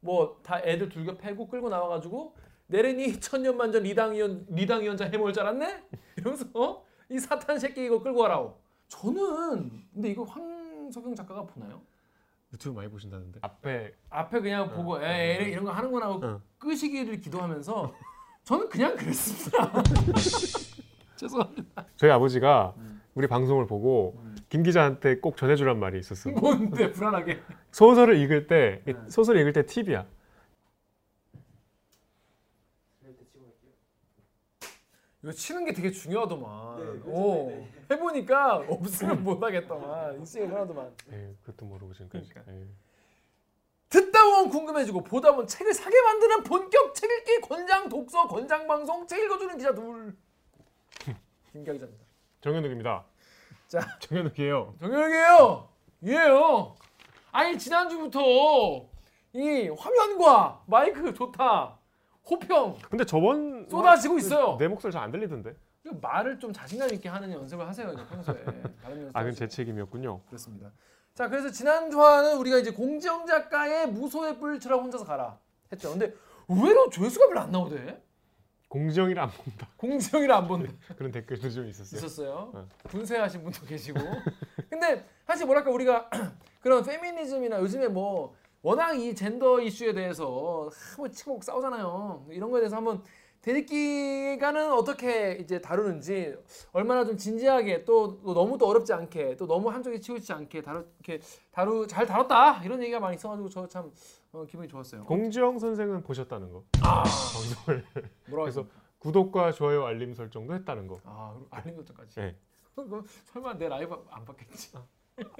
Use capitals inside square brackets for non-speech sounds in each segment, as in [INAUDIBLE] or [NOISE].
뭐 다 애들 둘겨 패고 끌고 나와가지고 내래니 [LAUGHS] 천년만년 리당 위원 리당 위원장 해먹을 줄 알았네? 이러면서 어? 이 사탄 새끼 이거 끌고 와라오. 저는 근데 이거 황석영 작가가 보나요? 유튜브 많이 보신다는데. 앞에 앞에 그냥 어, 보고 어, 에 이런 거 하는구나 하고 어. 끄시기를 기도하면서 저는 그냥 그랬습니다. [LAUGHS] [LAUGHS] 죄송합니다. 저희 아버지가 음. 우리 방송을 보고 음. 김 기자한테 꼭 전해주란 말이 있었어. 뭔데 불안하게. 소설을 읽을 때 네. 소설을 읽을 때 팁이야. 이거 치는 게 되게 중요하더만. 네, 그렇죠. 오, 네, 해보니까 없으면 못하겠더만. 있으면 편하더만. 예, 그것도 모르고 지금까지. 그러니까. 예. 듣다 보면 궁금해지고 보다 보면 책을 사게 만드는 본격 책 읽기 권장 독서 권장 방송 책 읽어주는 기자 둘. [LAUGHS] 김기아 기자입니다. 정현욱입니다. 자. [LAUGHS] 정현욱이에요. 정혁이에요. 예요. 아니 지난주부터 이 화면과 마이크 좋다. 호평 근데 저번 쏟아지고 있어요. 내 목소리 잘 안 들리던데. 이거 말을 좀 자신감 있게 하는 연습을 하세요 이제 평소에. [LAUGHS] 아, 그건 제 책임이었군요. 그렇습니다. 자, 그래서 지난주화는 우리가 이제 공지영 작가의 무소의 뿔처럼 혼자서 가라 했죠. 근데 의외로 조회수가 별로 안 나오대. 공지영이라 안 본다. [LAUGHS] 공지영이를 안 본다. 그런 댓글도 좀 있었어요. 있었어요. 어. 분쇄하신 분도 계시고. 근데 사실 뭐랄까 우리가 [CLEARS THROAT] 그런 페미니즘이나 요즘에 뭐 워낙 이 젠더 이슈에 대해서 뭐 치고 싸우잖아요. 이런 거에 대해서 한번 대립기간은 어떻게 이제 다루는지 얼마나 좀 진지하게 또, 또 너무 또 어렵지 않게 또 너무 한쪽에 치우치지 않게 다루 이렇게 다루 잘 다뤘다 이런 얘기가 많이 있어가지고 저 참 어, 기분이 좋았어요. 공지영 선생은 보셨다는 거. 아 방송을 뭐라 그래서 구독과 좋아요 알림 설정도 했다는 거. 아 그리고 알림 설정까지. 네. 그거 설마 내 라이브 안 받겠지?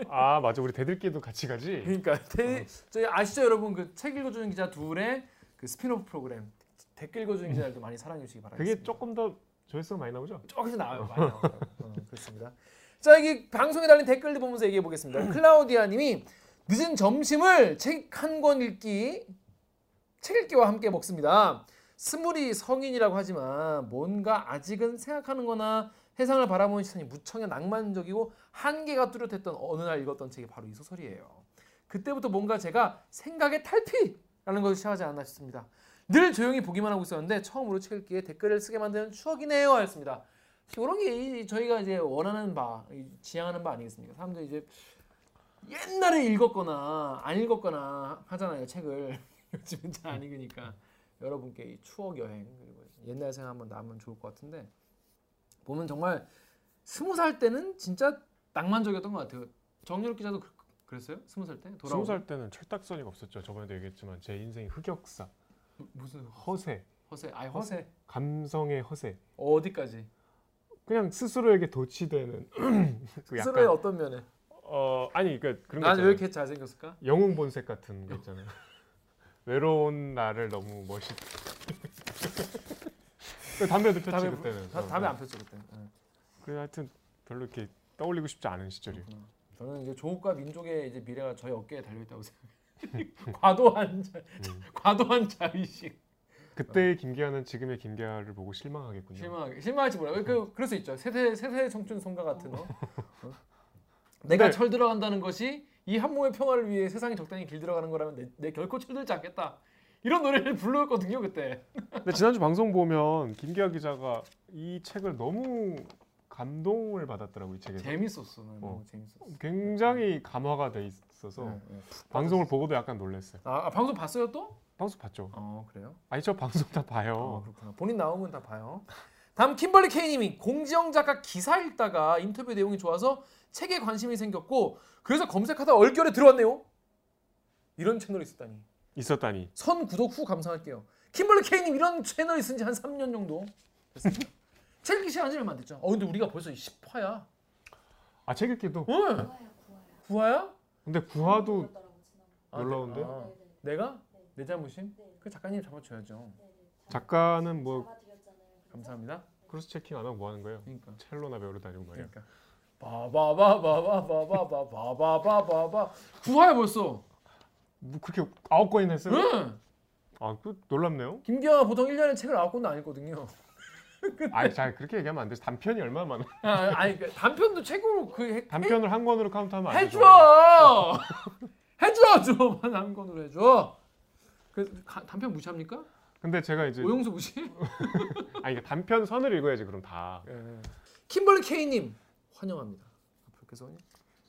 아 맞아 우리 댓읽기도 같이 가지. 그러니까 대, 저희 아시죠 여러분 그 책 읽어주는 기자 둘의 그 스피노프 프로그램 댓글 읽어주는 기자들도 많이 사랑해 주시기 바라겠습니다. 그게 조금 더 조회수가 많이 나오죠? 조금씩 나와요. 많이 나와요. 어, 그렇습니다. 자 여기 방송에 달린 댓글들 보면서 얘기해 보겠습니다. [CLEARS THROAT] 클라우디아 님이 늦은 점심을 책 한 권 읽기 책 읽기와 함께 먹습니다. 스물이 성인이라고 하지만 뭔가 아직은 생각하는 거나 세상을 바라보는 시선이 무척 낭만적이고 한계가 뚜렷했던 어느 날 읽었던 책이 바로 이 소설이에요. 그때부터 뭔가 제가 생각의 탈피라는 것을 시작하지 않았나 싶습니다. 늘 조용히 보기만 하고 있었는데 처음으로 책 읽기에 댓글을 쓰게 만드는 추억이네요 하였습니다. 이런 게 이- 저희가 이제 원하는 바, 이 지향하는 바 아니겠습니까? 사람들이 이제 옛날에 읽었거나 안 읽었거나 하잖아요 책을 [LAUGHS] 요즘은 잘 안 읽으니까 여러분께 이 추억 여행 그리고 옛날 생각 한번 나면 좋을 것 같은데 보면 정말 스무 살 때는 진짜 낭만적이었던 것 같아요. 정유럽 기자도 그, 그랬어요? 스무 살 때? 돌아오고 스무 살 때는 철딱서니가 없었죠. 저번에도 얘기했지만 제 인생이 흑역사, 무슨 허세, 허세? 아니 허세 감성의 허세. 어디까지? 그냥 스스로에게 도취되는 [CLEARS THROAT] 그 스스로의 어떤 면에? 어 아니 그러니까 그런 거 난왜 있잖아요. 이렇게 잘생겼을까? 영웅 본색 같은 거 있잖아요. [LAUGHS] 외로운 나를 너무 멋있. 그 담배도 폈지 담배 그때는. 다, 어, 담배 어. 안 폈죠 그때. 응. 그래 하여튼 별로 이렇게 떠올리고 싶지 않은 시절이. 그렇구나. 저는 이제 조국과 민족의 이제 미래가 저희 어깨에 달려 있다고 생각해요. [LAUGHS] 과도한 자, 음. 과도한 자의식. 그때의 김기아는 지금의 김기아를 보고 실망하겠군요. 실망하게 실망할지 몰라요. 그 그럴 수 있죠. 세대 세대 청춘 송가 같은 거. 어? [LAUGHS] 내가 네. 철 들어간다는 것이 이 한 몸의 평화를 위해 세상이 적당히 길 들어가는 거라면 내, 내 결코 철들지 않겠다. 이런 노래를 [LAUGHS] 불렀거든요 그때. 근데 지난주 방송 보면 김기아 기자가 이 책을 너무 감동을 받았더라고 이 책에서. 재밌었어. 난 너무 어. 재밌었어. 굉장히 감화가 돼 있어서 네, 네. 방송을 보고도 약간 놀랐어요. 아, 아, 방송 봤어요 또? 방송 봤죠? 어 그래요? 아니 저 방송 다 어, 봐요. 그렇구나. 본인 나오면 다 봐요. 다음 킴벌리 K님이 공지영 작가 기사 읽다가 인터뷰 내용이 좋아서 책에 관심이 생겼고 그래서 검색하다 얼결에 들어왔네요. 이런 채널이 있었다니. 있었다니. 선 구독 후 감상할게요. 킴벌리 K님 이런 채널이 있은 지 한 3년 정도 됐습니다. [LAUGHS] 책 읽기 시작한 지 얼마 안 됐죠. 어 근데 우리가 벌써 10화야. 아 책 읽기도. 응. 구화야? 근데 구화도 놀랐더라고, 지난번에. 아, 놀라운데? 아, 네네. 내가 네. 내? 네. 그 작가님 잡아줘야죠. 작가는 뭐. 감사합니다. cross checking 안 하고 뭐 하는 거예요? 그러니까. 첼로나 배우러 다니고 말이야. 그러니까 바바바바바바바바바바바바 구화야 벌써. 뭐 그렇게 아홉 권이나 했어요? 응. 아그 놀랍네요. 김기자가 보통 1년에 책을 아홉 권도 안 읽거든요. 아니 잘 그렇게 얘기하면 안 되지. 단편이 얼마나 많아? 아, 아니 그 단편도 책으로 그 해, 단편을 한 권으로 카운트하면 안 되죠. 해줘. 해줘 좀한 권으로 해줘. 가- 단편 무시합니까? 근데 제가 이제 오용수 무시? 아니 이게 단편 선을 읽어야지 그럼 다. 예. 킴벌리 K님 환영합니다. 앞으로 계속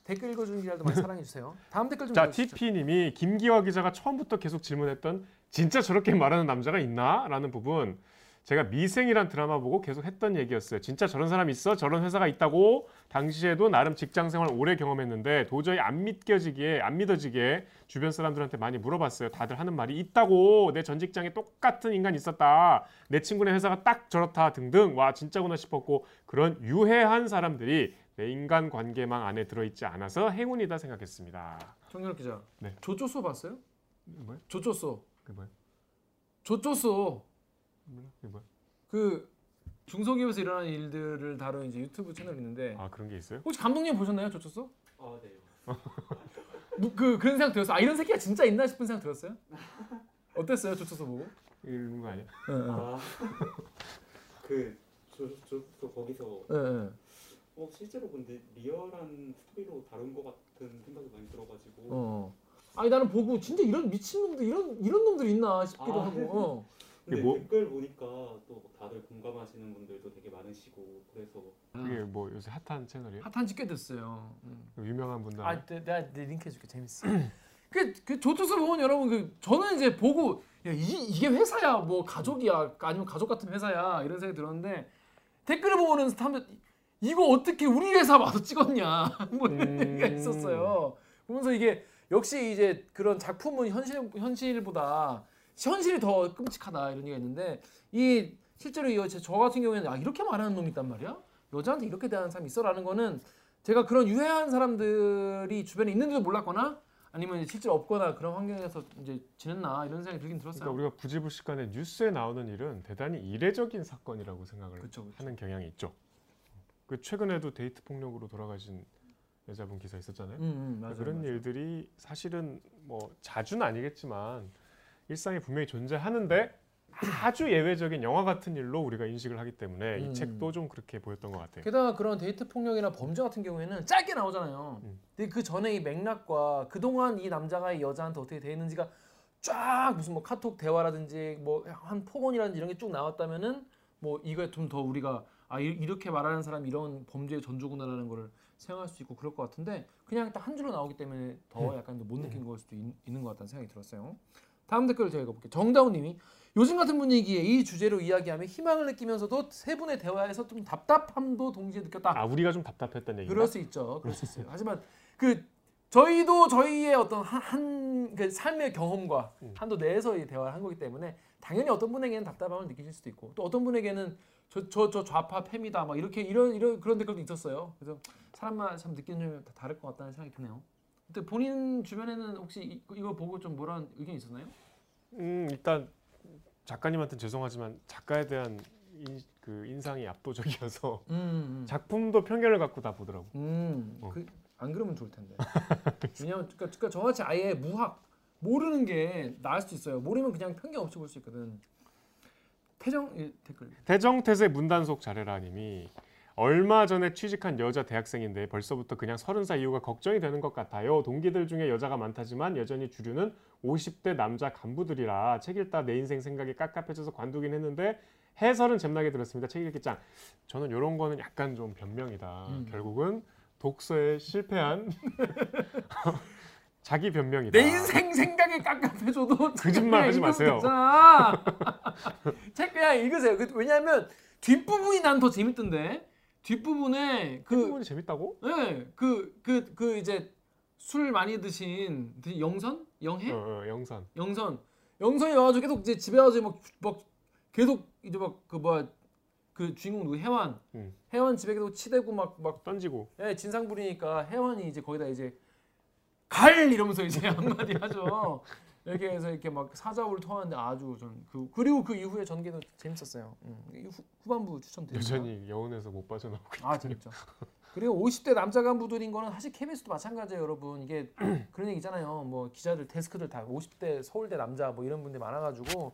댓글 읽어주는 기라도 많이 [LAUGHS] 사랑해 주세요. 다음 댓글 좀 자. TP님이 김기화 기자가 처음부터 계속 질문했던 진짜 저렇게 말하는 남자가 있나?라는 부분 제가 미생이란 드라마 보고 계속 했던 얘기였어요. 진짜 저런 사람 있어? 저런 회사가 있다고? 당시에도 나름 직장 생활 오래 경험했는데 도저히 안 믿겨지기에 안 믿어지게 주변 사람들한테 많이 물어봤어요. 다들 하는 말이 있다고 내 전 직장에 똑같은 인간 있었다. 내 친구네 회사가 딱 저렇다 등등 와 진짜구나 싶었고 그런 유해한 사람들이 내 인간 관계망 안에 들어있지 않아서 행운이다 생각했습니다. 정렬 기자. 네. 조조소 봤어요? 뭐야? 조조소. 그게 뭐야? 조조소. 몰라? 뭐야? 그 중소기업에서 일어나는 일들을 다룬 이제 유튜브 채널이 있는데 아 그런 게 있어요? 혹시 감독님 보셨나요? 조조소? 아 네. 뭐, 그 그런 생각 들었어요. 아 이런 새끼가 진짜 있나 싶은 생각 들었어요? 어땠어요? 조조소 보고? 이런 거 아니야? 아그저저 [LAUGHS] 거기서 예, 예. 어 실제로 근데 리얼한 스토리로 다룬 것 같은 생각이 많이 들어가지고 어. 아니 나는 보고 진짜 이런 미친 놈들 이런 이런 놈들이 있나 싶기도 아. 하고. 어. 근데 이게 뭐- 댓글 보니까 또 다들 공감하시는 분들도 되게 많으시고 그래서 그게 뭐 요새 핫한 채널이에요? 핫한 지 꽤 됐어요. 음. 유명한 분들 아, 내, 내가 내 링크 해줄게 재밌어. [CLEARS THROAT] 그, 그 조투스 보면 여러분 그 저는 이제 보고 야, 이, 이게 회사야 뭐 가족이야 아니면 가족 같은 회사야 이런 생각이 들었는데 댓글을 보면은 사람들 이거 어떻게 우리 회사 와서 찍었냐 [LAUGHS] 뭐 이런 음. 얘기가 있었어요. 보면서 이게 역시 이제 그런 작품은 현실 현실보다 현실이 더 끔찍하다 이런 얘기가 있는데 이 실제로 이저 같은 경우에는 아 이렇게 말하는 놈이 있단 말이야 여자한테 이렇게 대하는 사람이 있어라는 거는 제가 그런 유해한 사람들이 주변에 있는지도 몰랐거나 아니면 실제로 없거나 그런 환경에서 이제 지냈나 이런 생각이 들긴 들었어요. 그러니까 우리가 부지불식간에 뉴스에 나오는 일은 대단히 이례적인 사건이라고 생각을 그쵸, 그쵸. 하는 경향이 있죠. 그 최근에도 데이트 폭력으로 돌아가신 여자분 기사 있었잖아요. 음, 음, 맞아요, 그런 맞아요. 일들이 사실은 뭐 자주는 아니겠지만 일상에 분명히 존재하는데 아주 예외적인 영화 같은 일로 우리가 인식을 하기 때문에 음. 이 책도 좀 그렇게 보였던 것 같아요. 게다가 그런 데이트 폭력이나 범죄 같은 경우에는 짧게 나오잖아요. 음. 근데 그 전에 이 맥락과 그동안 이 남자가 이 여자한테 어떻게 대했는지가 쫙 무슨 뭐 카톡 대화라든지 뭐 한 폭언이라든지 이런 게 쭉 나왔다면은 뭐 이거에 좀 더 우리가 아 이- 이렇게 말하는 사람이 이런 범죄의 전조구나라는 거를 생각할 수 있고 그럴 것 같은데 그냥 딱 한 줄로 나오기 때문에 더 약간 더못 느낀 걸 수도 있, 있는 것 같다는 생각이 들었어요. 다음 댓글 제가 읽어볼게요. 정다운님이 요즘 같은 분위기에 이 주제로 이야기하며 희망을 느끼면서도 세 분의 대화에서 좀 답답함도 동시에 느꼈다. 아 우리가 좀 답답했던 얘기가 그럴 수 있죠. 그럴 수 있어요. 하지만 그 저희도 저희의 어떤 한 그 삶의 경험과 음. 한도 내에서 이 대화를 한 거기 때문에 당연히 어떤 분에게는 답답함을 느끼실 수도 있고 또 어떤 분에게는 저 저 저 좌파 팸이다 막 이렇게 이런 이런 그런 댓글도 있었어요. 그래서 사람마다 참 느끼는 점이 다 다를 것 같다는 생각이 드네요. 근데 본인 주변에는 혹시 이, 이거 보고 좀 뭐라는 의견이 있었나요? 음, 일단 작가님한테 는 죄송하지만 작가에 대한 인, 그 인상이 압도적이어서 음, 작품도 편견을 갖고 다 보더라고. 음, 어. 그, 안 그러면 좋을 텐데. [LAUGHS] 왜냐면 그러니까, 그러니까 저같이 아예 무학 모르는 게 나을 수도 있어요. 모르면 그냥 편견 없이 볼 수 있거든. 태정 예, 댓글. 대정태세 문단속 잘해라님이 얼마 전에 취직한 여자 대학생인데 벌써부터 그냥 서른 살 이후가 걱정이 되는 것 같아요. 동기들 중에 여자가 많다지만 여전히 주류는 50대 남자 간부들이라 책 읽다 내 인생 생각이 깝깝해져서 관두긴 했는데 해설은 잼나게 들었습니다. 책 읽기 짱. 저는 이런 거는 약간 좀 변명이다. 음. 결국은 독서에 실패한 [LAUGHS] 자기 변명이다. 내 인생 생각에 깝깝해줘도 [LAUGHS] 거짓말 하지 마세요. [LAUGHS] 책 그냥 읽으세요. 그- 왜냐하면 뒷부분이 난 더 재밌던데. 뒷부분에 그그 부분이 재밌다고? 네, 그, 그, 그 이제 술 많이 드신 그 영선? 영해? 어, 어, 영선. 영선. 영선이 와가지고 계속 이제 집에 와서 막, 막 계속 이제 막 그 뭐야 그 주인공 누구 해완. 음. 해완 집에 계속 치대고 막 막 던지고 예, 진상 부리니까 해완이 이제 거기다 이제 갈 이러면서 이제 [LAUGHS] 한마디 하죠. 이렇게 해서 이렇게 막 사자우를 통하는데 아주 전그 그리고 그 이후에 전개도 재밌었어요. 음, 이 후, 후반부 추천드립니다. 여전히 여운에서 못 빠져나오고 있아 재밌죠. 그리고 50대 남자 간부들인 거는 사실 KBS도 마찬가지예요, 여러분. 이게 [CLEARS THROAT] 그런 얘기 있잖아요. 뭐 기자들 데스크들 다 50대 서울대 남자 뭐 이런 분들 많아가지고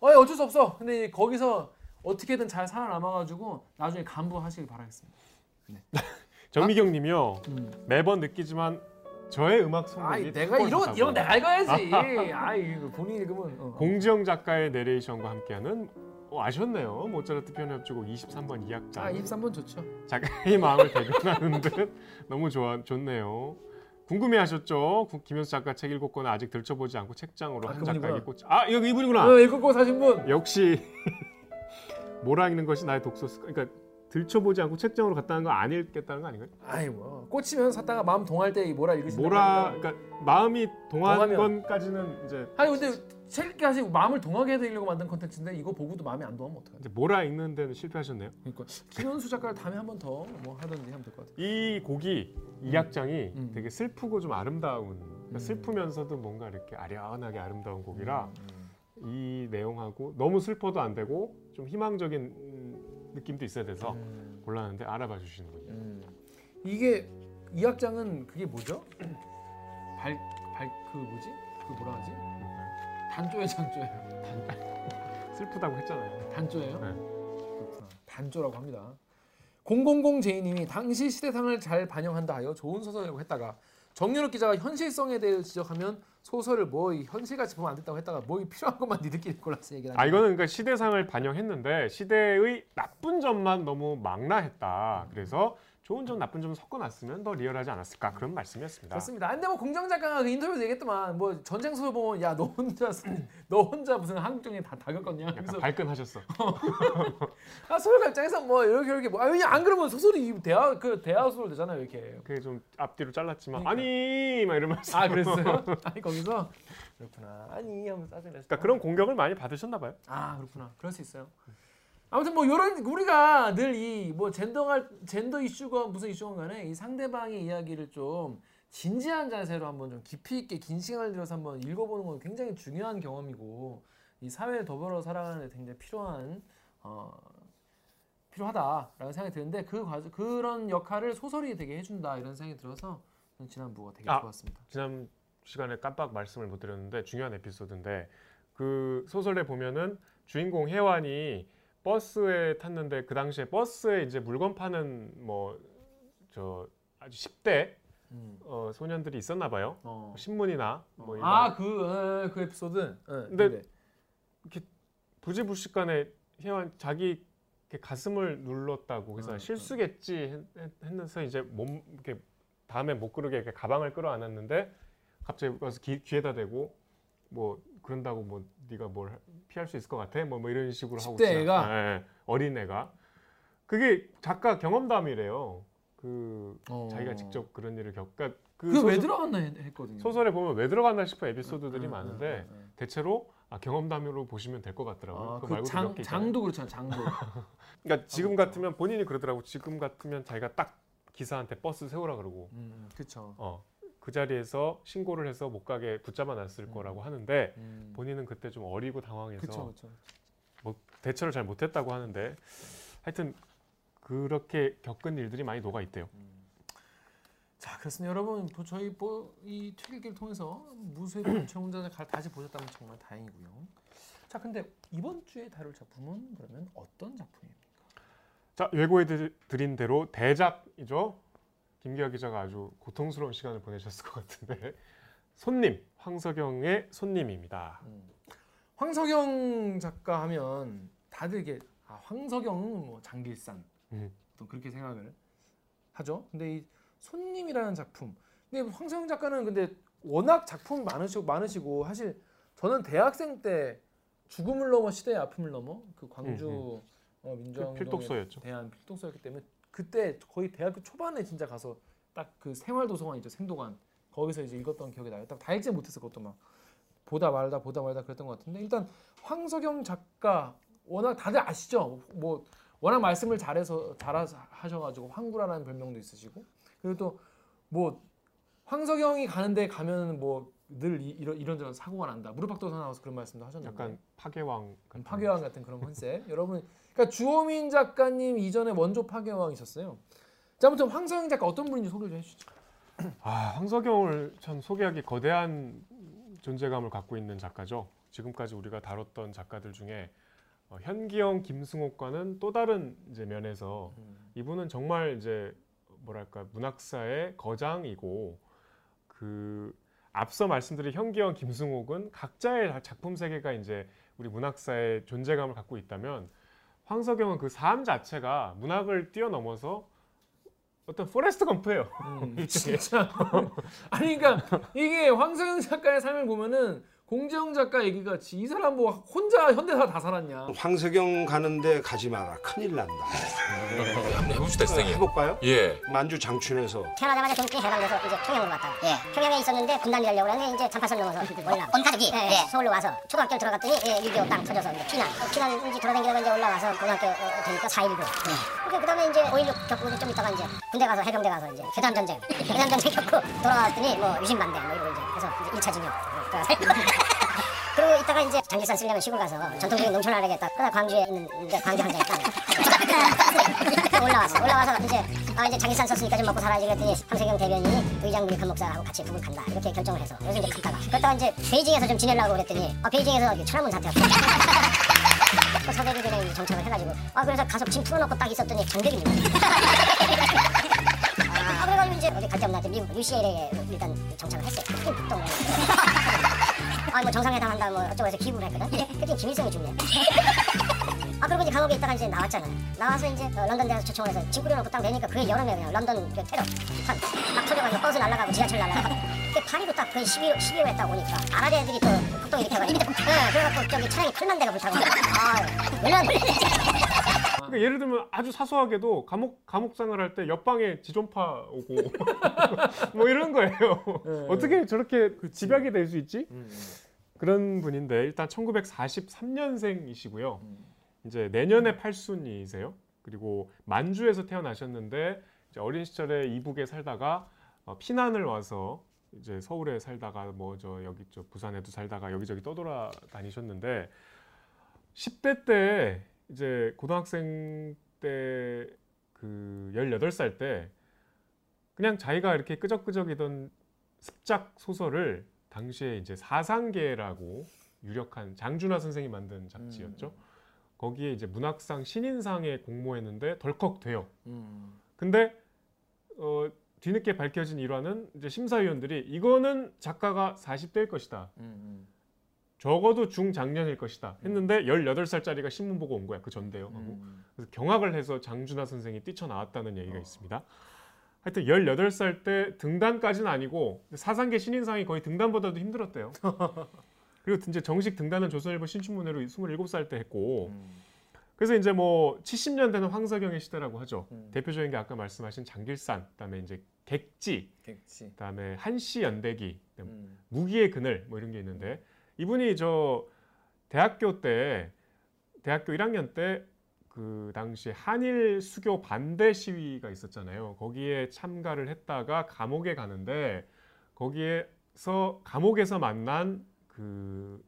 어 어쩔 수 없어. 근데 거기서 어떻게든 잘 살아남아가지고 나중에 간부 하시길 바라겠습니다. [LAUGHS] 정미경님이요. 음. 매번 느끼지만 저의 음악 선곡이 아이 내가 이런. 이런 거 내가 읽어야지. [LAUGHS] 아이 이거 본인이 읽으면 어. 공지영 작가의 내레이션과 함께하는 어, 아셨네요. 모차르트 편협주곡 23번 2악장. 아 23번 좋죠. 작가의 [LAUGHS] 마음을 대변하는 듯 너무 좋아 좋네요. 궁금해하셨죠? 구- 김현수 작가 책 읽었거나 아직 들춰보지 않고 책장으로 아, 한. 작가에게 꽂. 아 여기 이분이구나. 어, 읽고 사신 분. 역시 [LAUGHS] 몰아 읽는 것이 나의 독서 습관. 그러니까 들춰보지 않고 책장으로 갔다는 거안 읽겠다는 거 아닌가요? 아이 뭐 꽂히면 샀다가 마음 동할 때이 뭐라 읽으신다. 몰아 그러니까 마음이 동한 동하면. 건까지는 이제 아니 근데 책 하시고 마음을 동하게 해드리려고 만든 컨텐츠인데 이거 보고도 마음이 안 동하면 어떡하지? 이제 몰아 읽는 데는 실패하셨네요. 그러니까 김현수 작가를 다음에 한 번 더 뭐 하든지 하면 될 것 같아요. 이 곡이 이 악장이 음. 되게 슬프고 좀 아름다운 그러니까 음. 슬프면서도 뭔가 이렇게 아련하게 아름다운 곡이라 음. 이 내용하고 너무 슬퍼도 안 되고 좀 희망적인 음, 느낌도 있어야 돼서 음. 골랐는데 알아봐 주시는군요. 음. 이게 이 악장은 그게 뭐죠? 발 발 그 뭐지? 그 뭐라 하지? 단조예요, 장조예요? [LAUGHS] 슬프다고 했잖아요. 단조예요? 네. 그렇구나. 단조라고 합니다. 000 제이님이 당시 시대상을 잘 반영한다 하여 좋은 소설이라고 했다가 정유럽 기자가 현실성에 대해 지적하면 소설을 뭐이 현실같이 보면 안 된다고 했다가 뭐이 필요한 것만 니들끼리 골라서 얘기를 아 이거는 그러니까 시대상을 반영했는데 시대의 나쁜 점만 너무 망라했다. 그래서 좋은 점 나쁜 점 섞어놨으면 더 리얼하지 않았을까 그런 말씀이었습니다. 그렇습니다. 근데 뭐 공정 작가가 그 인터뷰에서 얘기했더만 뭐 전쟁 소설 보면 야 너 혼자 쓰- [CLEARS THROAT] 너 혼자 무슨 한국 정에 다, 다 겪었냐? 약간 그래서 발끈하셨어. [LAUGHS] 아 소설가 입장에서 뭐 이렇게 이렇게 뭐 아, 왜냐 안 그러면 소설이 이 대화 그 대화 소설 되잖아요 이렇게. 그게 좀 앞뒤로 잘랐지만 그러니까. 아니 막 이러면서 아 그랬어요? [LAUGHS] 아니 거기서 그렇구나. 아니 하면서 짜증 냈어. 그러니까 그런 공격을 많이 받으셨나 봐요. 아 그렇구나. 그럴 수 있어요. 아무튼 뭐 이런 우리가 늘 이 뭐 젠더가 젠더 이슈가 무슨 이슈건 간에 이 상대방의 이야기를 좀 진지한 자세로 한번 좀 깊이 있게 긴 시간을 들여서 한번 읽어보는 건 굉장히 중요한 경험이고 이 사회를 더불어 살아가는 데 굉장히 필요한 어 필요하다라는 생각이 드는데 그 과정 그런 역할을 소설이 되게 해준다 이런 생각이 들어서 저는 지난 부가 되게 아. 좋았습니다. 지난 시간에 깜빡 말씀을 못 드렸는데 중요한 에피소드인데 그 소설에 보면은 주인공 혜완이 버스에 탔는데 그 당시에 버스에 이제 물건 파는 뭐 저 아주 10대 음. 어, 소년들이 있었나 봐요. 어. 신문이나 뭐 이런 아그 그 에피소드. 예, 근데 네. 부지불식간에 혜완 자기 이렇게 가슴을 눌렀다고 그래서 음, 실수겠지 했- 했- 했는서 이제 몸 이렇게 다음에 못 그러게 이렇게 가방을 끌어안았는데 갑자기 와서 귀, 귀에다 대고 뭐 그런다고 뭐 네가 뭘 할- 피할 수 있을 것 같아 뭐, 뭐 이런 식으로 하고 10대 지나- 애가? 예, 예, 어린 애가 그게 작가 경험담이래요 그 어. 자기가 직접 그런 일을 겪 그러니까 그 소설, 들어갔나 했- 했거든요. 소설에 보면 왜 들어갔나 싶은 에피소드들이 음, 많은데 음, 음, 음. 대체로 아, 경험담으로 보시면 될 것 같더라고요. 아, 그 장. 장도 그렇잖아 장도. [LAUGHS] 그러니까 지금 그렇죠. 같으면 본인이 그러더라고. 지금 같으면 자기가 딱 기사한테 버스 세우라 그러고 음, 그렇죠. 어, 그 자리에서 신고를 해서 못 가게 붙잡아 놨을 음. 거라고 하는데 음. 본인은 그때 좀 어리고 당황해서 그렇죠, 그렇죠. 뭐 대처를 잘 못했다고 하는데 하여튼 그렇게 겪은 일들이 많이 녹아 있대요. 자, 그렇습니다, 여러분. 뭐 저희 뭐이 퇴길기를 통해서 무쇠를 [COUGHS] 청자를 다시 보셨다면 정말 다행이고요. 자, 근데 이번 주에 다룰 작품은 그러면 어떤 작품입니까? 자 예고해 드- 드린 대로 대작이죠. 김기아 기자가 아주 고통스러운 시간을 보내셨을 것 같은데 [LAUGHS] 손님 황석영의 손님입니다. 음. 황석영 작가 하면 다들 이게 아, 황석영은 뭐 장길산 음. 또 그렇게 생각을 하죠. 근데 이 손님이라는 작품. 근데 황석영 작가는 근데 워낙 작품이 많으시고 많으시고 사실 저는 대학생 때 죽음을 넘어 시대의 아픔을 넘어 그 광주 음, 어, 그 민주화운동에 필독서였죠. 대한 필독서였기 때문에 그때 거의 대학교 초반에 진짜 가서 딱 그 생활 도서관 있죠 생도관 거기서 이제 읽었던 기억이 나요. 딱 다 읽지 못했어 그것도 막 보다 말다 보다 말다 그랬던 것 같은데 일단 황석영 작가 워낙 다들 아시죠? 뭐 워낙 말씀을 잘해서 잘하셔 가지고 황구라라는 별명도 있으시고 그리고 또 뭐 황석영이 가는데 가면 뭐늘 이런 이런저런 사고가 난다 무릎팍도서 나와서 그런 말씀도 하셨는데 약간 파괴왕 같은 파괴왕 같은 그런 컨셉. 여러분, 그러니까 주호민 작가님 이전에 원조 파괴왕이셨어요. 자, 아무튼 황성영 작가 어떤 분인지 소개 좀 해주시죠. 아 황석영을 참 소개하기 거대한 존재감을 갖고 있는 작가죠. 지금까지 우리가 다뤘던 작가들 중에 어, 현기영, 김승옥과는 또 다른 이제 면에서 이분은 정말 이제 뭐랄까 문학사의 거장이고 그 앞서 말씀드린 현기영, 김승옥은 각자의 작품 세계가 이제 우리 문학사의 존재감을 갖고 있다면 황석영은 그 삶 자체가 문학을 뛰어넘어서 어떤 Forrest Gump예요. 음, [LAUGHS] 진짜. 아니 그러니까 이게 황석영 작가의 삶을 보면은 공정 작가 얘기같이 이 사람 뭐 혼자 현대사 다 살았냐. 황석영 가는데 가지 마라. 큰일 난다. 한번 해봅시다 선생님. 해볼까요? 예. 만주 장춘에서. 태어나자마자 동쪽에 해방돼서 이제 평양으로 갔다가 평양에 있었는데 분단이 되려고 하는데 이제 삼팔선 넘어서 월남 온 가족이. 서울로 와서 초등학교 들어갔더니 예, 6.25땅 터져서 이제 피난. 어, 피난인지 돌아다니다가 이제 올라와서 고등학교 어, 어, 되니까 4.19 그그 다음에 이제 5.16 겪고 좀 있다가 이제 군대 가서 해병대 가서 이제 회담 전쟁. 회담 전쟁 [LAUGHS] 겪고 돌아왔더니 뭐 유신반대 뭐 이러고 이제 그래서 이제 1차 징역 [LAUGHS] 그리고 이따가 이제 장기산 쓰려면 시골 가서 전통적인 농촌을 하겠다. 그러다 광주에 있는데 광주 한장에 땅. [LAUGHS] 올라와서 올라와서 이제 아 이제 장기산 썼으니까 좀 먹고 살아야지 그랬더니 황세경 대변인이 의장 물익한 목사하고 같이 북을 간다 이렇게 결정을 해서 그래서 이제 갔다가 그러다가 이제 베이징에서 좀 지내려고 그랬더니 아 베이징에서 천안문 사태가 또 [LAUGHS] 서대비들에 이제 정착을 해가지고 아 그래서 가서 짐 풀어놓고 딱 있었더니 장벽이. 아그 이제 어디 갈 했더니 미국 UCLA에 일단 정착을 했어요. 북동 [LAUGHS] 아, 뭐 정상회담 뭐 어쩌고 해서 기부를 했거든. 그때 김일성이 죽네. 아, 그리고 이제 감옥에 있다가 이제 나왔잖아. 나와서 이제 어, 런던 대에서 초청을 해서 짐 꾸려놓고 딱 내니까 그게 여름에 그냥 런던 그 테러. 한, 막 터져가지고 버스 날아가고 지하철 날아가고. 그 파리도 딱그 12월, 12월에 딱 오니까 아랍 애들이 또 폭동 일으켜가지고. [LAUGHS] 네, 그래갖고 저기 차량이 8만 대가 불타고. 아, 물론. 그러니까 예를 들면 아주 사소하게도 감옥 감옥 생활할 때 옆방에 지존파 오고 [LAUGHS] 뭐 이런 거예요. 네. 어떻게 저렇게 집약이 될 수 있지? 음. 그런 분인데 일단 1943년생이시고요. 음. 이제 내년에 팔순이세요. 그리고 만주에서 태어나셨는데 이제 어린 시절에 이북에 살다가 어, 피난을 와서 이제 서울에 살다가 뭐 저 여기 저 부산에도 살다가 여기저기 떠돌아 다니셨는데 10대 때 이제 고등학생 때 그 18살 때 그냥 자기가 이렇게 끄적끄적이던 습작 소설을 당시에 이제 사상계라고 유력한 장준하 선생이 만든 잡지였죠. 거기에 이제 문학상 신인상에 공모했는데 덜컥 돼요. 음. 근데 어, 뒤늦게 밝혀진 일화는 이제 심사위원들이 이거는 작가가 40대일 것이다. 음. 적어도 중장년일 것이다. 했는데 18살짜리가 신문 보고 온 거야. 그 전대요. 하고. 음. 그래서 경악을 해서 장준하 선생이 뛰쳐나왔다는 얘기가 있습니다. 하여튼 18살 때 등단까지는 아니고 사상계 신인상이 거의 등단보다도 힘들었대요. [LAUGHS] 그리고 이제 정식 등단은 조선일보 신춘문예로 27살 때 했고 음. 그래서 이제 뭐 70년대는 황석영의 시대라고 하죠. 음. 대표적인 게 아까 말씀하신 장길산, 그다음에 이제 객지, 겠지. 그다음에 한시 연대기, 음. 무기의 그늘 뭐 이런 게 있는데 이분이 저 대학교 때 대학교 1학년 때 그 당시 한일 수교 반대 시위가 있었잖아요. 거기에 참가를 했다가 감옥에 가는데 거기에서 감옥에서 만난 그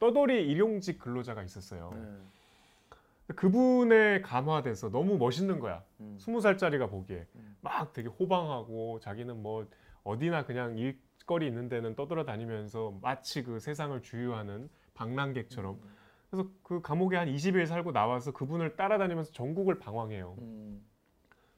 떠돌이 일용직 근로자가 있었어요. 네. 그분의 감화돼서 너무 멋있는 거야. 음. 스무 살짜리가 보기에 음. 막 되게 호방하고 자기는 뭐 어디나 그냥 일 거리 있는 데는 떠돌아다니면서 마치 그 세상을 주유하는 방랑객처럼 그래서 그 감옥에 한 20일 살고 나와서 그분을 따라다니면서 전국을 방황해요. 음.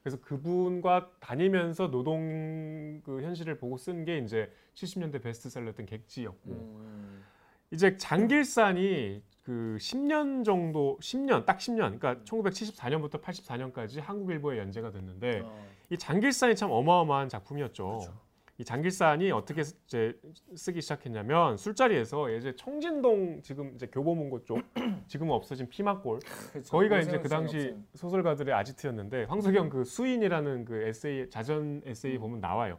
그래서 그분과 다니면서 노동 그 현실을 보고 쓴 게 이제 70년대 베스트셀러였던 객지였고 음. 이제 장길산이 그 10년 정도 10년 딱 10년 그러니까 1974년부터 84년까지 한국일보에 연재가 됐는데 어. 이 장길산이 참 어마어마한 작품이었죠. 그렇죠. 이 장길산이 어떻게 이제 쓰기 시작했냐면 술자리에서 예전 청진동 지금 이제 교보문고 쪽 [CLEARS THROAT] 지금은 없어진 피막골 그렇죠. 거기가 이제 그 당시 없어요. 소설가들의 아지트였는데 황석영 그 수인이라는 그 에세이 자전 에세이 보면 나와요.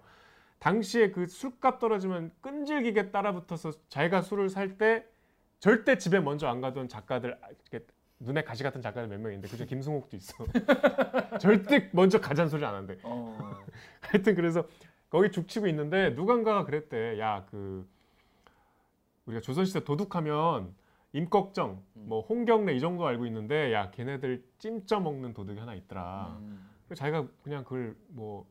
당시에 그 술값 떨어지면 끈질기게 따라붙어서 자기가 술을 살 때 절대 집에 먼저 안 가던 작가들 아, 이렇게 눈에 가시 같은 작가들 몇 명 있는데 그중 김승옥도 있어. [LAUGHS] 절대 먼저 가잔 소리 안 한대. 어. [LAUGHS] 하여튼 그래서 거기 죽치고 있는데 누군가가 그랬대. 야 그 우리가 조선시대 도둑하면 임꺽정, 뭐 홍경래 이 정도 알고 있는데 야 걔네들 찜쪄 먹는 도둑이 하나 있더라. 음. 자기가 그냥 그걸 뭐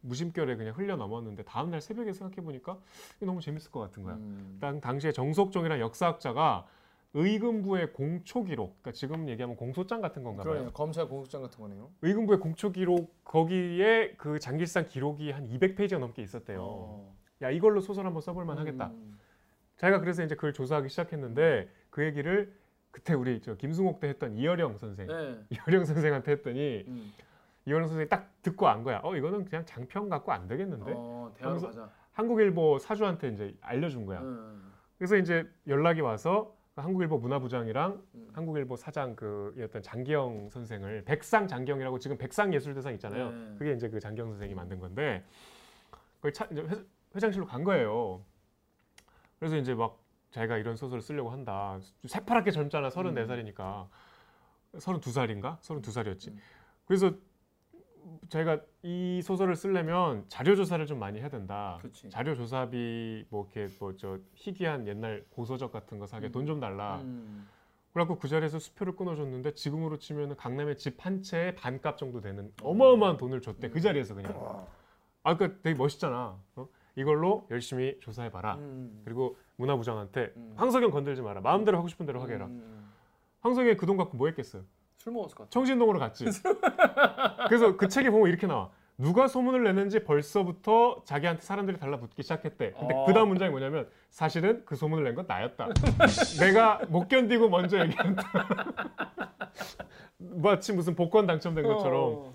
무심결에 그냥 흘려 넘었는데 다음 날 새벽에 생각해 보니까 너무 재밌을 것 같은 거야. 음. 당 당시에 정석정이라는 역사학자가 의금부의 공초 기록, 그러니까 지금 얘기하면 공소장 같은 건가 봐요. 그러네요. 검찰 공소장 같은 거네요. 의금부의 공초 기록 거기에 그 장길산 기록이 한 200페이지가 넘게 있었대요. 어. 야 이걸로 소설 한번 써볼 만하겠다. 음. 자기가 그래서 이제 그걸 조사하기 시작했는데 그 얘기를 그때 우리 저 김승옥 때 했던 이어령 선생, 네. 이어령 선생한테 했더니 음. 이어령 선생이 딱 듣고 안 거야. 어 이거는 그냥 장평 갖고 안 되겠는데. 어, 대화로 가자. 한국일보 사주한테 이제 알려준 거야. 음. 그래서 이제 연락이 와서 그 한국일보 문화부장이랑 음. 한국일보 사장 그였던 장기영 선생을 백상 장기영이라고 지금 백상 예술대상 있잖아요. 네. 그게 이제 그 장기영 선생이 만든 건데 거기 차, 이제 회, 회장실로 간 거예요. 그래서 이제 막 자기가 이런 소설을 쓰려고 한다. 새파랗게 젊잖아. 34살이니까. 32살인가? 32살이었지. 음. 그래서 자기가 이 소설을 쓰려면 자료 조사를 좀 많이 해야 된다. 그치. 자료 조사비 뭐 이렇게 뭐 저 희귀한 옛날 고서적 같은 거 사게 음. 돈좀 달라. 음. 그래갖고 그 자리에서 수표를 끊어줬는데 지금으로 치면은 강남의 집한 채의 반값 정도 되는 어마어마한 돈을 줬대 그 자리에서 그냥. 아 그러니까 되게 멋있잖아. 어? 이걸로 열심히 조사해봐라. 음. 그리고 문화부장한테 음. 황석영 건들지 마라. 마음대로 하고 싶은 대로 하게 해라. 음. 황석영이 그돈 갖고 뭐 했겠어요? 술 먹었을 것 같아. 청신동으로 갔지. [LAUGHS] 그래서 그 책에 보면 이렇게 나와. 누가 소문을 냈는지 벌써부터 자기한테 사람들이 달라붙기 시작했대. 근데 어. 그 다음 문장이 뭐냐면 사실은 그 소문을 낸 건 나였다. [LAUGHS] 내가 못 견디고 먼저 얘기한다. [LAUGHS] 마치 무슨 복권 당첨된 것처럼. 어.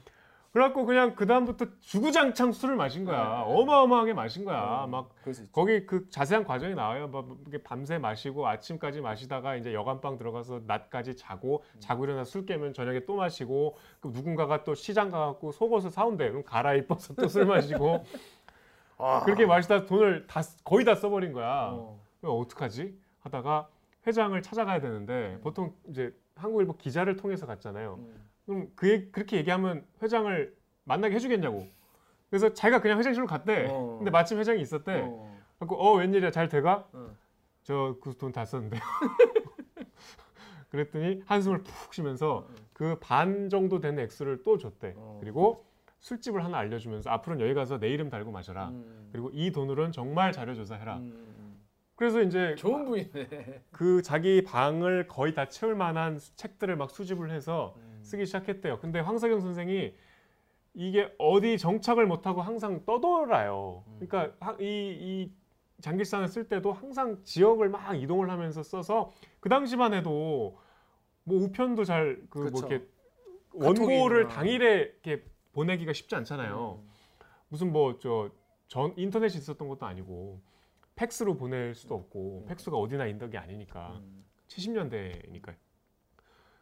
그래갖고 그냥 그 다음부터 주구장창 술을 마신 거야. 어마어마하게 마신 거야. 막수 있지. 거기 그 자세한 과정이 나와요. 막 이렇게 밤새 마시고 아침까지 마시다가 이제 여간방 들어가서 낮까지 자고 자고 일어나 술 깨면 저녁에 또 마시고 그 누군가가 또 시장 가갖고 속옷을 사온대. 그럼 갈아입어서 또 술 마시고 [LAUGHS] 그렇게 마시다 돈을 다 쓰- 거의 다 써버린 거야. 어. 어떡하지? 하다가 회장을 찾아가야 되는데 보통 이제 한국일보 기자를 통해서 갔잖아요. 음. 그럼 그 그렇게 얘기하면 회장을 만나게 해주겠냐고. 그래서 자기가 그냥 회장실로 갔대. 어. 근데 마침 회장이 있었대. 어. 그래갖고 어 웬일이야 잘 돼가? 어. 저그 돈 다 썼는데. [LAUGHS] 그랬더니 한숨을 푹 쉬면서 그 반 정도 되는 액수를 또 줬대. 어. 그리고 술집을 하나 알려주면서 앞으로는 여기 가서 내 이름 달고 마셔라. 음. 그리고 이 돈으로는 정말 자료 조사해라. 음. 그래서 이제 좋은 부인네. [LAUGHS] 그 자기 방을 거의 다 채울 만한 수- 책들을 막 수집을 해서 음. 쓰기 시작했대요. 근데 황석영 선생이 이게 어디 정착을 못하고 항상 떠돌아요. 음. 그러니까 하- 이, 이 장길산을 쓸 때도 항상 지역을 막 이동을 하면서 써서 그 당시만 해도 뭐 우편도 잘 그뭐 그쵸. 이렇게. 원고를 당일에 이렇게 보내기가 쉽지 않잖아요. 음. 무슨 뭐 저 전 인터넷이 있었던 것도 아니고 팩스로 보낼 수도 없고 음. 팩스가 어디나 게 아니니까 음. 70년대니까요.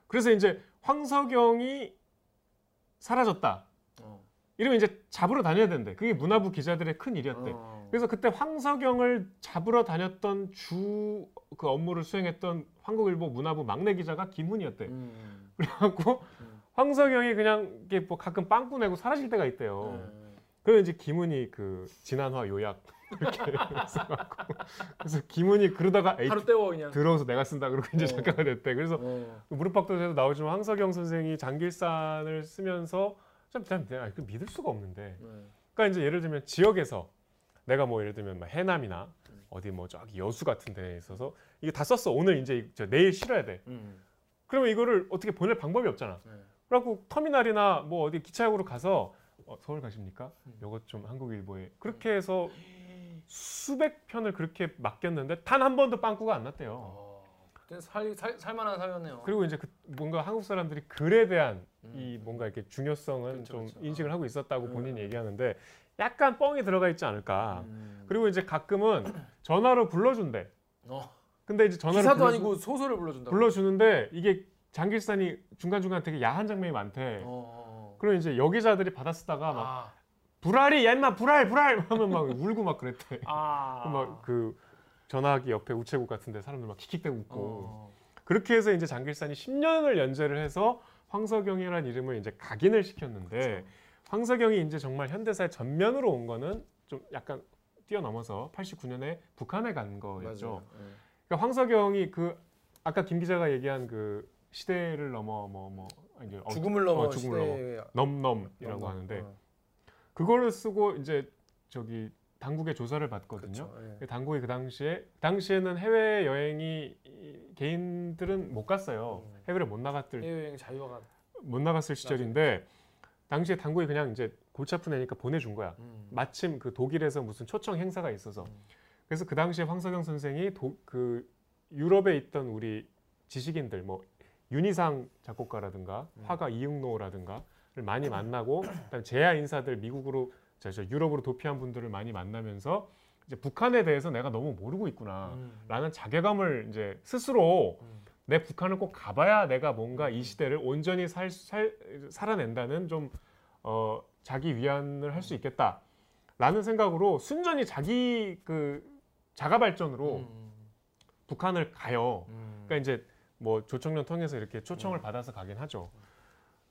그래서 이제 황석영이 사라졌다. 어. 이러면 이제 잡으러 다녀야 되는데 그게 문화부 기자들의 큰 일이었대. 어. 그래서 그때 황석영을 잡으러 다녔던 주 그 업무를 수행했던 한국일보 문화부 막내 기자가 김훈이었대. 음. 그래갖고 음. 황석영이 그냥 이게 뭐 가끔 빵꾸 내고 사라질 때가 있대요. 네. 그래서 이제 김훈이 그 진한화 요약 이렇게 [LAUGHS] 써갖고 그래서 김훈이 그러다가 에이 하루 때워 그냥. 들어서 내가 쓴다 그러고 이제 어. 작가가 됐대. 그래서 어. 무릎팍도에도 나오지만 황석영 선생이 장길산을 쓰면서 참 난- 내가 그 믿을 수가 없는데. 네. 그러니까 이제 예를 들면 지역에서 내가 뭐 예를 들면 뭐 해남이나 어디 뭐 저기 여수 같은 데에 있어서 이게 다 썼어. 오늘 이제 저 내일 실어야 돼. 음. 그러면 이거를 어떻게 보낼 방법이 없잖아. 네. 그래갖고 터미널이나 뭐 어디 기차역으로 가서 어, 서울 가십니까? 음. 요것 좀 한국일보에 그렇게 해서 수백 편을 그렇게 맡겼는데 단 한 번도 빵꾸가 안 났대요. 어. 살, 살 살만한 사연네요. 그리고 이제 그 뭔가 한국 사람들이 글에 대한 음. 이 뭔가 이렇게 중요성은 그렇죠, 좀 그렇죠. 인식을 하고 있었다고 음. 본인이 얘기하는데 약간 뻥이 들어가 있지 않을까. 음. 그리고 이제 가끔은 전화로 불러준대. 어. 근데 이제 전화로 기사도 불러주, 아니고 소설을 불러준다. 불러주는데 이게 장길산이 중간 중간 되게 야한 장면이 많대. 어. 그럼 이제 여기자들이 받아쓰다가 막 아. 불알이 얀마 불알 불알 [LAUGHS] 하면 막 울고 막 그랬대. 아. [LAUGHS] 막그 전화기 옆에 우체국 같은데 사람들 막 킥킥대고 웃고. 어. 그렇게 해서 이제 장길산이 10년을 연재를 해서 황석영이라는 이름을 이제 각인을 시켰는데 황석영이 이제 정말 현대사의 전면으로 온 거는 좀 약간 뛰어넘어서 89년에 북한에 간 거였죠. 네. 그러니까 황석영이 그 아까 김 기자가 얘기한 그 시대를 넘어 뭐뭐 이제 어, 죽음을 넘어 어, 죽음을 넘어. 시대의 넘넘이라고 넘어. 하는데 어. 그거를 쓰고 이제 저기 당국의 조사를 받거든요. 그쵸, 예. 그 당국이 그 당시에 당시에는 해외 여행이 이- 개인들은 못 갔어요. 음. 해외를 못 나갔들 해외 여행 자유화가 못 나갔을 시절인데 당시에 당국이 그냥 이제 골치 아픈 애니까 보내준 거야. 음. 마침 그 독일에서 무슨 초청 행사가 있어서 음. 그래서 그 당시에 황석영 선생이 도, 그 유럽에 있던 우리 지식인들 뭐 윤희상 작곡가라든가 음. 화가 이응노라든가를 많이 만나고 제야 인사들 미국으로 유럽으로 도피한 분들을 많이 만나면서 이제 북한에 대해서 내가 너무 모르고 있구나 음. 라는 자괴감을 이제 스스로 음. 내 북한을 꼭 가봐야 내가 뭔가 이 시대를 온전히 살, 살, 살아낸다는 좀 어, 자기 위안을 할 수 있겠다라는 생각으로 순전히 자기 그 자가 발전으로 음. 북한을 가요. 음. 그러니까 이제 뭐 조청년 통해서 이렇게 초청을 받아서 가긴 하죠.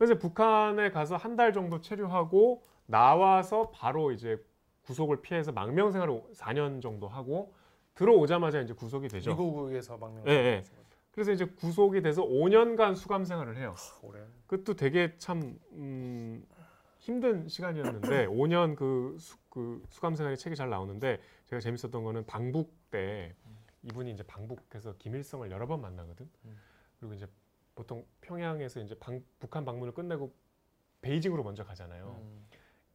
그래서 북한에 가서 한 달 정도 체류하고 나와서 바로 이제 구속을 피해서 망명 생활을 4년 정도 하고 들어오자마자 이제 구속이 되죠. 미국에서 망명. 예, 예. 그래서 이제 구속이 돼서 5년간 수감 생활을 해요. 오래. 그것도 되게 참 음, 힘든 시간이었는데 [CLEARS THROAT] 5년 그, 수, 그 수감 생활이 책이 잘 나오는데 제가 재밌었던 거는 방북 때 이분이 이제 방북해서 김일성을 여러 번 만나거든. 음. 그리고 이제 보통 평양에서 이제 방- 북한 방문을 끝내고 베이징으로 먼저 가잖아요. 음.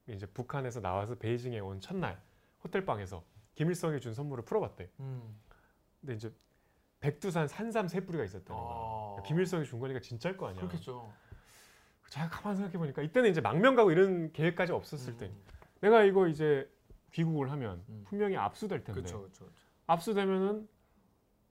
이제 북한에서 나와서 베이징에 온 첫날 호텔 방에서 김일성이 준 선물을 풀어봤대. 음. 근데 이제 백두산 산삼 세 뿌리가 있었다는 거야. 아. 김일성이 준 거니까 진짜일 거 아니야. 그렇겠죠. 제가 가만 생각해 보니까 이때는 이제 망명 가고 이런 계획까지 없었을 음. 때 내가 이거 이제 귀국을 하면 음. 분명히 압수될 텐데 그렇죠, 그렇죠. 압수되면은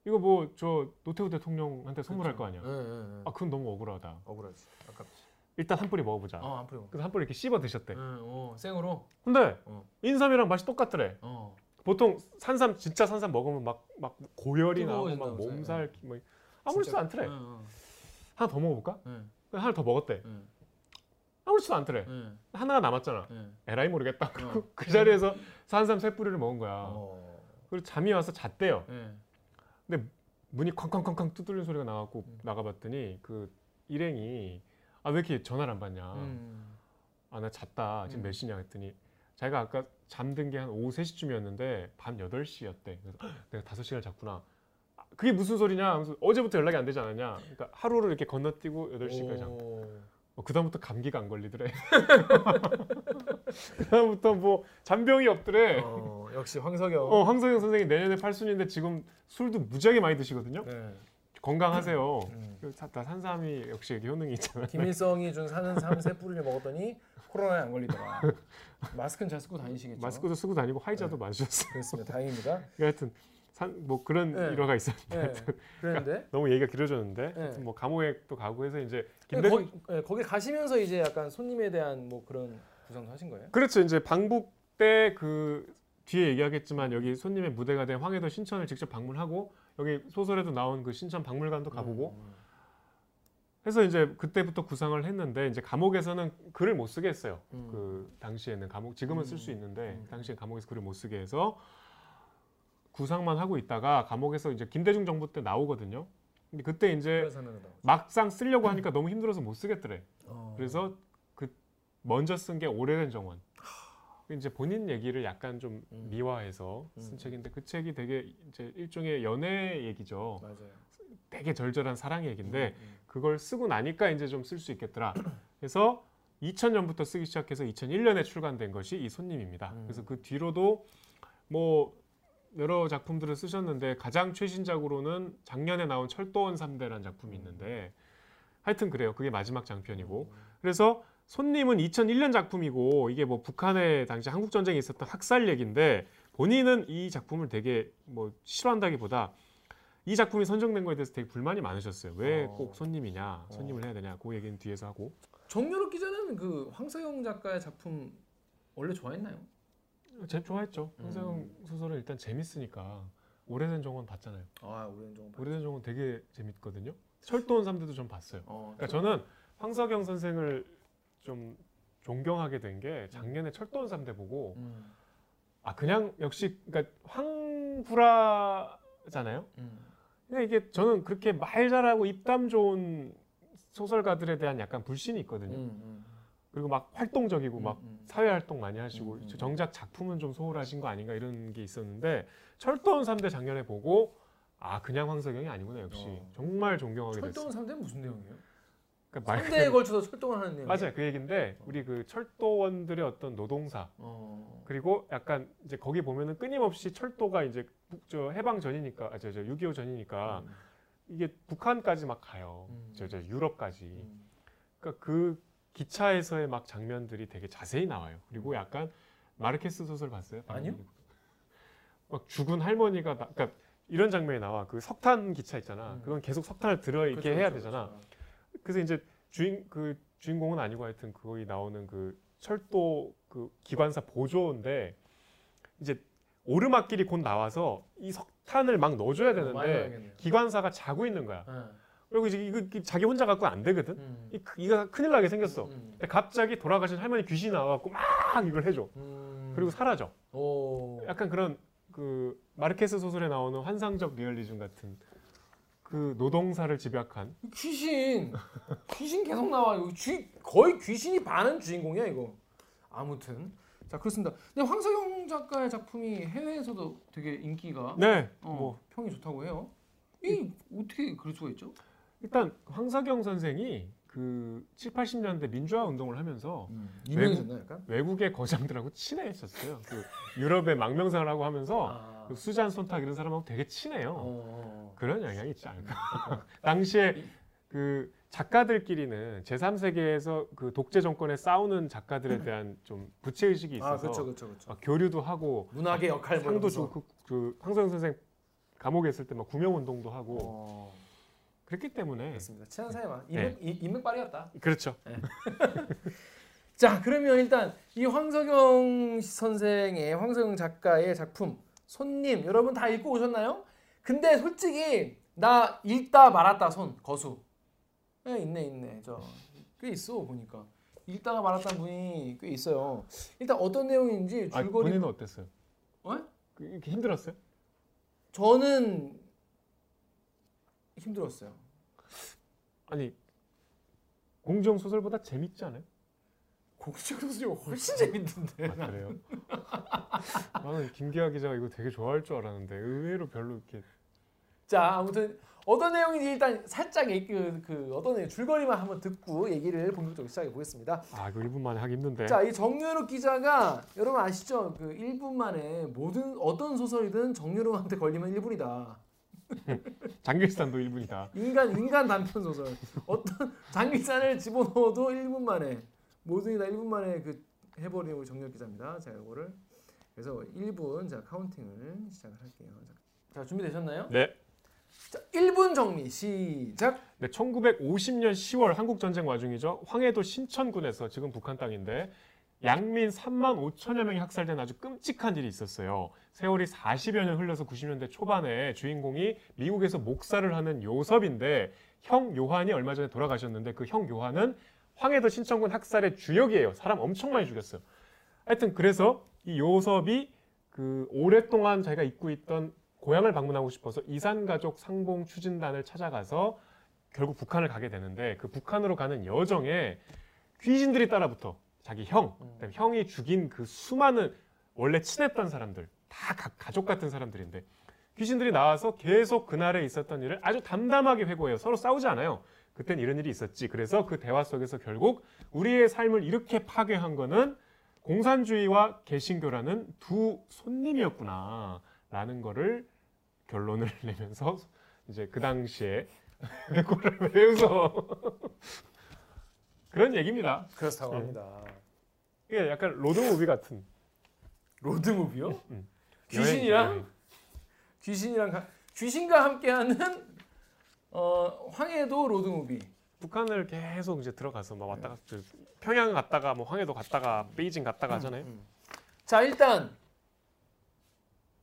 이거 뭐 저 노태우 대통령한테 선물할 거 아니야. 예, 예, 예. 아 그건 너무 억울하다. 억울하지. 아깝지. 일단 한 뿌리 먹어보자. 어, 안 풀려. 그래서 한 뿌리 이렇게 씹어 드셨대. 예, 어, 생으로. 근데 어. 인삼이랑 맛이 똑같더래. 어. 보통 산삼 진짜 산삼 먹으면 막 막 고열이 나고 막. 몸살 뭐 아무렇지도 않더래. 예, 어. 하나 더 먹어볼까? 예, 하나 더 먹었대. 예, 아무렇지도 않더래. 예, 하나가 남았잖아. 예. 에라이 모르겠다. 어. [LAUGHS] 그 자리에서 산삼 세 뿌리를 먹은 거야. 어. 그리고 잠이 와서 잤대요. 예. 문이 쾅쾅쾅쾅 두드리는 소리가 나갖고 음. 나가봤더니 그 일행이 아 왜 이렇게 전화를 안 받냐. 음. 아나 잤다. 지금 음. 몇 시냐 했더니 자기가 아까 잠든 게 한 오후 3시쯤이었는데 밤 8시였대. 그래서 "헉, 내가 5시간을 잤구나. 아, 그게 무슨 소리냐? 하면서 어제부터 연락이 안 되지 않았냐? 그러니까 하루를 이렇게 건너뛰고 8시까지 자고. 오. 어, 그다음부터 감기가 안 걸리더래. [LAUGHS] 그다음부터 뭐 잔병이 없더래. 어, 역시 황석영. 어, 황석영 선생이 내년에 팔순인데 지금 술도 무지하게 많이 드시거든요. 네. 건강하세요. 음. 그 사- 다 산삼이 역시 효능이 있잖아요. 김일성이 준 사는 삼세 뿌리를 먹었더니 코로나에 안 걸리더라. [LAUGHS] 마스크는 잘 쓰고 다니시겠죠. 마스크도 쓰고 다니고 화이자도 마셨어요. 그렇습니다. 다행입니다. 하여튼 산, 뭐 그런 네. 일화가 있었는데 네. 그랬는데 너무 얘기가 길어졌는데 네. 뭐 감옥에 또 가고 해서 이제 근데 김대중 거기, 네, 거기 가시면서 이제 약간 손님에 대한 뭐 그런 구상도 하신 거예요? 그렇죠. 이제 방북 때 그 뒤에 얘기하겠지만 여기 손님의 무대가 된 황해도 신천을 직접 방문하고 여기 소설에도 나온 그 신천 박물관도 가보고 음. 해서 이제 그때부터 구상을 했는데 이제 감옥에서는 글을 못 쓰게 했어요. 음. 그 당시에는 감옥 지금은 쓸수 음. 있는데 음. 당시에 감옥에서 글을 못 쓰게 해서 구상만 하고 있다가 감옥에서 이제 김대중 정부 때 나오거든요. 근데 그때 이제. 막상 쓰려고 하니까 너무 힘들어서 못 쓰겠더래. 어. 그래서 그 먼저 쓴 게 오래된 정원. 이제 본인 얘기를 약간 좀 음. 미화해서 쓴 음. 책인데 그 책이 되게 이제 일종의 연애 얘기죠. 맞아요. 되게 절절한 사랑 얘기인데 음, 그걸 쓰고 나니까 이제 좀 쓸 수 있겠더라. [CLEARS THROAT] 그래서 2000년부터 쓰기 시작해서 2001년에 출간된 것이 이 손님입니다. 음. 그래서 그 뒤로도 뭐 여러 작품들을 쓰셨는데 가장 최신작으로는 작년에 나온 철도원 3대라는 작품이 있는데 하여튼 그래요. 그게 마지막 장편이고. 그래서 손님은 2001년 작품이고 이게 뭐 북한에 당시 한국 전쟁에 있었던 학살 얘기인데 본인은 이 작품을 되게 뭐 싫어한다기보다 이 작품이 선정된 거에 대해서 되게 불만이 많으셨어요. 왜 어. 꼭 손님이냐, 손님을 해야 되냐, 그 얘기는 뒤에서 하고. 정유럽 기자는 그 황석영 작가의 작품 원래 좋아했나요? 제 좋아했죠. 음. 황세영 소설은 일단 재밌으니까 오래된 정원 봤잖아요. 아 오랜 정도. 오래된 정원 되게 재밌거든요. 철도원 3대도 좀 봤어요. 어, 그러니까 저는 황석영 선생을 좀 존경하게 된 게 작년에 철도원 3대 보고 음, 아 그냥 역시 그러니까 황불화잖아요. 음, 근데 이게 저는 그렇게 말 잘하고 입담 좋은 소설가들에 대한 약간 불신이 음, 있거든요. 음, 그리고 막 활동적이고 막 음, 음. 사회 활동 많이 하시고 음, 음. 정작 작품은 좀 소홀하신 거 아닌가 이런 게 있었는데 철도원 3대 작년에 보고 아 그냥 황석영이 아니구나 역시 어. 정말 존경하게 됐어요. 철도원 3대 무슨 내용이에요? 그러니까 말 3대에 그대로 걸쳐서 철도원 하는 내용. 맞아요 그 얘기인데 우리 그 철도원들의 어떤 노동사 어. 그리고 약간 이제 거기 보면은 끊임없이 철도가 이제 북- 저 해방 전이니까 아, 저, 저 6.25 전이니까 음. 이게 북한까지 막 가요. 음. 저, 저 유럽까지. 음. 그러니까 그 기차에서의 막 장면들이 되게 자세히 나와요. 그리고 약간 마르케스 소설 봤어요? 아니요. 막 죽은 할머니가 나, 그러니까 이런 장면이 나와. 그 석탄 기차 있잖아. 음. 그건 계속 석탄을 들어 있게 그렇죠, 해야 그렇죠, 되잖아. 그렇죠. 그래서 이제 주인 그 주인공은 아니고 하여튼 거기 나오는 그 철도 그 기관사 보조인데 이제 오르막길이 곧 나와서 이 석탄을 막 넣어줘야 어, 많이 되는데. 기관사가 자고 있는 거야. 예. 그리고 이제 이거 이거 자기 혼자 갖고 안 되거든. 음. 이, 이가 큰일 나게 생겼어. 음. 근데 갑자기 돌아가신 할머니 귀신이 나와갖고 막 이걸 해줘. 음. 그리고 사라져. 오. 약간 그런 그 마르케스 소설에 나오는 환상적 리얼리즘 같은 그 노동사를 집약한. 귀신. 귀신 계속 나와. 이거 쥐 거의 귀신이 반은 주인공이야 이거. 아무튼. 자 그렇습니다. 근데 황석영 작가의 작품이 해외에서도 되게 인기가 네. 어, 뭐. 평이 좋다고 해요. 이 어떻게 그럴 수가 있죠? 일단 황석영 선생이 그 7, 80년대 민주화 운동을 하면서 유명해졌나 약간? 외국의 거장들하고 친해졌어요. 그 유럽의 망명생활 하고 하면서 아. 그 수잔 손탁 이런 사람하고 되게 친해요. 어. 그런 영향이 있지 않을까. [LAUGHS] 당시에 그 작가들끼리는 제3세계에서 그 독재 정권에 싸우는 작가들에 대한 좀 부채 의식이 있어서 아 그렇죠 그렇죠 막 교류도 하고 문학의 역할 상도 보면서. 주고 그, 그 황석영 선생 감옥에 있을 때 막 구명 운동도 하고 어, 그랬기 때문에 그렇습니다 친한 사이만 네. 인맥 인맥발이었다 그렇죠. [LAUGHS] 자 그러면 일단 이 황석영 선생의 황석영 작가의 작품 손님 여러분 다 읽고 오셨나요? 근데 솔직히 나 읽다 말았다 손 거수 네, 있네 있네 저꽤 있어 보니까 읽다가 말았다는 분이 꽤 있어요 일단 어떤 내용인지 아, 줄거리 본인은 어땠어요? 어? 그- 이렇게 힘들었어요? 저는 힘들었어요 아니 공정 소설보다 재밌지 않아요? 공식 소설이 훨씬 재밌던데 아, 그래요? 나는 김기아 기자가 이거 되게 좋아할 줄 알았는데 의외로 별로 이렇게 자 아무튼 어떤 내용인지 일단 살짝 그, 그 어떤 내용 줄거리만 한번 듣고 얘기를 본격적으로 시작해 보겠습니다. 아 이거 1분 만에 하기 힘든데 자, 이 정유럽 기자가 여러분 아시죠? 그 1분 만에 모든 어떤 소설이든 정유럽한테 걸리면 1분이다. [LAUGHS] 장길산도 1분이다. 인간 인간 단편 소설. 어떤 장기산을 집어넣어도 1분 만에 모든이 다 1분 만에 그 해버리는 우리 정유럽 기자입니다. 자, 이거를 그래서 1분 자 카운팅을 시작을 할게요. 자, 자 준비되셨나요? 네. 자, 1분 정리 시작. 네, 1950년 10월 한국 전쟁 와중이죠. 황해도 신천군에서 지금 북한 땅인데 양민 3만 5천여 명이 학살된 아주 끔찍한 일이 있었어요. 세월이 40여 년 흘러서 90년대 초반에 주인공이 미국에서 목사를 하는 요섭인데 형 요한이 얼마 전에 돌아가셨는데 그 형 요한은 황해도 신천군 학살의 주역이에요. 사람 엄청 많이 죽였어요. 하여튼 그래서 이 요섭이 그 오랫동안 자기가 잊고 있던 고향을 방문하고 싶어서 이산가족 상봉 추진단을 찾아가서 결국 북한을 가게 되는데 그 북한으로 가는 여정에 귀신들이 따라붙어 자기 형, 그다음에 형이 죽인 그 수많은 원래 친했던 사람들 다 가, 가족 같은 사람들인데 귀신들이 나와서 계속 그날에 있었던 일을 아주 담담하게 회고해요. 서로 싸우지 않아요. 그땐 이런 일이 있었지. 그래서 그 대화 속에서 결국 우리의 삶을 이렇게 파괴한 거는 공산주의와 개신교라는 두 손님이었구나 라는 거를 결론을 [LAUGHS] 내면서 이제 그 당시에 회고를 왜 웃어? 그런 얘기입니다. 그렇다고 네. 합니다. 이게 약간 로드무비 같은 로드 무비요? 음. 귀신이랑 여행, 여행. 귀신이랑 가, 귀신과 함께하는 어, 황해도 로드 무비. 북한을 계속 이제 들어가서 막 왔다 갔다 평양 갔다가 뭐 황해도 갔다가 베이징 갔다가 하잖아요. 음. 자 일단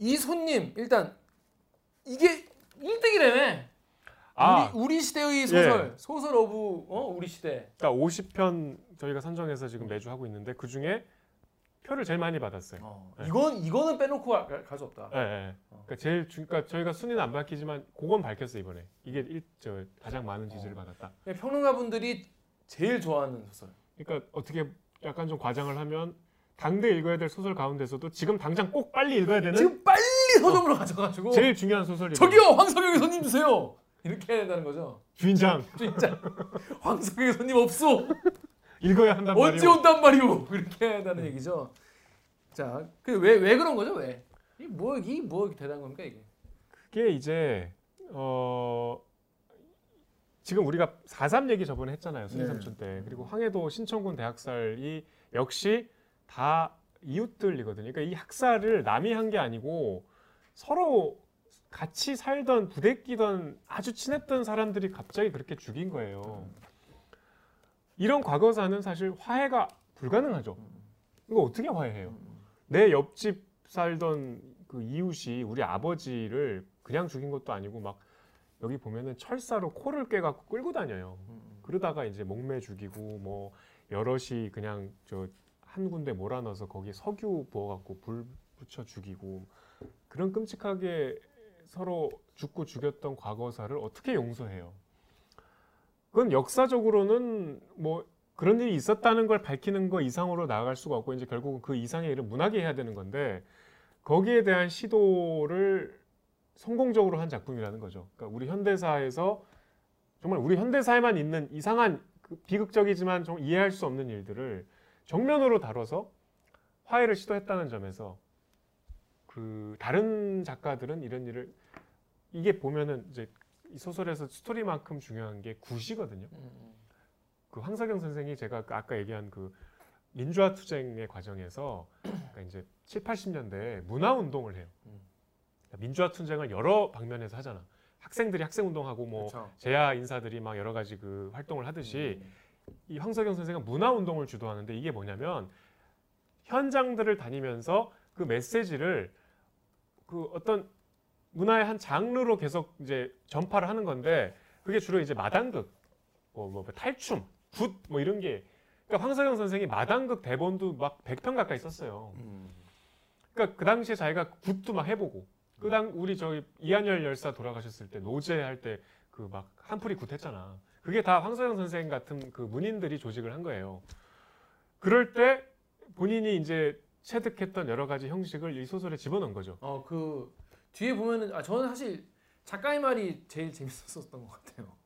이 손님 일단 이게 1등이라며. 아, 우리, 우리 시대의 소설 소설 of 어 우리 시대. 그러니까 50편 저희가 선정해서 지금 매주 하고 있는데 그 중에 표를 제일 많이 받았어요. 어, 네. 이건 이거는 빼놓고 갈수 없다. 예, 예. 그러니까 제일 주, 그러니까 저희가 순위는 안 밝히지만 그건 밝혔어 요 이번에 이게 일, 저, 가장 많은 지지를 받았다. 평론가 분들이 제일 좋아하는 소설. 그러니까 어떻게 약간 좀 과장을 하면 당대 읽어야 될 소설 가운데서도 지금 당장 꼭 빨리 읽어야 되는 지금 빨리 서점으로 가져가지고 제일 중요한 소설이 저기요 황석영의 손님 주세요 이렇게 해야 된다는 거죠. 주인장 진짜 황석영의 손님 없어. 읽어야 한단 언제 말이오. 온단 말이오 [LAUGHS] 해야 한다는 얘기죠. 자, 그왜왜 그런 거죠? 왜? 이뭐 이 뭐 대단한 겁니까 이게? 그게 이제 어 지금 우리가 4.3 얘기 저번에 했잖아요. 순위 네. 삼촌 때. 그리고 황해도 신천군 대학살이 역시 다 이웃들이거든요. 그러니까 이 학살을 남이 한 게 아니고 서로 같이 살던 부대끼던 아주 친했던 사람들이 갑자기 그렇게 죽인 거예요. 이런 과거사는 사실 화해가 불가능하죠. 이거 어떻게 화해해요? 내 옆집 살던 그 이웃이 우리 아버지를 그냥 죽인 것도 아니고 막 여기 보면은 철사로 코를 깨갖고 끌고 다녀요. 그러다가 이제 목매 죽이고 뭐 여럿이 그냥 저 한 군데 몰아넣어서 거기 석유 부어갖고 불 붙여 죽이고 그런 끔찍하게 서로 죽고 죽였던 과거사를 어떻게 용서해요? 그건 역사적으로는 뭐 그런 일이 있었다는 걸 밝히는 거 이상으로 나아갈 수가 없고 이제 결국은 그 이상의 일을 문학에 해야 되는 건데 거기에 대한 시도를 성공적으로 한 작품이라는 거죠. 그러니까 우리 현대사에서 정말 우리 현대사에만 있는 이상한 그 비극적이지만 좀 이해할 수 없는 일들을 정면으로 다뤄서 화해를 시도했다는 점에서 그 다른 작가들은 이런 일을 이게 보면은 이제 이 소설에서 스토리만큼 중요한 게 굿이거든요. 그 황석영 선생이 제가 그 아까 얘기한 그 민주화 투쟁의 과정에서 그러니까 이제 7, 80년대에 문화 운동을 해요. 그러니까 민주화 투쟁을 여러 방면에서 하잖아. 학생들이 학생 운동하고 뭐 그렇죠. 제야 인사들이 막 여러 가지 그 활동을 하듯이 음. 이 황석영 선생은 문화 운동을 주도하는데 이게 뭐냐면 현장들을 다니면서 그 메시지를 그 어떤 문화의 한 장르로 계속 이제 전파를 하는 건데 그게 주로 이제 마당극, 뭐, 뭐 탈춤, 굿 뭐 이런 게 그러니까 황석영 선생이 마당극 대본도 막 100편 가까이 썼어요. 그러니까 그 당시에 자기가 굿도 막 해보고 그당 우리 저기 이한열 열사 돌아가셨을 때 노제 할 때 그 막 한풀이 굿 했잖아. 그게 다 황석영 선생 같은 그 문인들이 조직을 한 거예요. 그럴 때 본인이 이제 체득했던 여러 가지 형식을 이 소설에 집어넣은 거죠. 어 그 뒤에 보면은 아 저는 사실 작가의 말이 제일 재밌었던 것 같아요.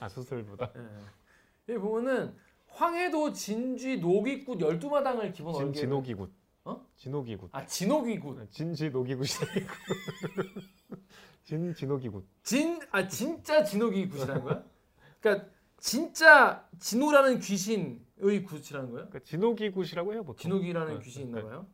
아 소설보다 예. 여기 보면은 황해도 진쥐 노기굿 열두 마당을 기본 진 얼개 진호기굿. 어? 진호기굿. 아 진호기굿 진지 노기굿이 진 진호기굿. [LAUGHS] 진아 진짜 진호기굿이라는 거야? 그러니까 진짜 진오귀라는 귀신의 굿이라는 거야? 그러니까 진오귀굿이라고 해요 보통. 진오귀라는 네, 귀신이 네. 있나 봐요.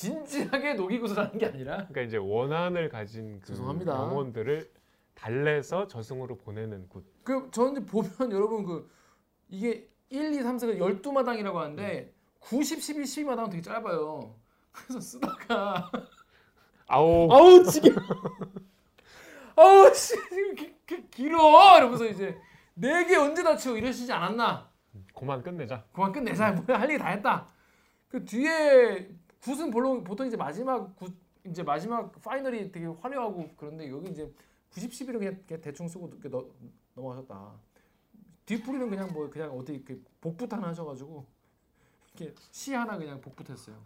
진지하게 노귀굿을 하는 게 아니라 그러니까 이제 원한을 가진 그 죄송합니다. 영혼들을 달래서 저승으로 보내는 굿. 그 저는 보면 [LAUGHS] 여러분 그 이게 1, 2, 3, 4가 12마당이라고 하는데 90, 11, 12마당은 되게 짧아요. 그래서 쓰다가 [LAUGHS] 아오. 아우 지게 [LAUGHS] 아우 씨 기- 기- 길어 이러면서 이제 네 개 언제 다 치고 이러시지 않았나 그만 끝내자. 그만 끝내자 뭐야 할 얘기 다 했다 그 뒤에 굿은 별로 보통 이제 마지막 굿 이제 마지막 final이 되게 화려하고 그런데 여기 이제 90, 11을 그냥, 그냥 대충 쓰고 이렇게 넣, 넘어가셨다. 뒷풀이는 그냥 뭐 그냥 어디 이렇게 복붙 하나 하셔가지고 이렇게 시 하나 그냥 복붙했어요.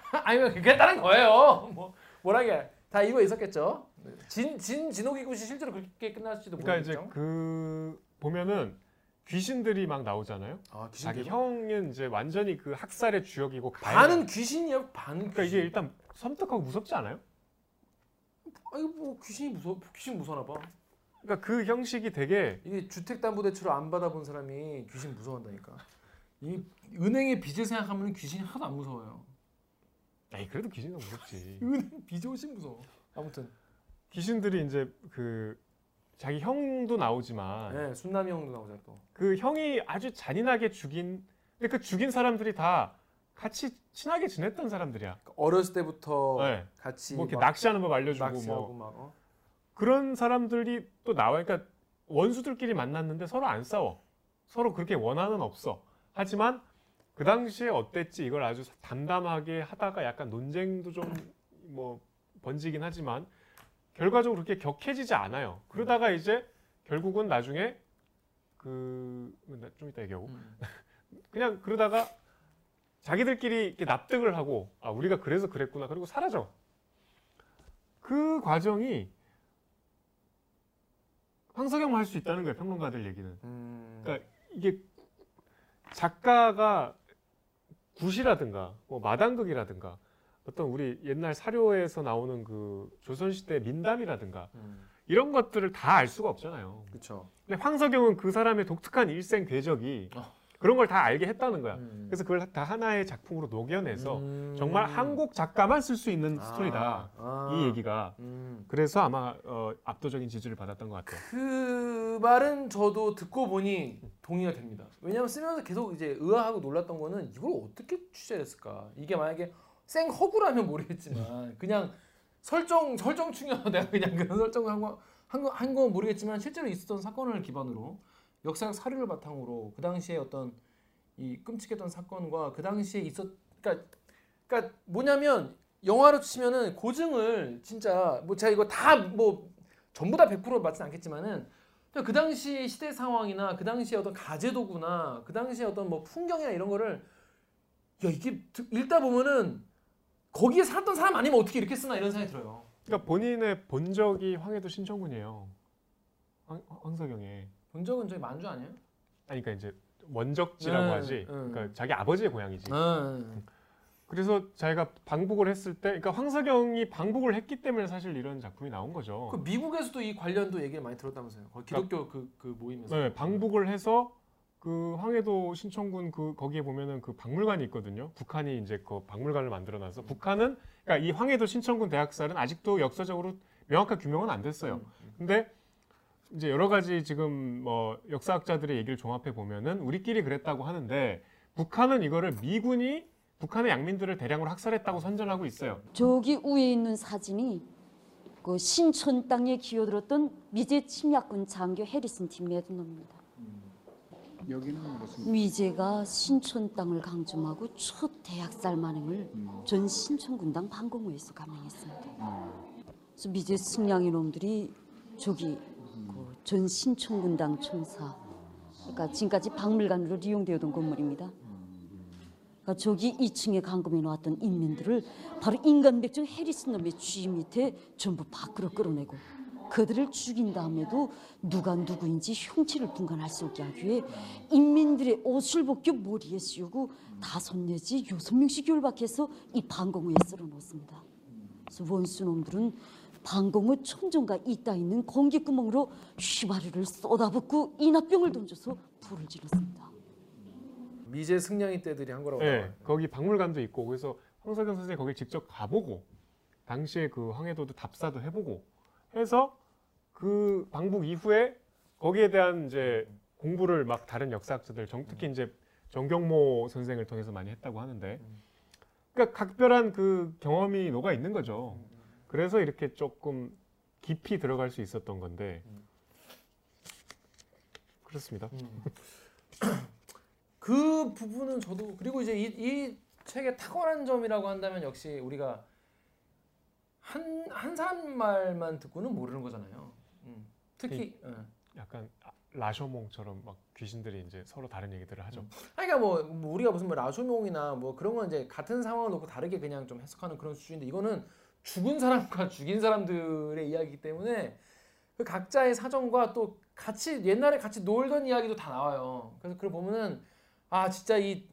[LAUGHS] 아니면 그랬다는 거예요. 뭐 뭐라게. 다 이거 있었겠죠? 진 진 진호기 굿이 실제로 그렇게 끝날지도 그러니까 이제 모르겠죠? 그 보면은 귀신들이 막 나오잖아요. 아, 자기 형은 이제 완전히 그 학살의 주역이고 반은. 귀신이야 반은 그러니까 이게 일단 섬뜩하고 무섭지 않아요? 아이고 뭐 귀신이 무서 귀신 무서나 봐. 그러니까 그 형식이 되게 이게 주택담보대출을 안 받아본 사람이 귀신 무서워한다니까. 이 은행의 빚을 생각하면 귀신이 하나도 안 무서워요. 아니 그래도 귀신은 무섭지. 은행 빚이 훨씬 무서워. 아무튼 귀신들이 이제 그 자기 형도 나오지만 네, 순남이 형도 나오잖아 또. 그 형이 아주 잔인하게 죽인 근데 그 죽인 사람들이 다 같이 친하게 지냈던 사람들이야. 어렸을 때부터 네. 같이 뭐 이렇게 막 낚시하는 법 알려주고 낚시하고 뭐 막 어? 그런 사람들이 또 나와 그러니까 원수들끼리 만났는데 서로 안 싸워. 서로 그렇게 원한은 없어. 하지만 그 당시에 어땠지 이걸 아주 담담하게 하다가 약간 논쟁도 좀 뭐 번지긴 하지만 결과적으로 그렇게 격해지지 않아요. 그러다가 이제 결국은 나중에 그 좀 이따 얘기하고 음. [LAUGHS] 그냥 그러다가 자기들끼리 이렇게 납득을 하고 아 우리가 그래서 그랬구나 그리고 사라져. 그 과정이 황석영만 할수 있다는 거예요. 평론가들 얘기는. 음. 그러니까 이게 작가가 굿이라든가 뭐 마당극이라든가 어떤 우리 옛날 사료에서 나오는 그 조선시대 민담이라든가 음. 이런 것들을 다 알 수가 없잖아요. 그렇죠. 근데 황석영은 그 사람의 독특한 일생 궤적이 어. 그런 걸 다 알게 했다는 거야. 음. 그래서 그걸 다 하나의 작품으로 녹여내서 음. 정말 한국 작가만 쓸 수 있는 아, 스토리다. 아. 이 얘기가 음. 그래서 아마 어, 압도적인 지지를 받았던 것 같아요. 그 말은 저도 듣고 보니 동의가 됩니다. 왜냐하면 쓰면서 계속 이제 의아하고 놀랐던 거는 이걸 어떻게 취재했을까? 이게 만약에 생 허구라면 모르겠지만 그냥 설정 설정 충이어서 [LAUGHS] 내가 그냥 그런 설정을 한거 한 건 모르겠지만 실제로 있었던 사건을 기반으로 역사적 사료를 바탕으로 그 당시에 어떤 이 끔찍했던 사건과 그 당시에 있었 그러니까 그러니까 뭐냐면 영화로 치면은 고증을 진짜 뭐 제가 이거 다 뭐 전부 다 100% 맞진 않겠지만은 그 당시 시대 상황이나 그 당시의 어떤 가제도구나 그 당시의 어떤 뭐 풍경이나 이런 거를 야 이게 듣- 읽다 보면은 거기에 살았던 사람 아니면 어떻게 이렇게 쓰나 이런 생각이 들어요. 그러니까 본인의 본적이 황해도 신청군이에요. 황, 황석영의. 본 적은 저기 만주 아니에요? 아니 그러니까 이제 원적지라고 네, 하지. 네. 그러니까 자기 아버지의 고향이지. 음. 그래서 자기가 방북을 했을 때, 그러니까 황석영이 방북을 했기 때문에 사실 이런 작품이 나온 거죠. 그 미국에서도 이 관련도 얘기를 많이 들었다면서요. 기독교 그, 그 모임에서. 네, 방북을 해서 그 황해도 신청군 그 거기에 보면은 그 박물관이 있거든요. 북한이 이제 그 박물관을 만들어놔서 북한은 그러니까 이 황해도 신청군 대학살은 아직도 역사적으로 명확한 규명은 안 됐어요. 근데 이제 여러 가지 지금 뭐 역사학자들의 얘기를 종합해 보면은 우리끼리 그랬다고 하는데 북한은 이거를 미군이 북한의 양민들을 대량으로 학살했다고 선전하고 있어요. 저기 위에 있는 사진이 그 신촌 땅에 기어들었던 미제 침략군 장교 해리슨 팀 매듭입니다. 여기는 무슨 미제가 신촌 땅을 강점하고 첫 대학살 만행을 전 신촌군당 방공호에서 감행했습니다. 그래서 미제 승량이 놈들이 저기 그 전 신촌군당 총사, 그러니까 지금까지 박물관으로 이용되었던 건물입니다. 그러니까 저기 2층에 감금해 놓았던 인민들을 바로 인간백정 해리슨 놈의 쥐 밑에 전부 밖으로 끌어내고 그들을 죽인 다음에도 누가 누구인지 흉체를 분간할 수 없게 하기 위해 인민들의 옷을 벗겨 머리에 씌우고 다섯 내지 여섯 명씩 열박해서 이 방공호에 쓸어 놓습니다. 그래서 원수놈들은 방공호 천정가 있다 있는 공기구멍으로 휘발유를 쏟아붓고 인화병을 던져서 불을 질렀습니다. 미제 승냥이 때들이 한 거라고. 네. 거기 박물관도 있고 그래서 황석영 선생이 거기 직접 가보고 당시에 그 황해도도 답사도 해보고 해서 그 방북 이후에 거기에 대한 이제 공부를 막 다른 역사학자들 정, 특히 이제 정경모 선생을 통해서 많이 했다고 하는데 그러니까 각별한 그 경험이 녹아 있는 거죠. 그래서 이렇게 조금 깊이 들어갈 수 있었던 건데 그렇습니다. 음. 그 부분은 저도 그리고 이제 이, 이 책의 탁월한 점이라고 한다면 역시 우리가 한, 한 사람 말만 듣고는 모르는 거잖아요. 음. 특히 예. 약간 라셔몽처럼 막 귀신들이 이제 서로 다른 얘기들을 하죠. 아니, 그러니까 뭐, 뭐 우리가 무슨 뭐 라쇼몽이나 뭐 그런 건 이제 같은 상황을 놓고 다르게 그냥 좀 해석하는 그런 수준인데 이거는 죽은 사람과 [LAUGHS] 죽인 사람들의 이야기이기 때문에 그 각자의 사정과 또 같이 옛날에 같이 놀던 이야기도 다 나와요. 그래서 그걸 보면은 아 진짜 이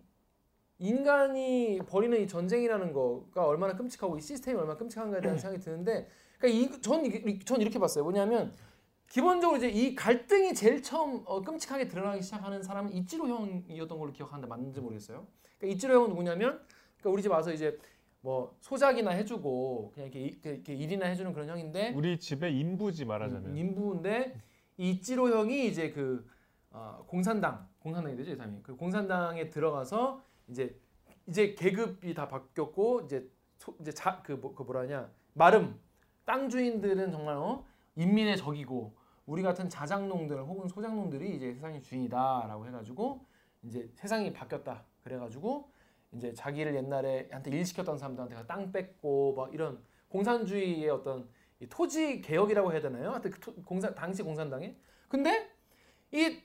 인간이 벌이는 이 전쟁이라는 거가 얼마나 끔찍하고 이 시스템이 얼마나 끔찍한가에 대한 [CLEARS THROAT] 생각이 드는데 그러니까 이 전 전 이렇게 봤어요. 뭐냐면 기본적으로 이제 이 갈등이 제일 처음 어, 끔찍하게 드러나기 시작하는 사람은 이치로 형이었던 걸로 기억하는데 맞는지 모르겠어요. 그러니까 이치로 형은 누구냐면 그러니까 우리 집 와서 이제 뭐 소작이나 해주고 그냥 이렇게, 이- 이렇게 일이나 해주는 그런 형인데 우리 집의 인부지 말하자면 음, 인부인데 이치로 형이 이제 그 어, 공산당 공산당이 되죠 이 사람이 그 공산당에 들어가서 이제 이제 계급이 다 바뀌었고 이제 소, 이제 자그 뭐, 그 뭐라 하냐 마름 땅 주인들은 정말 어 인민의 적이고 우리 같은 자장농들 혹은 소장농들이 이제 세상의 주인이다라고 해가지고 이제 세상이 바뀌었다 그래가지고 이제 자기를 옛날에 한테 일 시켰던 사람들한테 땅 뺏고 막 이런 공산주의의 어떤 이 토지 개혁이라고 해야 되나요? 하여튼 그 토- 공산 당시 공산당에 근데 이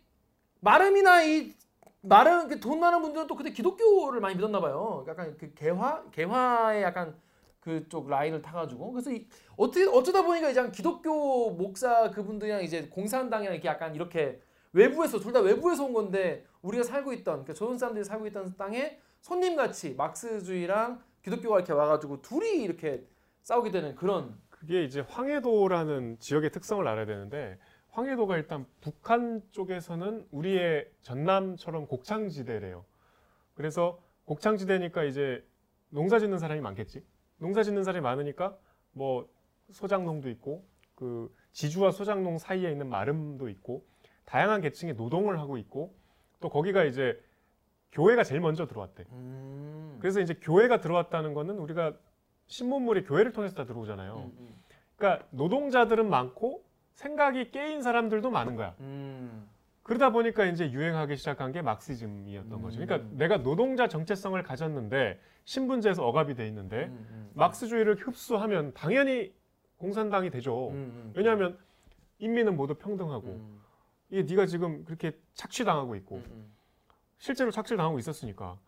마름이나 이 마름 그돈 많은 분들은 또 그때 기독교를 많이 믿었나 봐요. 약간 그 개화 개화의 약간 그쪽 라인을 타가지고 그래서 이, 어떻게 어쩌다 보니까 이제 한 기독교 목사 그분들이랑 이제 공산당이랑 이렇게 약간 이렇게 외부에서 둘 다 외부에서 온 건데 우리가 살고 있던 그러니까 조선 사람들이 살고 있던 땅에 손님 같이 막스주의랑 기독교가 이렇게 와가지고 둘이 이렇게 싸우게 되는 그런 그게 이제 황해도라는 지역의 특성을 알아야 되는데 황해도가 일단 북한 쪽에서는 우리의 전남처럼 곡창지대래요. 그래서 곡창지대니까 이제 농사 짓는 사람이 많겠지. 농사 짓는 사람이 많으니까 뭐 소장농도 있고 그 지주와 소장농 사이에 있는 마름도 있고 다양한 계층의 노동을 하고 있고 또 거기가 이제 교회가 제일 먼저 들어왔대. 음. 그래서 이제 교회가 들어왔다는 거는 우리가 신문물이 교회를 통해서 다 들어오잖아요. 음, 음. 그러니까 노동자들은 많고 생각이 깨인 사람들도 많은 거야. 음. 그러다 보니까 이제 유행하기 시작한 게 막시즘이었던 거죠. 그러니까 음. 내가 노동자 정체성을 가졌는데 신분제에서 억압이 돼 있는데 음, 음. 막스주의를 흡수하면 당연히 공산당이 되죠. 음, 음. 왜냐하면 인민은 모두 평등하고 음, 이게 네가 지금 그렇게 착취당하고 있고 음, 음. 실제로 착취를 당하고 있었으니까.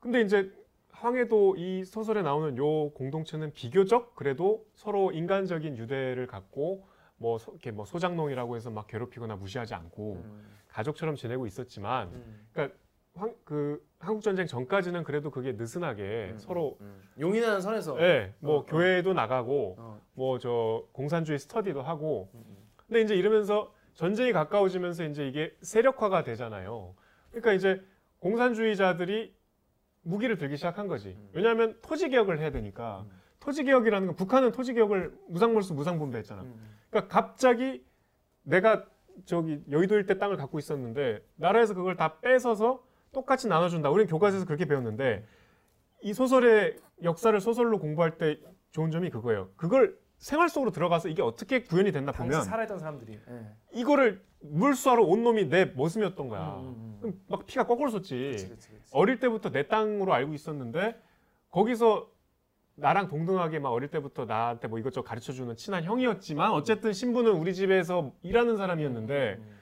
근데 이제 황해도 이 소설에 나오는 요 공동체는 비교적 그래도 서로 인간적인 유대를 갖고 뭐 소, 이렇게 뭐 소장농이라고 해서 막 괴롭히거나 무시하지 않고 음, 가족처럼 지내고 있었지만 음. 황, 그 한국 전쟁 전까지는 그래도 그게 느슨하게 음, 서로 음. 용인하는 선에서 예, 뭐 어, 어. 교회도 나가고 어. 뭐저 공산주의 스터디도 하고 음, 음. 근데 이제 이러면서 전쟁이 가까워지면서 이제 이게 세력화가 되잖아요. 그러니까 이제 공산주의자들이 무기를 들기 시작한 거지. 음. 왜냐하면 토지 개혁을 해야 되니까. 음. 토지 개혁이라는 건 북한은 토지 개혁을 무상몰수 무상분배했잖아. 음, 그러니까 갑자기 내가 저기 여의도 일대 땅을 갖고 있었는데 나라에서 그걸 다 뺏어서 똑같이 나눠준다. 우리는 교과서에서 그렇게 배웠는데 이 소설의 역사를 소설로 공부할 때 좋은 점이 그거예요. 그걸 생활 속으로 들어가서 이게 어떻게 구현이 됐나 보면 살아있던 사람들이 예. 이거를 물수하러 온 놈이 내 모습이었던 거야. 음, 음, 음. 막 피가 거꾸로 솟지. 그치, 그치, 그치. 어릴 때부터 내 땅으로 알고 있었는데 거기서 나랑 동등하게 막 어릴 때부터 나한테 뭐 이것저것 가르쳐 주는 친한 형이었지만 어쨌든 신부는 우리 집에서 일하는 사람이었는데 음,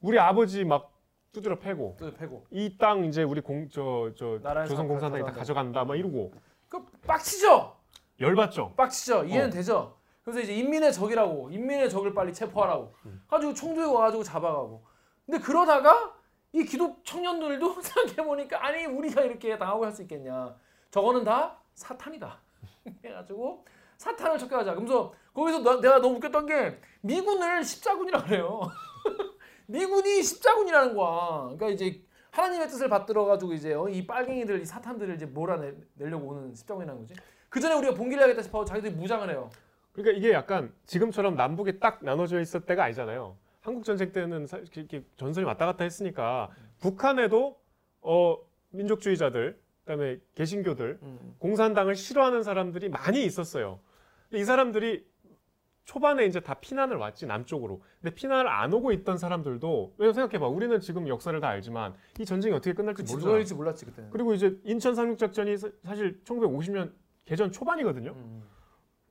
우리 아버지 막 두드려 패고 또 패고 이 땅 이제 우리 공 저저 나라에서 조선 공산당이 다 가져간다. 막 이러고 그 빡치죠 열받죠. 빡치죠 이해는 어. 되죠 그래서 이제 인민의 적이라고 인민의 적을 빨리 체포하라고 음. 가지고 총 들고 와가지고 잡아가고 근데 그러다가 이 기독 청년들도 [LAUGHS] 생각해 보니까 아니 우리가 이렇게 당하고 할 수 있겠냐 저거는 다 사탄이다. [LAUGHS] 해가지고 사탄을 척결하자. 그러면서 거기서 나- 내가 너무 웃겼던 게 미군을 십자군이라 그래요. [LAUGHS] 미군이 십자군이라는 거야. 그러니까 이제 하나님의 뜻을 받들어 가지고 이제 어, 이 빨갱이들 이 사탄들을 이제 몰아내려고 오는 십자군이라는 거지. 그 전에 우리가 봉기를 하겠다 싶어 자기들이 무장을 해요. 그러니까 이게 약간 지금처럼 남북이 딱 나눠져 있을 때가 아니잖아요. 한국 전쟁 때는 사- 이렇게 전선이 왔다 갔다 했으니까 북한에도 어 민족주의자들 그다음에 개신교들 음. 공산당을 싫어하는 사람들이 많이 있었어요. 이 사람들이 초반에 이제 다 피난을 왔지 남쪽으로. 근데 피난을 안 오고 있던 사람들도 왜냐면 생각해봐. 우리는 지금 역사를 다 알지만 이 전쟁이 어떻게 끝날지 그치 모르잖아. 몰랐지 그때는 그리고 이제 인천 상륙작전이 사- 사실 1950년 개전 초반이거든요. 음.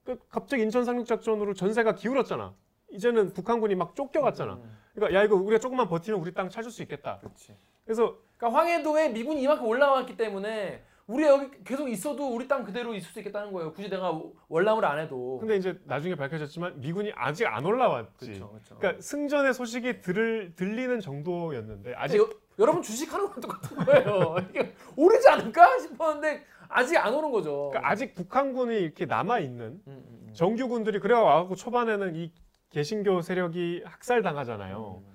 그 갑자기 인천 상륙작전으로 전세가 기울었잖아. 이제는 북한군이 막 쫓겨갔잖아. 음. 그러니까 야 이거 우리가 조금만 버티면 우리 땅 찾을 수 있겠다. 그렇지 그래서 그러니까 황해도에 미군이 이만큼 올라왔기 때문에 우리 여기 계속 있어도 우리 땅 그대로 있을 수 있겠다는 거예요. 굳이 내가 월남을 안 해도. 근데 이제 나중에 밝혀졌지만 미군이 아직 안 올라왔지. 그렇죠, 그렇죠. 그러니까 승전의 소식이 들, 들리는 정도였는데 아직 여, 여러분 주식하는 거랑 똑같은 거예요. [LAUGHS] 이게 오르지 않을까 싶었는데 아직 안 오는 거죠. 그러니까 아직 북한군이 이렇게 남아 있는 음, 음, 음. 정규군들이 그래 와갖고 초반에는 이 개신교 세력이 학살 당하잖아요. 음.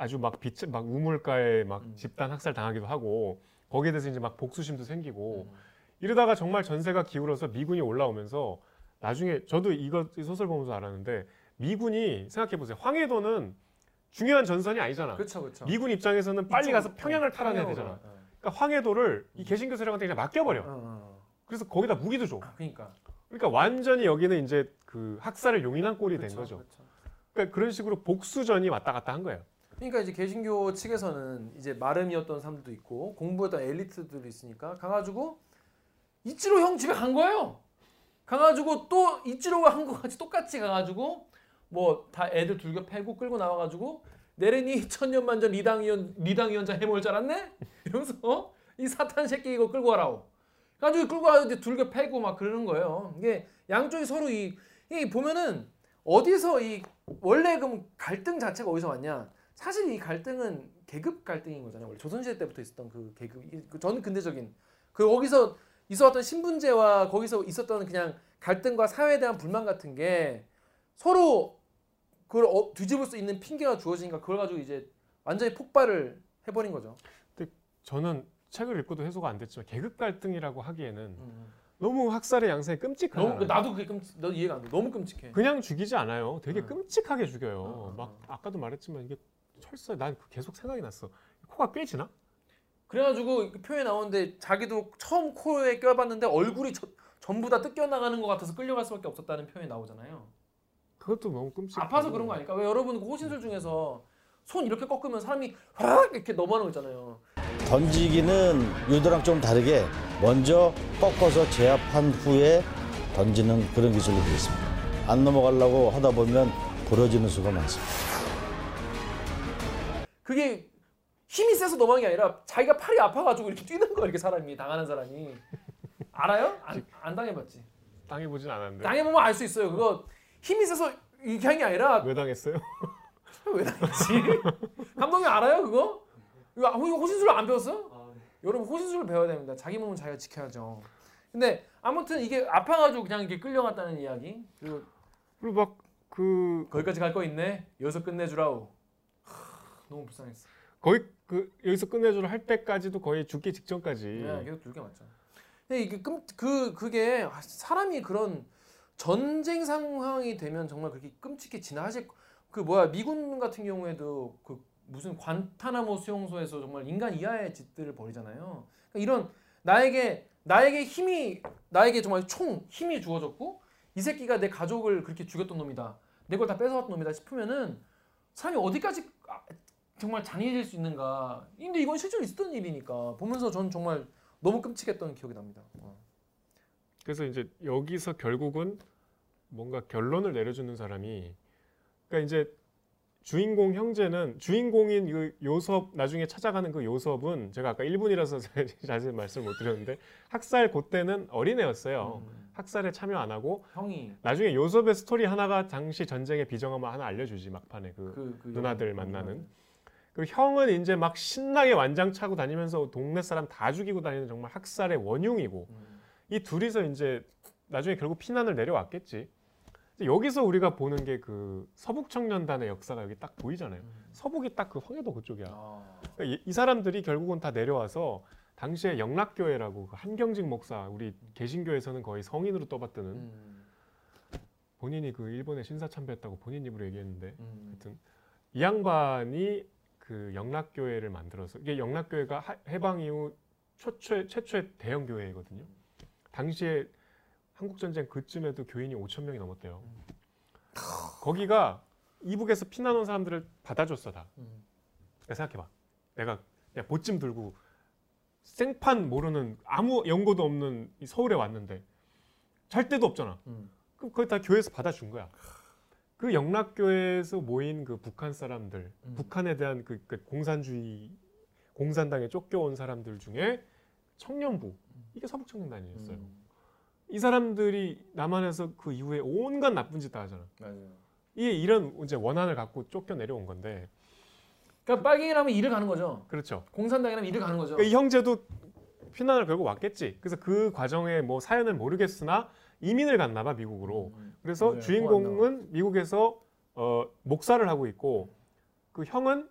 아주 막 빛, 막 우물가에 막 음. 집단 학살 당하기도 하고 거기에 대해서 이제 막 복수심도 생기고 음. 이러다가 정말 전세가 기울어서 미군이 올라오면서 나중에 저도 이거 이 소설 보면서 알았는데 미군이 생각해 보세요. 황해도는 중요한 전선이 아니잖아. 그렇죠, 그렇죠. 미군 입장에서는 빨리 가서 평양을 어, 탈환해야 되잖아. 어. 그러니까 황해도를 이 개신교 세력한테 그냥 맡겨버려. 어, 어. 그래서 거기다 무기도 줘. 아, 그러니까. 그러니까 완전히 여기는 이제 그 학살을 용인한 꼴이 된 그렇죠, 거죠. 그러니까 그런 식으로 복수전이 왔다 갔다 한 거예요. 그러니까 이제 개신교 측에서는 이제 마름이었던 사람들도 있고 공부했던 엘리트들이 있으니까 가가지고 이치로 형 집에 간 거예요. 가가지고 또 이치로가 한 거 같이 똑같이 가가지고 뭐 다 애들 둘겨 패고 끌고 나와가지고 내래니 천년 만전 리당 위원 리당 위원장 해먹을 줄 알았네? [LAUGHS] 이러면서 어? 이 사탄 새끼 이거 끌고 와라고. 가지고 끌고 와서 이제 둘겨 패고 막 그러는 거예요. 이게 양쪽이 서로 이, 이 보면은 어디서 이 원래 그럼 갈등 자체가 어디서 왔냐? 사실 이 갈등은 계급 갈등인 거잖아요. 원래 조선시대 때부터 있었던 그 계급, 이- 그 저는 근대적인 그 거기서 있었던 신분제와 거기서 있었던 그냥 갈등과 사회에 대한 불만 같은 게 서로 그걸 어, 뒤집을 수 있는 핑계가 주어지니까 그걸 가지고 이제 완전히 폭발을 해버린 거죠. 저는 책을 읽고도 해소가 안 됐지만 계급 갈등이라고 하기에는 음. 너무 학살의 양상이 끔찍하잖아요. 너무 나도 그게 끔찍, 너 이해가 안 돼. 너무 끔찍해. 그냥 죽이지 않아요. 되게 어. 끔찍하게 죽여요. 어, 어, 막 어. 아까도 말했지만 이게 철사 난그 계속 생각이 났어. 코가 꿰지나? 그래가지고 그 표현이 나오는데 자기도 처음 코에 껴봤는데 얼굴이 저- 전부 다 뜯겨 나가는 것 같아서 끌려갈 수밖에 없었다는 표현이 나오잖아요. 그것도 너무 끔찍. 아파서 그런 거 아닐까? 왜 여러분 그 호신술 중에서 손 이렇게 꺾으면 사람이 확 이렇게 넘어가는 거 있잖아요. 던지기는 유도랑 좀 다르게 먼저 꺾어서 제압한 후에 던지는 그런 기술이 되어 있습니다. 안 넘어가려고 하다 보면 부러지는 수가 많습니다. 그게 힘이 세서 넘어간 게 아니라 자기가 팔이 아파가지고 이렇게 뛰는 거야 이렇게 사람이 당하는 사람이 알아요? 안, 안 당해봤지. 당해보진 않았는데. 당해보면 알 수 있어요. 그거 힘이 세서 이렇게 한게 아니라 왜 당했어요? [LAUGHS] 왜 당했지? 감독님 알아요 그거? 이거 아, 이거 호신술을 안 배웠어? 아, 네. 여러분 호신술을 배워야 됩니다. 자기 몸은 자기가 지켜야죠. 근데 아무튼 이게 아파가지고 그냥 이렇게 끌려갔다는 이야기. 그리고 그리고 막그 거기까지 갈 거 있네. 여기서 끝내주라우. 하, 너무 불쌍했어. 거의 그 여기서 끝내주려 할 때까지도 거의 죽기 직전까지. 네, 계속 dur게 맞죠. 근데 이게 끔, 그 그게 아, 사람이 그런 전쟁 상황이 되면 정말 그렇게 끔찍해 지나 사실 그 뭐야 미군 같은 경우에도 그 무슨 관타나모 수용소에서 정말 인간 이하의 짓들을 벌이잖아요. 그러니까 이런 나에게 나에게 힘이 나에게 정말 총 힘이 주어졌고 이 새끼가 내 가족을 그렇게 죽였던 놈이다. 내 걸 다 뺏어왔던 놈이다 싶으면은 사람이 어디까지 아, 정말 잔인해질 수 있는가. 근데 이건 실제로 있었던 일이니까 보면서 전 정말 너무 끔찍했던 기억이 납니다. 어. 그래서 이제 여기서 결국은 뭔가 결론을 내려주는 사람이 그러니까 이제 주인공 형제는 주인공인 그 요섭 나중에 찾아가는 그 요섭은 제가 아까 1분이라서 [LAUGHS] 자세히 말씀을 못 드렸는데 학살 그때는 어린애였어요. 음. 학살에 참여 안 하고 형이 나중에 요섭의 스토리 하나가 당시 전쟁의 비정함을 하나 알려주지 막판에 그 그, 그 누나들 형, 만나는 그 형은 이제 막 신나게 완장 차고 다니면서 동네 사람 다 죽이고 다니는 정말 학살의 원흉이고 음. 이 둘이서 이제 나중에 결국 피난을 내려왔겠지. 여기서 우리가 보는 게 그 서북 청년단의 역사가 여기 딱 보이잖아요. 음. 서북이 딱 그 황해도 그쪽이야. 아. 그러니까 이, 이 사람들이 결국은 다 내려와서 당시에 영락교회라고 그 한경직 목사 우리 개신교에서는 거의 성인으로 떠받드는 음. 본인이 그 일본에 신사 참배했다고 본인 입으로 얘기했는데 음. 하여튼 이 양반이 그 영락교회를 만들어서 이게 영락교회가 하- 해방 이후 최초의 최초의 대형 교회거든요. 당시에 한국 전쟁 그쯤에도 교인이 5천 명이 넘었대요. 거기가 이북에서 피난 온 사람들을 받아줬어 다. 음. 생각해봐. 내가 그냥 보찜 들고 생판 모르는 아무 연고도 없는 이 서울에 왔는데 잘 데도 없잖아. 음. 그럼 거기 다 교회에서 받아준 거야. 그 영락교회에서 모인 그 북한 사람들, 음. 북한에 대한 그, 그 공산주의, 공산당에 쫓겨온 사람들 중에 청년부, 이게 서북청년단이었어요. 음. 이 사람들이 남한에서 그 이후에 온갖 나쁜 짓 다 하잖아. 맞아요. 이게 이런 이제 원한을 갖고 쫓겨 내려온 건데, 그러니까 빨갱이라면 일을 가는 거죠. 그렇죠. 공산당이라면 일을 가는 거죠. 그러니까 이 형제도 피난을 결국 왔겠지. 그래서 그 과정에 뭐 사연을 모르겠으나 이민을 갔나 봐 미국으로. 음. 그래서 네, 주인공은 미국에서 어, 목사를 하고 있고 그 형은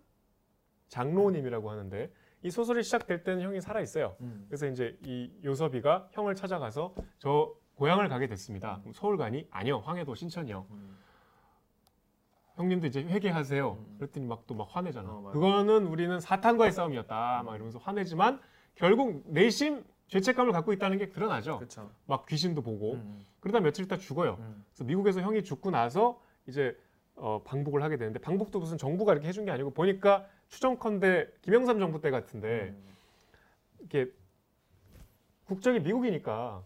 장로님이라고 하는데 이 소설이 시작될 때는 형이 살아 있어요. 음. 그래서 이제 이 요섭이가 형을 찾아가서 저 고향을 가게 됐습니다. 그럼 서울 가니? 아니요, 황해도 신천이요. 음. 형님도 이제 회개하세요. 음. 그랬더니 막또막 화내잖아. 어. 그거는 우리는 사탄과의 싸움이었다. 막 이러면서 화내지만 결국 내심 죄책감을 갖고 있다는 게 드러나죠. 그렇죠. 막 귀신도 보고 음. 그러다 며칠 있다 죽어요. 음. 그래서 미국에서 형이 죽고 나서 이제 어, 방북을 하게 되는데 방북도 무슨 정부가 이렇게 해준 게 아니고 보니까 추정컨대 김영삼 정부 때 같은데 음. 이렇게 국적이 미국이니까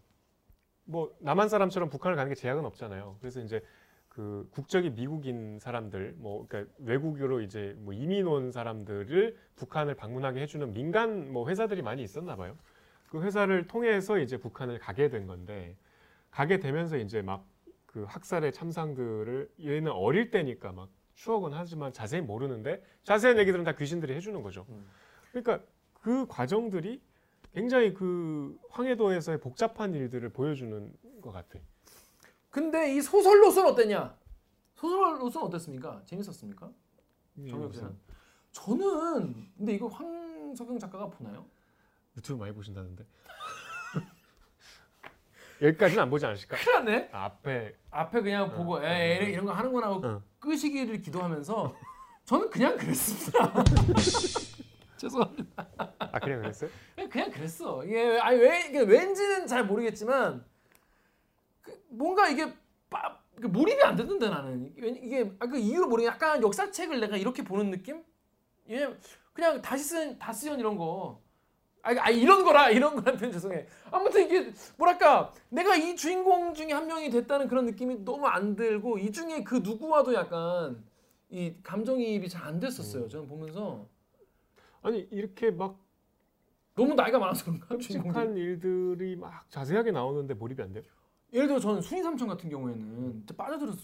뭐 남한 사람처럼 북한을 가는 게 제약은 없잖아요. 그래서 이제 그 국적이 미국인 사람들 뭐 그러니까 외국으로 이제 뭐 이민 온 사람들을 북한을 방문하게 해주는 민간 뭐 회사들이 많이 있었나 봐요. 그 회사를 통해서 이제 북한을 가게 된 건데 가게 되면서 이제 막 그 학살의 참상들을 얘는 어릴 때니까 막 추억은 하지만 자세히 모르는데 자세한 얘기들은 다 귀신들이 해주는 거죠. 음. 그러니까 그 과정들이 굉장히 그 황해도에서의 복잡한 일들을 보여주는 것 같아. 근데 이 소설로서는 어땠냐? 소설로서는 어땠습니까? 재밌었습니까? 정혁 씨는? 저는 근데 이거 황석영 작가가 보나요? 유튜브 많이 보신다는데 [LAUGHS] 여기까지는 안 보지 않으실까? 큰일 났네. 앞에 앞에 그냥 어, 보고 어, 에 어. 이런 거 하는구나 하고 어. 끄시기를 기도하면서 저는 그냥 그랬습니다. [LAUGHS] 죄송합니다. 아 그냥 그랬어요? 그냥, 그냥 그랬어. 이게 아니 왜 이게 왠지는 잘 모르겠지만 그 뭔가 이게 빠, 그 몰입이 안 됐는데 나는 이게, 이게 아, 그 이유를 모르겠 약간 역사책을 내가 이렇게 보는 느낌? 예, 그냥 다시 쓴 다스연 이런 거. 아, 아 이런 거라 이런 거란 표현 죄송해. 아무튼 이게 뭐랄까 내가 이 주인공 중에 한 명이 됐다는 그런 느낌이 너무 안 들고 이 중에 그 누구와도 약간 이 감정이입이 잘 안 됐었어요. 저는 보면서 아니 이렇게 막 너무 나이가 많아서 그런가. 끔찍한 일들이 막 자세하게 나오는데 몰입이 안 돼요? 예를 들어 저는 순위 삼촌 같은 경우에는 빠져들어서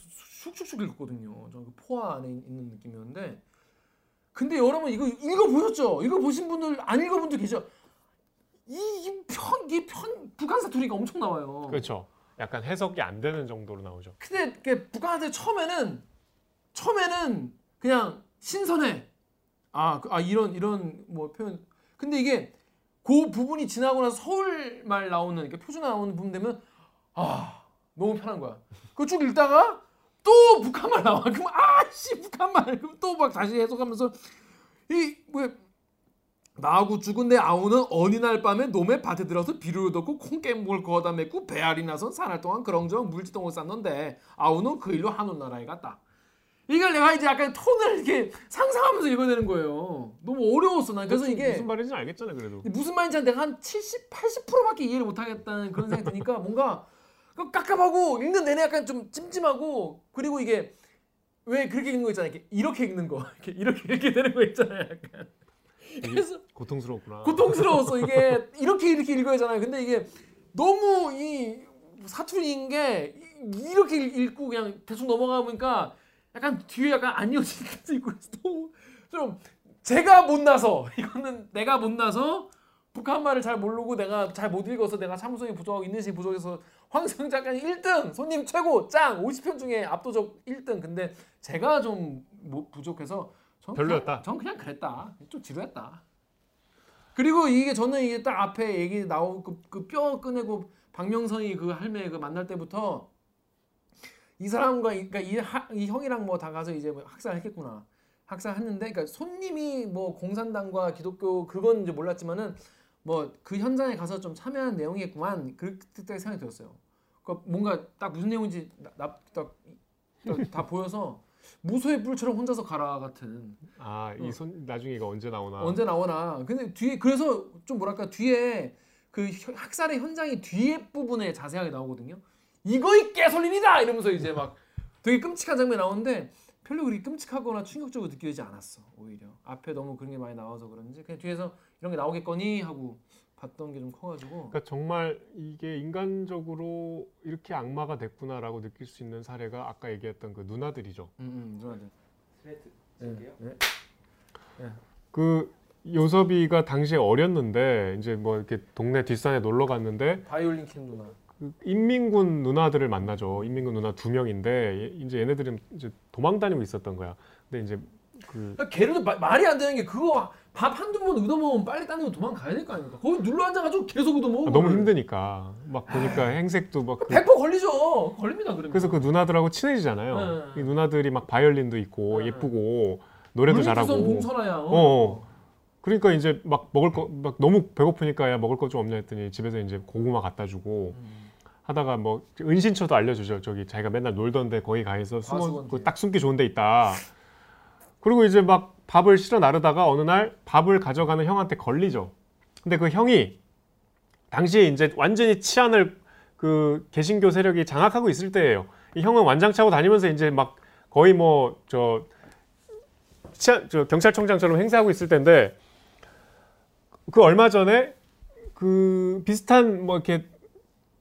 슉슉슉 읽었거든요. 저그 포화 안에 있는 느낌이었는데 근데 여러분 이거 읽어 보셨죠? 읽어 보신 분들 안 읽어 분들 계죠? 이편 이편 북한 사투리가 엄청 나와요. 그렇죠. 약간 해석이 안 되는 정도로 나오죠. 근데 그 북한한테 처음에는 처음에는 그냥 신선해. 아, 그- 아 이런 이런 뭐 표현. 근데 이게 그 부분이 지나고 나서 서울 말 나오는 그러니까 표준 나오는 부분 되면 아 너무 편한 거야. 그거 쭉 읽다가 또 북한 말 나와. 그럼 아씨 북한 말. 그럼 또 막 다시 해석하면서 이뭐 나하고 죽은 내 아우는 어느 날 밤에 놈의 밭에 들어서 비료를 넣고 콩깨목을 거다 맺고 배알이 나선 사날 동안 그렁저렁 물지똥을 쌌는데 아우는 그 일로 한온 나라에 갔다. 이걸 내가 이제 약간 톤을 이렇게 상상하면서 읽어야 되는 거예요. 너무 어려웠어. 난 그래서 이게 무슨 말인지 알겠잖아 그래도. 무슨 말인지 내가 한 70, 80%밖에 이해를 못 하겠다는 그런 생각이 드니까 뭔가 그 깝깝하고 읽는 내내 약간 좀 찜찜하고 그리고 이게 왜 그렇게 읽는 거 있잖아요. 이렇게, 이렇게 읽는 거. [LAUGHS] 이렇게 이렇게 이렇게 되는 거 있잖아요. 약간. 그래서 고통스럽구나. 고통스러웠어. 이게 이렇게 이렇게 읽어야 하잖아요. 근데 이게 너무 이 사투리인 게 이- 이렇게 읽고 그냥 대충 넘어가니까 약간 뒤에 약간 안 이어지는 게 있고 너무 좀 제가 못나서 이거는 내가 못나서 북한 말을 잘 모르고 내가 잘 못 읽어서 내가 참성이 부족하고 인내심이 부족해서 황승 작가님 1등 손님 최고 짱 50편 중에 압도적 1등 근데 제가 좀 뭐- 부족해서 전 별로였다. 그냥, 전 그냥 그랬다 좀 지루했다 그리고 이게 저는 이게 딱 앞에 얘기 나오고 그뼈 꺼내고 박명선이 그 할매 그 만날 때부터 이 사람과 이- 그러니까 이, 하, 이 형이랑 뭐 다 가서 이제 뭐 학살했겠구나 학살했는데 그러니까 손님이 뭐 공산당과 기독교 그건 이제 몰랐지만은 뭐 그 현장에 가서 좀 참여한 내용이겠구만 그때 생각이 들었어요. 그 뭔가 딱 무슨 내용인지 나딱 다 보여서 무소의 뿔처럼 혼자서 가라 같은 아이 손 나중에 이거 언제 나오나. 언제 나오나. 근데 뒤에 그래서 좀 뭐랄까 뒤에 그 혀- 학살의 현장이 뒤에 부분에 자세하게 나오거든요. 이거이 개솔린이다 이러면서 이제 막 되게 끔찍한 장면 이 나오는데 별로 그리 끔찍하거나 충격적으로 느껴지지 않았어 오히려 앞에 너무 그런 게 많이 나와서 그런지 그냥 뒤에서 이런 게 나오겠거니 하고 봤던 게 좀 커가지고 그러니까 정말 이게 인간적으로 이렇게 악마가 됐구나라고 느낄 수 있는 사례가 아까 얘기했던 그 누나들이죠. 음, 음, 누나들. 스레드 네, 쓸게요. 네. 그 요섭이가 당시에 어렸는데 이제 뭐 이렇게 동네 뒷산에 놀러 갔는데 바이올린 킨 누나. 그 인민군 누나들을 만나죠. 인민군 누나 두 명인데 얘- 이제 얘네들은 이제 도망 다니고 있었던 거야. 근데 이제 그 걔네도 마- 말이 안 되는 게 그거 밥 한두 번 얻어먹으면 빨리 딴 데로 도망가야 될 거 아닙니까? 거기 눌러 앉아가지고 계속 얻어먹어. 아, 너무 힘드니까 막 보니까 행색도 막 그- 100% 걸리죠. 걸립니다. 그러면. 그래서 그 누나들하고 친해지잖아요. 네. 이 누나들이 막 바이올린도 있고 네. 예쁘고 노래도 잘하고. 봉선아야. 어. 어. 그러니까 이제 막 먹을 거 막 너무 배고프니까 야 먹을 거 좀 없냐 했더니 집에서 이제 고구마 갖다 주고 음. 하다가 뭐 은신처도 알려주죠. 저기 자기가 맨날 놀던데 거기 가 있어 숨어 과수원지. 그딱 숨기 좋은 데 있다. 그리고 이제 막 밥을 실어 나르다가 어느 날 밥을 가져가는 형한테 걸리죠. 근데 그 형이 당시에 이제 완전히 치안을 그 개신교 세력이 장악하고 있을 때예요. 이 형은 완장 차고 다니면서 이제 막 거의 뭐저 치안 저 경찰청장처럼 행세하고 있을 때인데 그 얼마 전에 그 비슷한 뭐 이렇게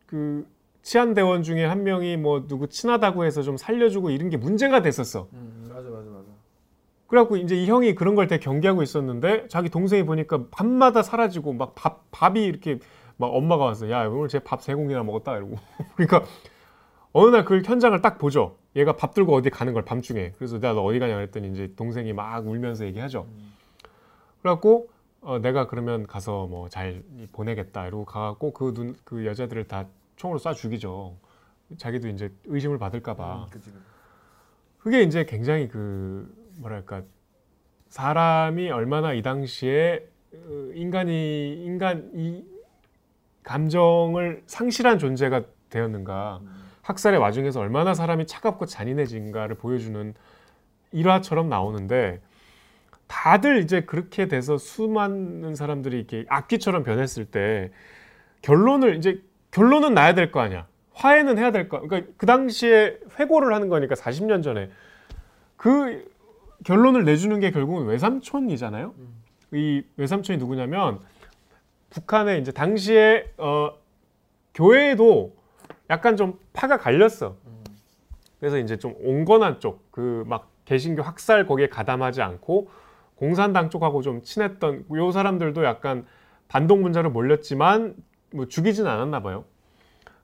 그 치안 대원 중에 한 명이 뭐 누구 친하다고 해서 좀 살려주고 이런 게 문제가 됐었어. 음. 그래갖고 이제 이 형이 그런 걸 되게 경계하고 있었는데 자기 동생이 보니까 밤마다 사라지고 막 밥 밥이 이렇게 막 엄마가 와서 야 오늘 제 밥 세 공기나 먹었다 이러고 [LAUGHS] 그러니까 어느 날 그 현장을 딱 보죠. 얘가 밥 들고 어디 가는 걸 밤중에 그래서 내가 너 어디 가냐 그랬더니 이제 동생이 막 울면서 얘기하죠. 그래갖고 어, 내가 그러면 가서 뭐 잘 보내겠다 이러고 가갖고 그 눈 그 여자들을 다 총으로 쏴 죽이죠. 자기도 이제 의심을 받을까봐. 음. 그게 이제 굉장히 그 뭐랄까 사람이 얼마나 이 당시에 어, 인간이 인간 이 감정을 상실한 존재가 되었는가 학살의 와중에서 얼마나 사람이 차갑고 잔인해진가를 보여주는 일화처럼 나오는데 다들 이제 그렇게 돼서 수많은 사람들이 이렇게 악귀처럼 변했을 때 결론을 이제 결론은 나야 될 거 아니야. 화해는 해야 될 거. 그러니까 그 당시에 회고를 하는 거니까 40년 전에 그 결론을 내주는 게 결국은 외삼촌이잖아요. 이 외삼촌이 누구냐면 북한의 이제 당시에 어 교회에도 약간 좀 파가 갈렸어. 그래서 이제 좀 온건한 쪽, 그 막 개신교 학살 거기에 가담하지 않고 공산당 쪽하고 좀 친했던 요 사람들도 약간 반동 문자로 몰렸지만 뭐 죽이진 않았나 봐요.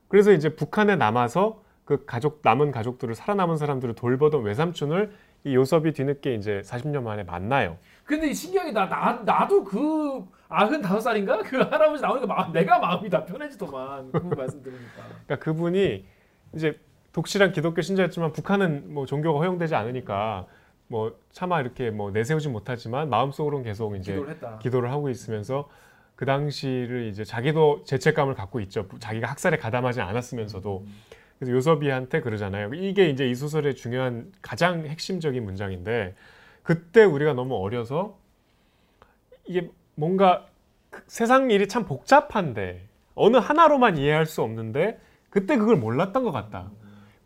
그래서 이제 북한에 남아서 그 가족 남은 가족들을 살아남은 사람들을 돌보던 외삼촌을 이 요섭이 뒤늦게 이제 40년 만에 만나요. 근데 신기하게 나, 나 나도 그 아흔 다섯 살인가 그 할아버지 나오니까 마, 내가 마음이 다 편해지더만 그 말씀 들으니까. 그러니까 그분이 이제 독실한 기독교 신자였지만 북한은 뭐 종교가 허용되지 않으니까 뭐 차마 이렇게 뭐 내세우지 못하지만 마음속으로는 계속 이제 기도를 했다. 기도를 하고 있으면서 그 당시를 이제 자기도 죄책감을 갖고 있죠. 자기가 학살에 가담하지 않았으면서도 그래서 요섭이한테 그러잖아요. 이게 이제 이 소설의 중요한 가장 핵심적인 문장인데 그때 우리가 너무 어려서 이게 뭔가 그 세상 일이 참 복잡한데 어느 하나로만 이해할 수 없는데 그때 그걸 몰랐던 것 같다.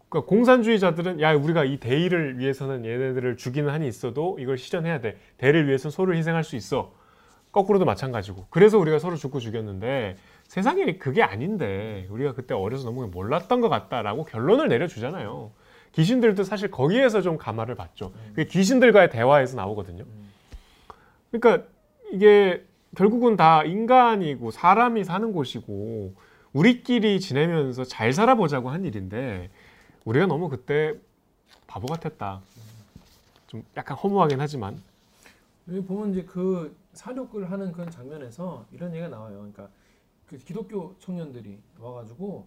그러니까 공산주의자들은 야 우리가 이 대의를 위해서는 얘네들을 죽이는 한이 있어도 이걸 실현해야 돼. 대를 위해서는 소를 희생할 수 있어. 거꾸로도 마찬가지고. 그래서 우리가 서로 죽고 죽였는데 세상 일이 그게 아닌데 우리가 그때 어려서 너무 몰랐던 것 같다라고 결론을 내려주잖아요. 귀신들도 사실 거기에서 좀 감화를 받죠. 그게 귀신들과의 대화에서 나오거든요. 그러니까 이게 결국은 다 인간이고 사람이 사는 곳이고 우리끼리 지내면서 잘 살아보자고 한 일인데 우리가 너무 그때 바보 같았다. 좀 약간 허무하긴 하지만 여기 보면 이제 그 사륙을 하는 그런 장면에서 이런 얘기가 나와요. 그러니까 그 기독교 청년들이 와가지고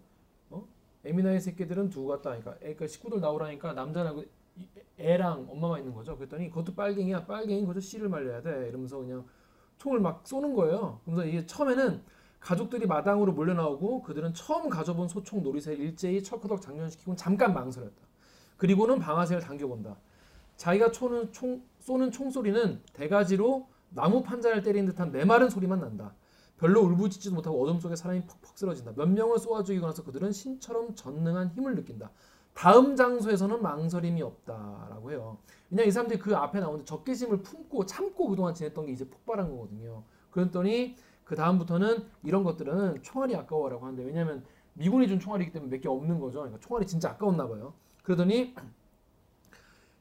어? 에미나의 새끼들은 두고 갔다. 그러니까 애가 식구들 나오라니까 남자랑 그 이- 애랑 엄마만 있는 거죠. 그랬더니 그것도 빨갱이야. 빨갱이 그것도 씨를 말려야 돼. 이러면서 그냥 총을 막 쏘는 거예요. 그래서 이게 처음에는 가족들이 마당으로 몰려 나오고 그들은 처음 가져본 소총 놀이새를 일제히 철커덕 장전시키고 잠깐 망설였다. 그리고는 방아쇠를 당겨본다. 자기가 총, 쏘는 총소리는 대가지로 나무 판자를 때리는 듯한 메마른 소리만 난다. 별로 울부짖지도 못하고 어둠 속에 사람이 퍽퍽 쓰러진다. 몇 명을 쏘아 죽이고 나서 그들은 신처럼 전능한 힘을 느낀다. 다음 장소에서는 망설임이 없다라고 해요. 왜냐 이 사람들이 그 앞에 나오는데 적개심을 품고 참고 그동안 지냈던 게 이제 폭발한 거거든요. 그랬더니 그 다음부터는 이런 것들은 총알이 아까워라고 하는데 왜냐면 미군이 준 총알이기 때문에 몇 개 없는 거죠. 그러니까 총알이 진짜 아까웠나 봐요. 그러더니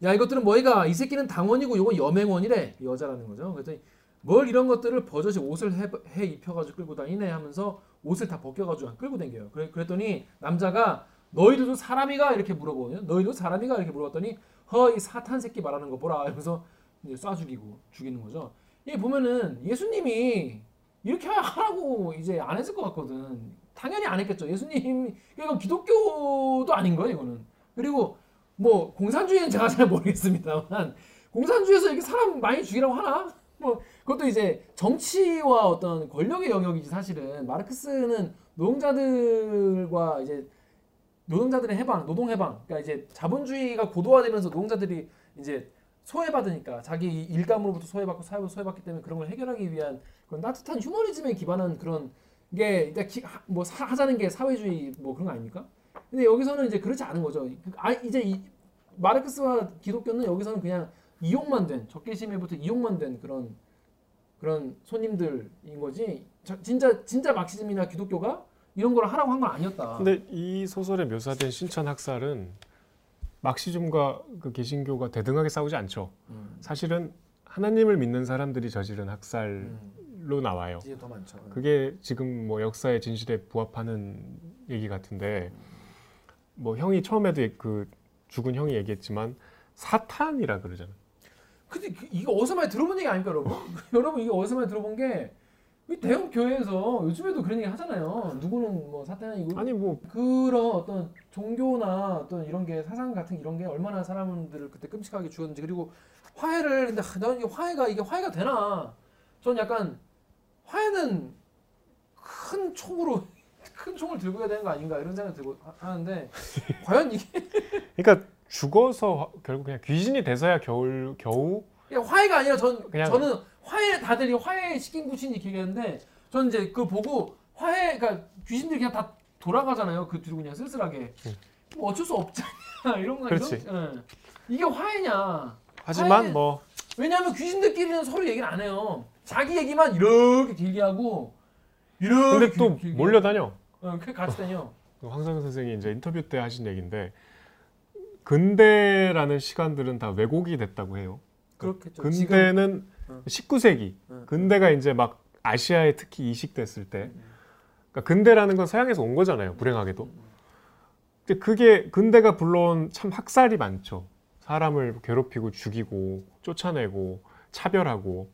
야 이것들은 뭐이가 이 새끼는 당원이고 요건 여맹원이래 이 여자라는 거죠. 그랬더니 뭘 이런 것들을 버젓이 옷을 해, 해 입혀가지고 끌고 다니네 하면서 옷을 다 벗겨가지고 끌고 다녀요. 그래, 그랬더니 남자가 너희들도 사람이가 이렇게 물어보거든요. 너희도 사람이가 이렇게 물어봤더니 허 이 사탄 새끼 말하는 거 보라 이러면서 이제 쏴 죽이고 죽이는 거죠. 이게 보면은 예수님이 이렇게 하라고 이제 안 했을 것 같거든. 당연히 안 했겠죠. 예수님 이건 기독교도 아닌 거예요. 이거는 그리고 뭐 공산주의는 제가 잘 모르겠습니다만 공산주의에서 이렇게 사람 많이 죽이라고 하나? 뭐 그것도 이제 정치와 어떤 권력의 영역이지 사실은 마르크스는 노동자들과 이제 노동자들의 해방, 노동 해방, 그러니까 이제 자본주의가 고도화되면서 노동자들이 이제 소외받으니까 자기 일감으로부터 소외받고 사회부터 소외받기 때문에 그런 걸 해결하기 위한 그런 따뜻한 휴머니즘에 기반한 그런 게 하- 뭐 사- 하자는 게 사회주의 뭐 그런 거 아닙니까? 근데 여기서는 이제 그렇지 않은 거죠. 아 이제 이 마르크스와 기독교는 여기서는 그냥 이용만 된 적개심에부터 이용만 된 그런 그런 손님들인 거지. 자- 진짜 진짜 마크시즘이나 기독교가 이런 걸 하라고 한 건 아니었다. 근데 이 소설에 묘사된 신천 학살은 막시즘과 그 개신교가 대등하게 싸우지 않죠. 음. 사실은 하나님을 믿는 사람들이 저지른 학살로 음. 나와요. 이제 더 많죠. 그게 지금 뭐 역사의 진실에 부합하는 얘기 같은데 뭐 형이 처음에도 그 죽은 형이 얘기했지만 사탄이라 그러잖아. 근데 그- 이거 어디서 많이 들어본 얘기 아닙니까, 여러분? [LAUGHS] 여러분 이게 어디서 많이 들어본 게이 대형 교회에서 요즘에도 그런 얘기 하잖아요. 누구는 뭐 사탄이고 아니 뭐 그런 어떤 종교나 어떤 이런 게 사상 같은 이런 게 얼마나 사람들을 그때 끔찍하게 죽였는지 그리고 화해를 근데 하- 난 이게 화해가 이게 화해가 되나? 전 약간 화해는 큰 총으로 [LAUGHS] 큰 총을 들고 해야 되는 거 아닌가 이런 생각 들고 하- 하는데 과연 이게 그러니까 죽어서 화- 결국 그냥 귀신이 돼서야 겨울 겨우 그냥 화해가 아니라 전 저는 화해 다들 이 화해 시킨 구신이 얘기하는데 저는 이제 그 보고 화해 그러니까 귀신들이 그냥 다 돌아가잖아요. 그 뒤로 그냥 쓸쓸하게. 뭐 어쩔 수 없잖아. [LAUGHS] 이런 거 그렇지. 이런 예. 이게 화해냐? 하지만 화해- 뭐 왜냐하면 귀신들끼리는 서로 얘기를 안 해요. 자기 얘기만 이렇게 길게 하고 이렇게 근데 또 길- 길게 몰려다녀. 어, 그 같이 다녀. 그 황상현 선생이 이제 인터뷰 때 하신 얘기인데 근대라는 시간들은 다 왜곡이 됐다고 해요. 그렇겠죠. 근대는 어. 19세기. 어. 근대가 이제 막 아시아에 특히 이식됐을 때. 그러니까 근대라는 건 서양에서 온 거잖아요 불행하게도. 근데 그게 근대가 불러온 참 학살이 많죠. 사람을 괴롭히고 죽이고 쫓아내고 차별하고.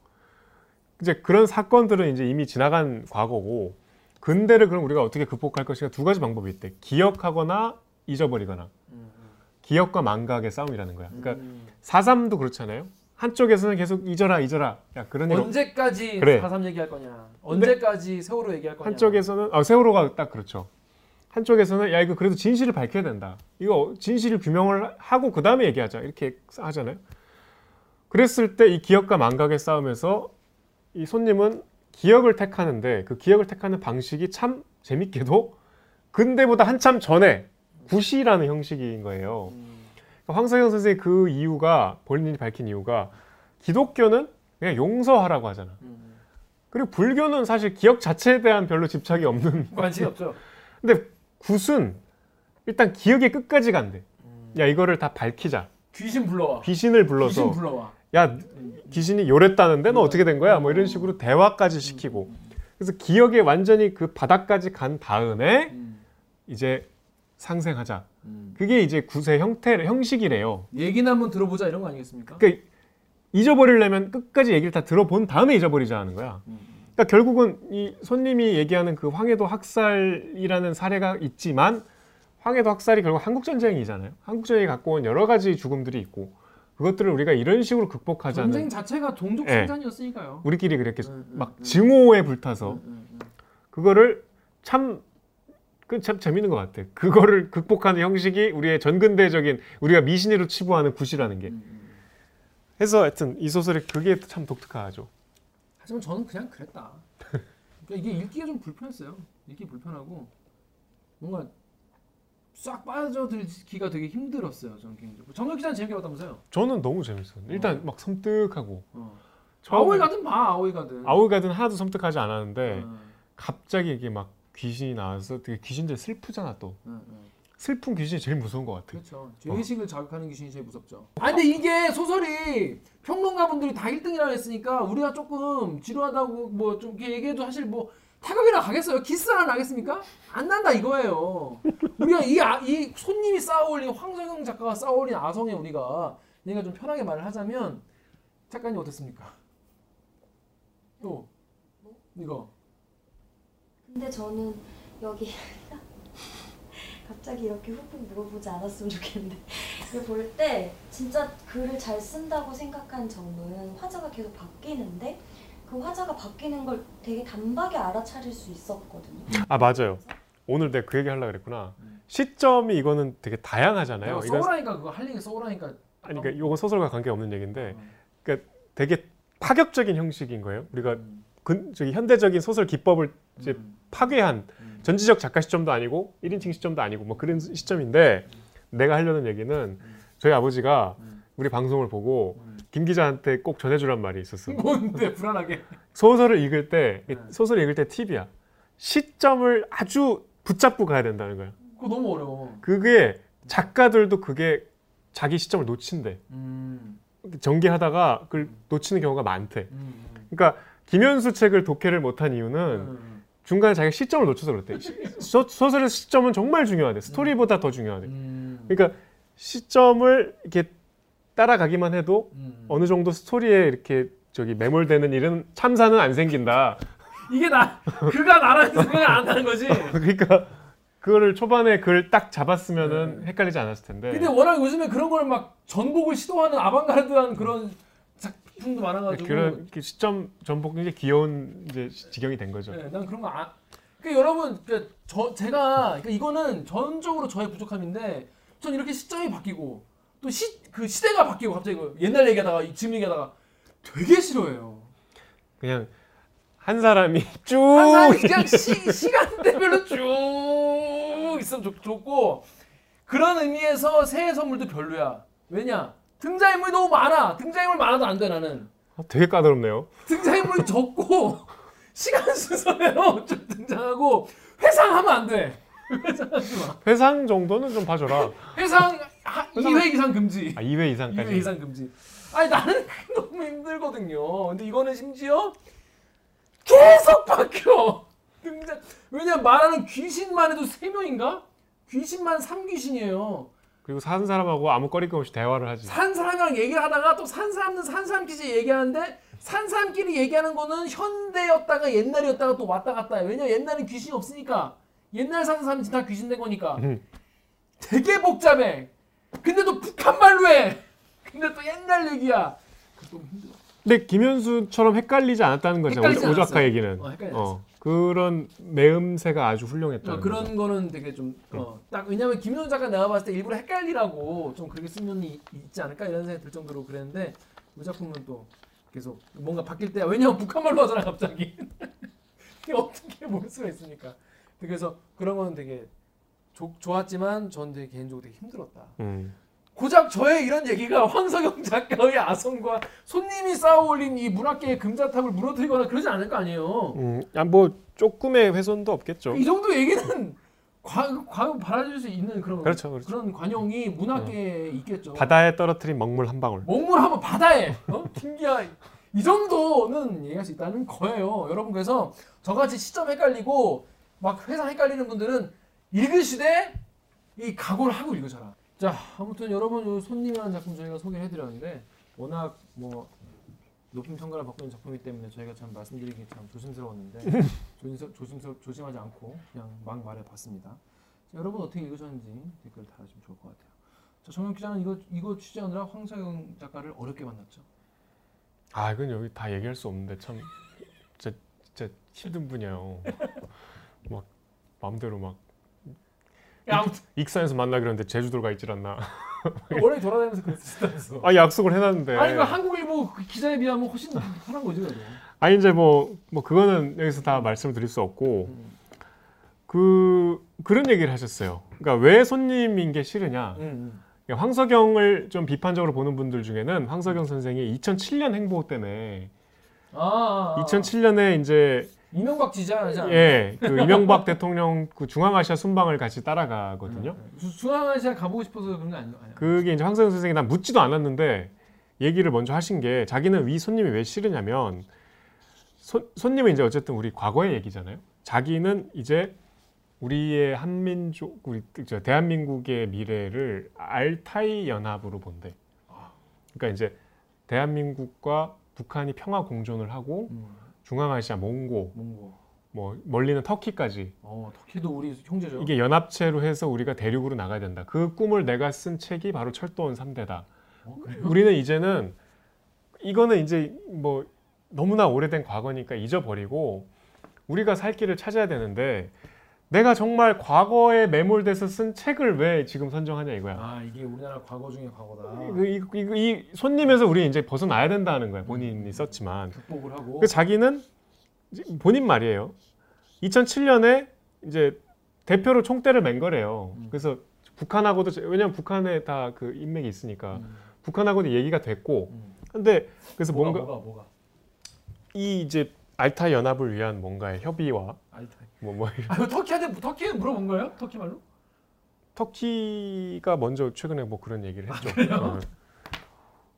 이제 그런 사건들은 이제 이미 지나간 과거고 근대를 그럼 우리가 어떻게 극복할 것인가 두 가지 방법이 있대. 기억하거나 잊어버리거나 기억과 망각의 싸움이라는 거야 그러니까 음. 사삼도 그렇잖아요. 한쪽에서는 계속 잊어라 잊어라. 야 그런 언제까지 그래. 사삼 얘기할 거냐 언제까지 세월호 얘기할 거냐 한쪽에서는 아 세월호가 딱 그렇죠. 한쪽에서는 야 이거 그래도 진실을 밝혀야 된다. 이거 진실을 규명을 하고 그 다음에 얘기하자 이렇게 하잖아요. 그랬을 때 이 기억과 망각의 싸움에서 이 손님은 기억을 택하는데 그 기억을 택하는 방식이 참 재밌게도 근대보다 한참 전에 구시라는 형식인 거예요. 그러니까 황석영 선생의 그 이유가 본인이 밝힌 이유가 기독교는 그냥 용서하라고 하잖아. 그리고 불교는 사실 기억 자체에 대한 별로 집착이 없는. [LAUGHS] 관심이 없죠 근데 굿은 일단 기억의 끝까지 간대. 야 이거를 다 밝히자. 귀신 불러와 귀신을 불러서 귀신 불러와 야 귀신이 요랬다는데 너 어떻게 된 거야? 뭐 이런 식으로 대화까지 시키고. 그래서 기억에 완전히 그 바닥까지 간 다음에 이제 상생하자. 그게 이제 굿의 형태 형식이래요. 얘기나 한번 들어보자 이런 거 아니겠습니까? 그러니까 잊어버리려면 끝까지 얘기를 다 들어본 다음에 잊어버리자 하는 거야. 그러니까 결국은 이 손님이 얘기하는 그 황해도 학살이라는 사례가 있지만 황해도 학살이 결국 한국 전쟁이잖아요. 한국 전쟁이 갖고 온 여러 가지 죽음들이 있고 그것들을 우리가 이런 식으로 극복하자는 전쟁 자체가 종족 예. 생산이었으니까요. 우리끼리 그렇게 음, 음, 막 음. 증오에 불타서 음, 음, 음. 그거를 참 그 참 재밌는 것 같아. 그거를 극복하는 형식이 우리의 전근대적인 우리가 미신으로 치부하는 굿이라는 게. 해서 하여튼 이 소설이 그게 참 독특하죠. 하지만 저는 그냥 그랬다. 그러니까 이게 읽기가 좀 불편했어요. 읽기 불편하고 뭔가 싹 빠져들기가 되게 힘들었어요. 저는 개인적으로. 정혁 기자는 재밌게 봤다면서요? 저는 너무 재밌어요. 일단 막 섬뜩하고 어. 아오이 가든 봐. 아오이 가든. 아오이 가든 하나도 섬뜩하지 않았는데 어, 갑자기 이게 막 귀신이 나와서 되게 귀신들 슬프잖아 또 어, 어. 슬픈 귀신이 제일 무서운 것 같아. 그렇죠. 죄의식을 자극하는 귀신이 제일 무섭죠. 아 근데 이게 소설이 평론가분들이 다 1등이라고 했으니까 우리가 조금 지루하다고 뭐 좀 얘기해도 사실 뭐 타격이나 가겠어요? 기스 하나 나겠습니까? 안 난다 이거예요. 우리가 이, 아, 이 손님이 쌓아올린 황정영 작가가 쌓아올린 아성에 우리가 내가 좀 편하게 말을 하자면 작가님 어떻습니까? 또 이거 근데 저는 여기 [LAUGHS] 갑자기 이렇게 훅훅 물어보지 않았으면 좋겠는데 이거 볼때 진짜 글을 잘 쓴다고 생각한 점은 화자가 계속 바뀌는데 그 화자가 바뀌는 걸 되게 단박에 알아차릴 수 있었거든요. 아 맞아요. 오늘 내가 그 얘기 하려고 그랬구나. 시점이 이거는 되게 다양하잖아요. 써오라니까 그거 할 얘기 써오라니까 아니 그러니까 이건 소설과 관계 없는 얘기인데 어. 그러니까 되게 파격적인 형식인 거예요. 우리가 음. 근, 저기 현대적인 소설 기법을 이제 음. 파괴한 음. 전지적 작가 시점도 아니고 1인칭 시점도 아니고 뭐 그런 시점인데 내가 하려는 얘기는 저희 아버지가 음. 우리 방송을 보고 김 기자한테 꼭 전해주란 말이 있었어. [LAUGHS] 뭔데 불안하게. 소설을 읽을 때 네. 소설을 읽을 때 팁이야. 시점을 아주 붙잡고 가야 된다는 거야. 그거 너무 어려워. 그게 작가들도 그게 자기 시점을 놓친대. 음, 전개하다가 그걸 놓치는 경우가 많대. 음, 그러니까 김현수 책을 독해를 못한 이유는 음, 중간에 자기가 시점을 놓쳐서 그렇대. 시- 소, 소설의 시점은 정말 중요하대. 스토리보다 더 중요하대. 음, 그러니까 시점을 이렇게 따라가기만 해도 음. 어느 정도 스토리에 이렇게 저기 매몰되는 일은 참사는 안 생긴다. 이게 나 그가 나라는 생각이 안 나는 거지. [LAUGHS] 그러니까 그거를 초반에 그걸 딱 잡았으면은 헷갈리지 않았을 텐데. 네. 근데 워낙 요즘에 그런 걸 막 전복을 시도하는 아방가르드한 그런 작품도 많아가지고. 그런 그 시점 전복 이제 귀여운 이제 지경이 된 거죠. 네, 난 그런 거 안. 그러니까 여러분, 그저 제가 그러니까 이거는 전적으로 저의 부족함인데, 전 이렇게 시점이 바뀌고 또 시 그 시대가 바뀌고 갑자기 그 옛날 얘기하다가 지금 얘기하다가 되게 싫어해요. 그냥 한 사람이 [LAUGHS] 쭉 한 사람이 그냥 시, 시간대별로 쭉 있으면 좋, 좋고 그런 의미에서 새해 선물도 별로야. 왜냐? 등장인물이 너무 많아. 등장인물 많아도 안 돼 나는. 어, 되게 까다롭네요. 등장인물이 적고 [LAUGHS] 시간 순서대로 좀 등장하고 회상하면 안 돼. 회상하지 마. 회상 정도는 좀 봐줘라. 회상 하, 2회 이상 금지. 아 2회 이상까지. 2회 이상 금지. 아니 나는 [LAUGHS] 너무 힘들거든요. 근데 이거는 심지어 계속 바뀌어. 등장. 왜냐 말하는 귀신만 해도 세 명인가? 귀신만 3 귀신이에요. 그리고 사는 사람하고 아무 거리낌 없이 대화를 하지. 산 사람이랑 얘기를 하다가 또 산 사람은 산 사람끼리 얘기하는데 산 사람끼리 얘기하는 거는 현대였다가 옛날이었다가 또 왔다 갔다 해. 왜냐 옛날엔 귀신이 없으니까. 옛날 사는 사람이 다 귀신 된 거니까. 음. 되게 복잡해. 근데 또 북한 말로 해. 근데 또 옛날 얘기야. 힘들어. 근데 김현수처럼 헷갈리지 않았다는 거죠. 헷갈리지 오- 오작가 않았어요. 얘기는. 어, 헷갈리지 어, 그런 매음새가 아주 훌륭했다는 어, 거죠. 그런 거는 되게 좀, 어, 딱, 왜냐면 김현우 작가 내가 봤을 때 일부러 헷갈리라고 좀 그렇게 쓰면 이- 있지 않을까 이런 생각이 들 정도로 그랬는데 이 작품은 또 계속 뭔가 바뀔 때, 왜냐면 북한말로 하잖아, 갑자기. [LAUGHS] 어떻게 모를 수가 있습니까? 그래서 그런 거는 되게 조, 좋았지만 전 되게 개인적으로 되게 힘들었다. 음. 고작 저의 이런 얘기가 [LAUGHS] 황석영 작가의 아성과 손님이 쌓아올린 이 문학계의 금자탑을 무너뜨리거나 그러지 않을 거 아니에요. 음, 아, 뭐 조금의 훼손도 없겠죠. 이 정도 얘기는 과, 과 받아줄 수 있는 그런 그렇죠, 그렇죠. 런 관용이 문학계에 있겠죠. 바다에 떨어뜨린 먹물 한 방울. 먹물 하면 바다에 어? 튕겨 이 정도는 얘기할 수 있다는 거예요. 여러분 그래서 저같이 시점 헷갈리고 막 회상 헷갈리는 분들은 읽으시되 이 각오를 하고 읽으셔라. 자 아무튼 여러분 요 손님이라는 작품 저희가 소개를 해드렸는데 워낙 뭐 높은 평가를 받고 있는 작품이기 때문에 저희가 참 말씀드리기 참 조심스러웠는데 [LAUGHS] 조심스, 조심스, 조심하지 않고 그냥 막 말해봤습니다. 자, 여러분 어떻게 읽으셨는지 댓글 달아주시면 좋을 것 같아요. 자, 정영 기자는 이거 이거 취재하느라 황사경 작가를 어렵게 만났죠. 아 이건 여기 다 얘기할 수 없는데 참 진짜, 진짜 힘든 분이에요. 막 마음대로 막 야, 익산에서 만나기로 했는데 제주도로 가 있질 않나. [LAUGHS] 원래 돌아다니면서 그랬었다면서. 아 약속을 해놨는데. 아니 그 한국일보 그 기자에 비하면 훨씬 편한 거지 그래도. 아니 이제 뭐뭐 그거는 여기서 다 말씀을 드릴 수 없고 음. 그 그런 얘기를 하셨어요. 그러니까 왜 손님인 게 싫으냐? 음, 음. 그러니까 황석영을 좀 비판적으로 보는 분들 중에는 황석영 선생이 2007년 행보 때문에 아, 아, 아. 2007년에 이제 이명박 지지하잖아. 예, 그 이명박 대통령 그 중앙아시아 순방을 같이 따라가거든요. 주- 중앙아시아 가보고 싶어서 그런 거? 아니야. 그게 이제 황석영 선생이 난 묻지도 않았는데 얘기를 먼저 하신 게 자기는 이 손님이 왜 싫으냐면 손, 손님은 이제 어쨌든 우리 과거의 얘기잖아요. 자기는 이제 우리의 한민족, 우리 저 대한민국의 미래를 알타이 연합으로 본대. 그러니까 이제 대한민국과 북한이 평화 공존을 하고 음, 중앙아시아, 몽고, 몽고. 뭐 멀리는 터키까지 어, 터키도 우리 형제죠. 이게 연합체로 해서 우리가 대륙으로 나가야 된다. 그 꿈을 내가 쓴 책이 바로 철도원 3대다. 어? 우리는 이제는 이거는 이제 뭐 너무나 오래된 과거니까 잊어버리고 우리가 살 길을 찾아야 되는데 내가 정말 과거에 매몰돼서 쓴 책을 왜 지금 선정하냐 이거야. 아 이게 우리나라 과거 중에 과거다. 이, 이, 이, 이 손님에서 우리 이제 벗어나야 된다는 거야. 본인이 썼지만. 극복을 하고. 그 자기는 본인 말이에요. 2007년에 이제 대표로 총대를 맨 거래요. 음. 그래서 북한하고도 제- 왜냐면 북한에 다 그 인맥이 있으니까 음. 북한하고도 얘기가 됐고 음. 근데 그래서 뭐가 뭔가 뭐가 뭐가 이 이제 알타 연합을 위한 뭔가의 협의와. 뭐, 뭐 아, 이거 터키한테 터키에 물어본 거예요? 터키 말로? 터키가 먼저 최근에 뭐 그런 얘기를 했죠. 그래요? 어.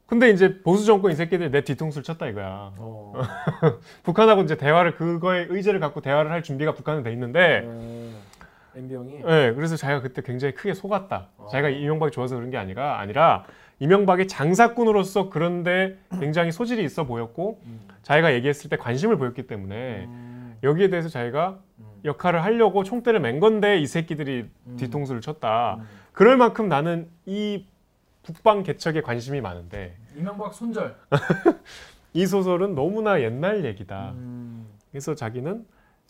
근데 이제 보수 정권 이 새끼들 내 뒤통수를 쳤다 이거야. 어. [LAUGHS] 북한하고 이제 대화를 그거에 의지를 갖고 대화를 할 준비가 북한은 돼 있는데, 어. MB 형이 네, 그래서 자기가 그때 굉장히 크게 속았다. 어. 자기가 이명박이 좋아서 그런 게 아니라 아니라 이명박이 장사꾼으로서 그런데 굉장히 소질이 있어 보였고, 음. 자기가 얘기했을 때 관심을 보였기 때문에 음. 여기에 대해서 자기가 음. 역할을 하려고 총대를 맨 건데 이 새끼들이 음. 뒤통수를 쳤다. 음. 그럴 만큼 나는 이 북방 개척에 관심이 많은데 이명박 손절. [LAUGHS] 이 소설은 너무나 옛날 얘기다. 음. 그래서 자기는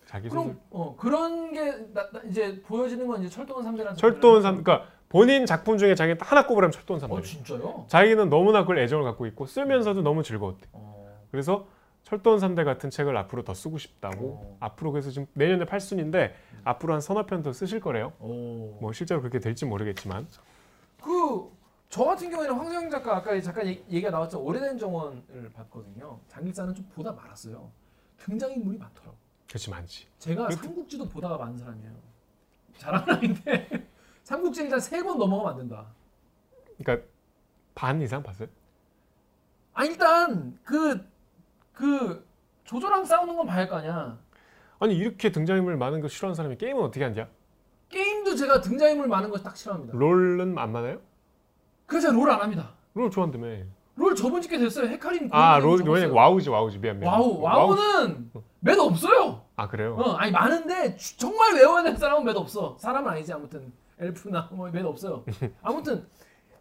자기 소설 그럼 어 그런 게 나, 나 이제 보여지는 건 이제 철도원 3대라는 철도원 삼 그러니까 본인 작품 중에 자기는 하나 꼽으라면 철도원 삼대. 어 진짜요? 자기는 너무나 그걸 애정을 갖고 있고 쓰면서도 너무 즐거웠대. 어. 그래서 철도원 3대 같은 책을 앞으로 더 쓰고 싶다고. 어. 앞으로 그래서 지금 내년에 8순인데 앞으로 한 서너 편 더 쓰실 거래요. 오. 뭐 실제로 그렇게 될지 모르겠지만. 그 저 같은 경우에는 황세영 작가 아까 잠깐 얘- 얘기가 나왔죠. 오래된 정원을 봤거든요. 장길사는 좀 보다 말았어요. 등장인물이 많더라고. 그렇지 많지. 제가 그렇게- 삼국지도 보다가 많은 사람이에요. 잘하는 아닌데 삼국지 일단 세 권 넘어가면 안 된다. 그러니까 반 이상 봤어요? 아 일단 그 그 조조랑 싸우는 건 봐야 할 거 아니야. 아니 이렇게 등장인물 많은 거 싫어하는 사람이 게임은 어떻게 하냐? 게임도 제가 등장인물 많은 거 딱 싫어합니다. 롤은 안 많아요? 그래서 롤 안 합니다. 롤 좋아한다며. 롤 저번 주께 됐어요. 헤카림 아, 그런 롤 얘기 왜냐. 와우지 와우지 미안 미안. 와우 와우는 몇 없어요. 아 그래요? 어, 아니 많은데 주- 정말 외워야 될 사람은 몇 없어. 사람은 아니지 아무튼 엘프나 뭐몇 없어요. [LAUGHS] 아무튼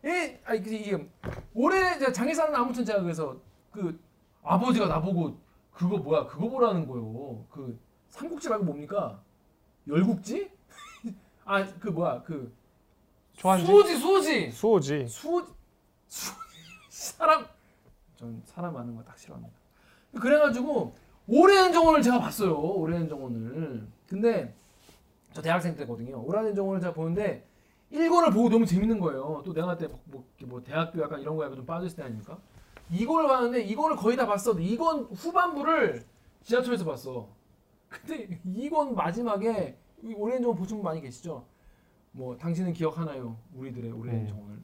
이 아니 그 이게 올해 장애사는 아무튼 제가 그래서 그 아버지가 나보고 그거 뭐야 그거 보라는 거요. 그 삼국지 말고 뭡니까? 열국지? [LAUGHS] 아 그 뭐야 그 초한지? 수호지 수호지 수호지. 수호 수 [LAUGHS] 사람 전 사람 많은 거 딱 싫어합니다. 그래가지고 오래된 정원을 제가 봤어요. 오래된 정원을. 근데 저 대학생 때거든요. 오래된 정원을 제가 보는데 1권을 보고 너무 재밌는 거예요. 또 내가 그때 뭐, 이렇게 뭐 대학교 약간 이런 거 약간 좀 빠져있을 때 아닙니까? 2권을 봤는데 2권을 거의 다 봤어. 2권 후반부를 지하철에서 봤어. 근데 2권 마지막에 이 오래된 정원 보신 분 많이 계시죠? 뭐 당신은 기억하나요? 우리들의 오래된 음. 정원을.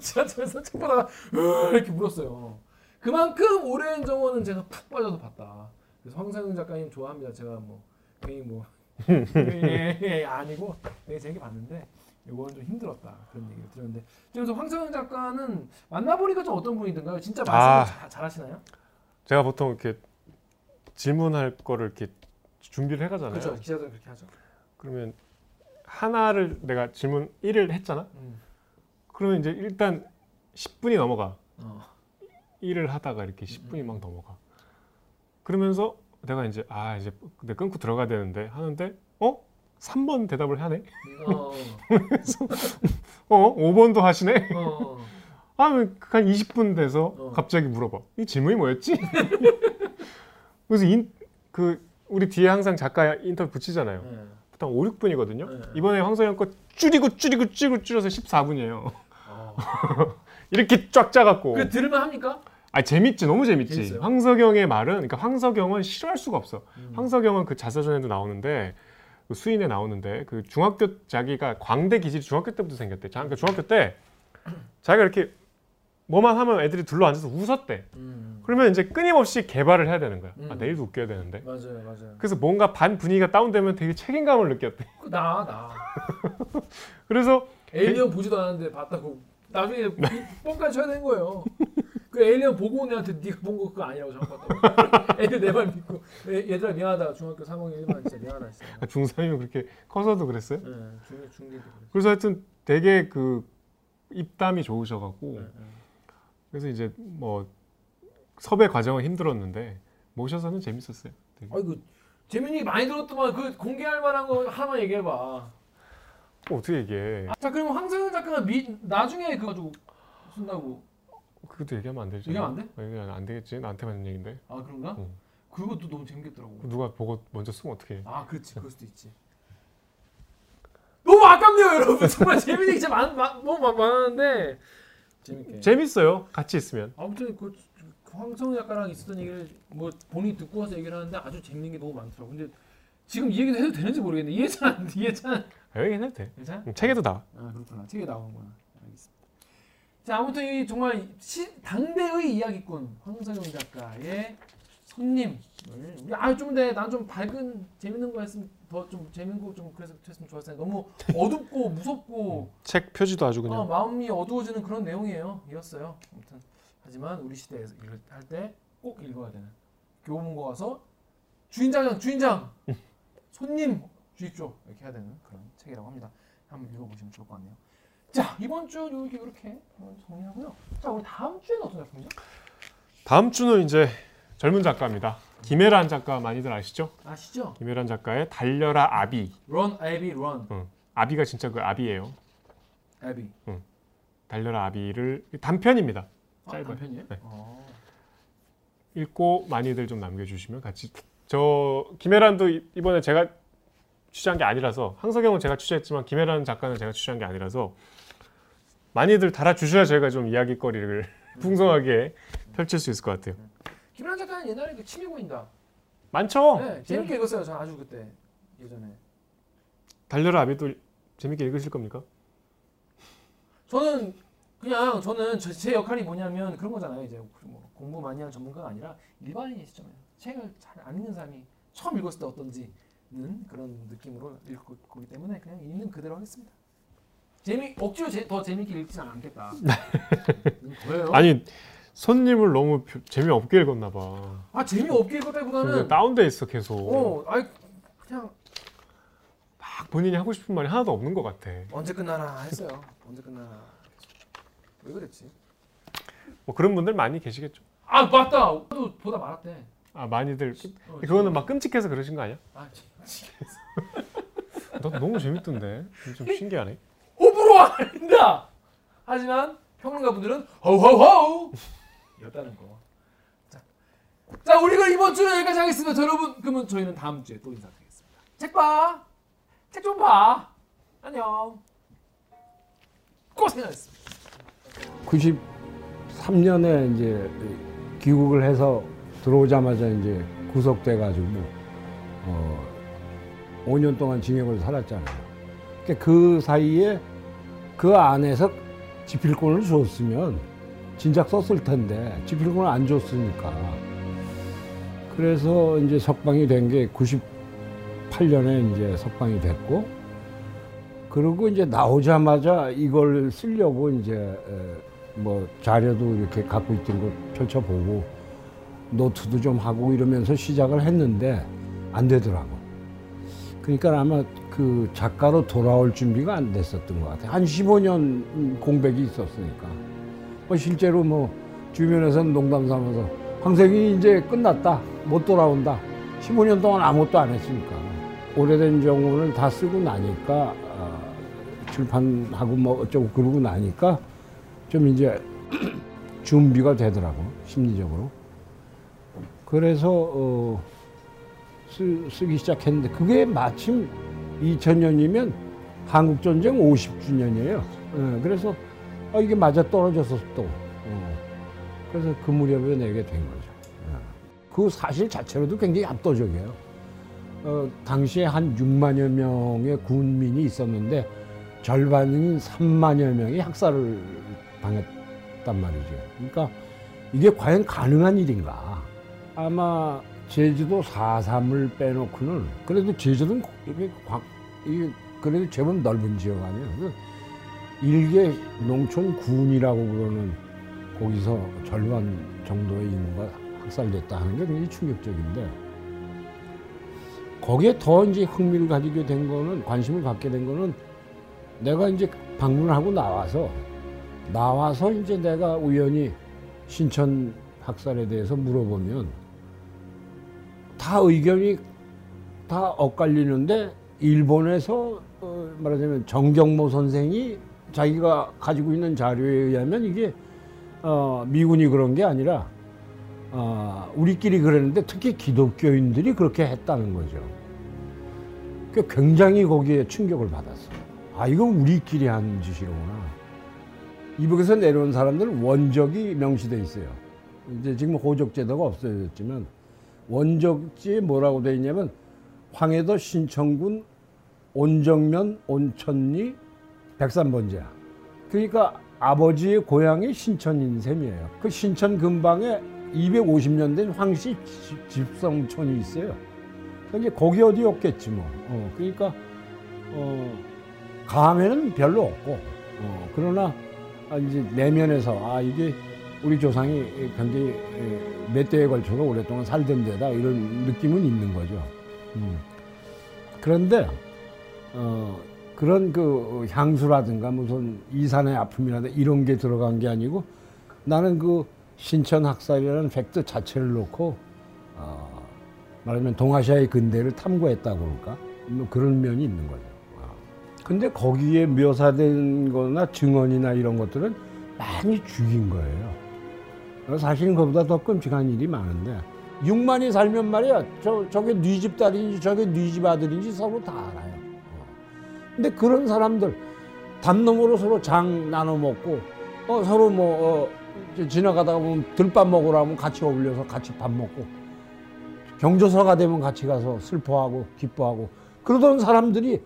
지하철에서 책 보다가 이렇게 물었어요. 그만큼 오랜 정원은 제가 푹 빠져서 봤다. 그래서 황상윤 작가님 좋아합니다. 제가 뭐 괜히 뭐 [LAUGHS] 예, 예, 아니고 되게 재밌게 봤는데 이거는 좀 힘들었다 그런 얘기를 들었는데 그래서 황상윤 작가는 만나보니까 좀 어떤 분이든가요? 진짜 말씀을 아. 잘, 잘하시나요? 제가 보통 이렇게 질문할 거를 이렇게 준비를 해가잖아요. 그렇죠. 기자들 그렇게 하죠. 그러면 하나를 내가 질문 1을 했잖아. 음. 그러면 이제 일단 10분이 넘어가. 어. 일을 하다가 이렇게 10분이 막 넘어가. 그러면서 내가 이제 아 이제 내 끊고 들어가야 되는데 하는데 어 3번 대답을 하네. 어. 어 5번도 하시네. 어. 하면 한 20분 돼서 어. 갑자기 물어봐. 이 질문이 뭐였지? [LAUGHS] 그래서 인, 그 우리 뒤에 항상 작가 인터뷰 붙이잖아요. 네. 보통 5, 6분이거든요. 네. 이번에 황소영 거 줄이고 줄이고 줄이고 줄여서 14분이에요. 어. [LAUGHS] 이렇게 쫙 짜갖고. 그 들을만 합니까? 아 재밌지 너무 재밌지. 재밌어요? 황석영의 말은 그러니까 황석영은 싫어할 수가 없어. 음. 황석영은 그 자서전에도 나오는데 그 수인에 나오는데 그 중학교 자기가 광대 기질이 중학교 때부터 생겼대. 자, 그러니까 중학교 때 자기가 이렇게 뭐만 하면 애들이 둘러 앉아서 웃었대. 음. 그러면 이제 끊임없이 개발을 해야 되는 거야. 아, 음. 내일도 웃겨야 되는데. 맞아요, 맞아요. 그래서 뭔가 반 분위기가 다운되면 되게 책임감을 느꼈대. 그나 나. [LAUGHS] 그래서 에일리언 보지도 않았는데 봤다고 나중에 뻥까지 쳐야 되는 거예요. 그 에일리언 보고 온 애한테 네가 본 거 그거 아니라고 잘못 봤다고. [LAUGHS] 애들 내 말 믿고 얘- 얘들아 미안하다. 중학교 3학년 1반 진짜 미안하다 진짜. 중3이면 그렇게 커서도 그랬어요. 네, 중 중대도 그래. 그래서 하여튼 되게 그 입담이 좋으셔갖고 네, 네. 그래서 이제 뭐 섭외 과정은 힘들었는데 모셔서는 재밌었어요. 되게. 아이고 재민이 많이 들었더만 그 공개할 만한 거 하나만 얘기해 봐. 어, 떻게 얘기해? 자 그럼 황세현 작가가 미, 나중에 그거 쓴다고. 그것도 얘기하면 안 되지. 얘기하면 안 돼? 얘기하면 안 되겠지. 나한테만 있는 얘긴데. 아 그런가? 응. 그것도 너무 재밌겠더라고. 누가 보고 먼저 쓰면 어떡해. 아 그렇지 그럴 수도 있지. 너무 아깝네요, 여러분. 정말 [LAUGHS] 재밌는 게 진짜 많, 많, 너무 많, 많았는데 재밌게. 재밌어요. 같이 있으면. 아무튼 그, 그 황성 작가랑 있었던 얘기를 뭐 본인이 듣고 와서 얘기를 하는데 아주 재밌는 게 너무 많더라고. 근데 지금 이 얘기도 해도 되는지 모르겠네. 이해찬, 이해찬. 여기 해도 돼. 괜찮아? 응, 책에도 나와. 아 그렇구나. 책에 나오는구나. 자 아무튼 이 정말 시, 당대의 이야기꾼 황석영 작가의 손님을 우리 아좀 근데 난 좀 밝은 재밌는 거 했으면 더 좀 재밌는 거 좀 그래서 했으면 좋았을 텐데 너무 [LAUGHS] 어둡고 무섭고 책 표지도 아주 그냥. 어, 마음이 어두워지는 그런 내용이에요. 이었어요. 아무튼 하지만 우리 시대에서 이걸 할 때 꼭 읽어야 되는 교보문고 가서 주인장 주인장 손님 주십시오 이렇게 해야 되는 그런 책이라고 합니다. 한번 읽어보시면 좋을 것 같네요. 자 이번 주 이렇게 이렇게 정리하고요. 자 우리 다음 주에는 어떤 작품이죠? 다음 주는 이제 젊은 작가입니다. 김혜란 작가 많이들 아시죠? 아시죠? 김혜란 작가의 달려라 아비. Run, Abby, Run. 응. 아비가 진짜 그 아비예요. Abby. 응. 달려라 아비를 단편입니다. 아, 짧아요. 단편이에요? 네. 어. 읽고 많이들 좀 남겨주시면 같이 저 김혜란도 이- 이번에 제가 취재한 게 아니라서 황석영은 제가 취재했지만 김혜란 작가는 제가 취재한 게 아니라서 많이들 달아주셔야 저희가 좀 이야기거리를 풍성하게 펼칠 수 있을 것 같아요. 김란 작가는 옛날에 그 치매고인다. 많죠? 네, 재밌게 읽었어요. 저 아주 그때 예전에. 달려라 아비도 재밌게 읽으실 겁니까? 저는 그냥 저는 저- 제 역할이 뭐냐면 그런 거잖아요. 이제 뭐 공부 많이 하는 전문가가 아니라 일반인의 시점에서 책을 잘 안 읽는 사람이 처음 읽었을 때 어떤지는 그런 느낌으로 읽고 거기 때문에 그냥 있는 그대로 하겠습니다. 재미 억지로 제, 더 재밌게 읽지는 않겠다. [LAUGHS] 음, 그래요? 아니 손님을 너무 표- 재미없게 읽었나 봐. 아 재미없게 읽었다기보다는 다운돼 있어 계속. 어, 아이 그냥 막 본인이 하고 싶은 말이 하나도 없는 것 같아. 언제 끝나나 했어요. 언제 끝나나. 왜 그랬지? 뭐 그런 분들 많이 계시겠죠. 아 맞다. 또 보다 말았대. 아 많이들 어, 그거는 막 끔찍해서 그러신 거 아니야? 아 진- [LAUGHS] 나 너무 재밌던데. 좀 신기하네. 아닙니다. 하지만 평론가분들은 호호호 였다는 거. 자, 자 우리 그 이번 주는 여기까지 하겠습니다. 자, 여러분 그러면 저희는 다음 주에 또 인사드리겠습니다. 책 봐. 책 좀 봐. 안녕. 고생하셨습니다. 93년에 이제 귀국을 해서 들어오자마자 이제 구속돼 가지고 어 5년 동안 징역을 살았잖아요. 그러니까 그 사이에 그 안에서 지필권을 줬으면 진작 썼을 텐데 지필권을 안 줬으니까 그래서 이제 석방이 된 게 98년에 이제 석방이 됐고 그리고 이제 나오자마자 이걸 쓰려고 이제 에, 뭐 자료도 이렇게 갖고 있던 걸 펼쳐보고 노트도 좀 하고 이러면서 시작을 했는데 안 되더라고. 그러니까 아마 그 작가로 돌아올 준비가 안 됐었던 것 같아요. 한 15년 공백이 있었으니까. 뭐 실제로 뭐 주변에서는 농담 삼아서 황색이 이제 끝났다. 못 돌아온다. 15년 동안 아무것도 안 했으니까. 오래된 정원을 다 쓰고 나니까 아, 출판하고 뭐 어쩌고 그러고 나니까 좀 이제 [CLEARS THROAT] 준비가 되더라고 심리적으로. 그래서 어, 쓰, 쓰기 시작했는데 그게 마침 2000년이면 한국 전쟁 50주년이에요. 그래서 어, 이게 맞아 떨어져서 또 어, 그래서 그 무렵에 내게 된 거죠. 예. 그 사실 자체로도 굉장히 압도적이에요. 어, 당시에 한 6만여 명의 군민이 있었는데 절반인 3만여 명이 학살을 당했단 말이죠. 그러니까 이게 과연 가능한 일인가? 아마 제주도 4.3을 빼놓고는 그래도 제주도는 이게 광, 이게 그래도 제법 넓은 지역 아니에요. 그 일개 농촌 군이라고 그러는 거기서 절반 정도의 인구가 학살됐다 하는 게 굉장히 충격적인데 거기에 더 이제 흥미를 가지게 된 거는 관심을 갖게 된 거는 내가 이제 방문을 하고 나와서 나와서 이제 내가 우연히 신천 학살에 대해서 물어보면 다 의견이 다 엇갈리는데 일본에서 어, 말하자면 정경모 선생이 자기가 가지고 있는 자료에 의하면 이게 어, 미군이 그런 게 아니라 어, 우리끼리 그랬는데 특히 기독교인들이 그렇게 했다는 거죠. 그 굉장히 거기에 충격을 받았어요. 아 이거 우리끼리 한 짓이로구나. 이북에서 내려온 사람들은 원적이 명시돼 있어요. 이제 지금 호적 제도가 없어졌지만 원적지에 뭐라고 돼 있냐면 황해도 신천군 온정면 온천리 백산번제야. 그러니까 아버지의 고향이 신천인 셈이에요. 그 신천 근방에 250년 된 황씨 집- 집성촌이 있어요. 이제 거기 어디 없겠지 뭐. 어, 그러니까 어, 감에는 별로 없고 어, 그러나 아, 이제 내면에서 아 이게 우리 조상이 굉장히 에, 몇 대에 걸쳐서 오랫동안 살던 데다 이런 느낌은 있는 거죠. 음. 그런데 어, 그런 그 향수라든가 무슨 이산의 아픔이라든가 이런 게 들어간 게 아니고 나는 그 신천 학살이라는 팩트 자체를 놓고 어, 말하면 동아시아의 근대를 탐구했다고 그럴까? 뭐 그런 면이 있는 거죠. 아. 근데 거기에 묘사된 거나 증언이나 이런 것들은 많이 죽인 거예요. 사실은 그보다 더 끔찍한 일이 많은데 6만이 살면 말이야 저, 저게 네 집 딸인지 저게 네 집 아들인지 서로 다 알아요. 어. 근데 그런 사람들 담nom으로 서로 장 나눠 먹고 어, 서로 뭐 어, 지나가다가 보면 들밥 먹으러 하면 같이 어울려서 같이 밥 먹고 경조사가 되면 같이 가서 슬퍼하고 기뻐하고 그러던 사람들이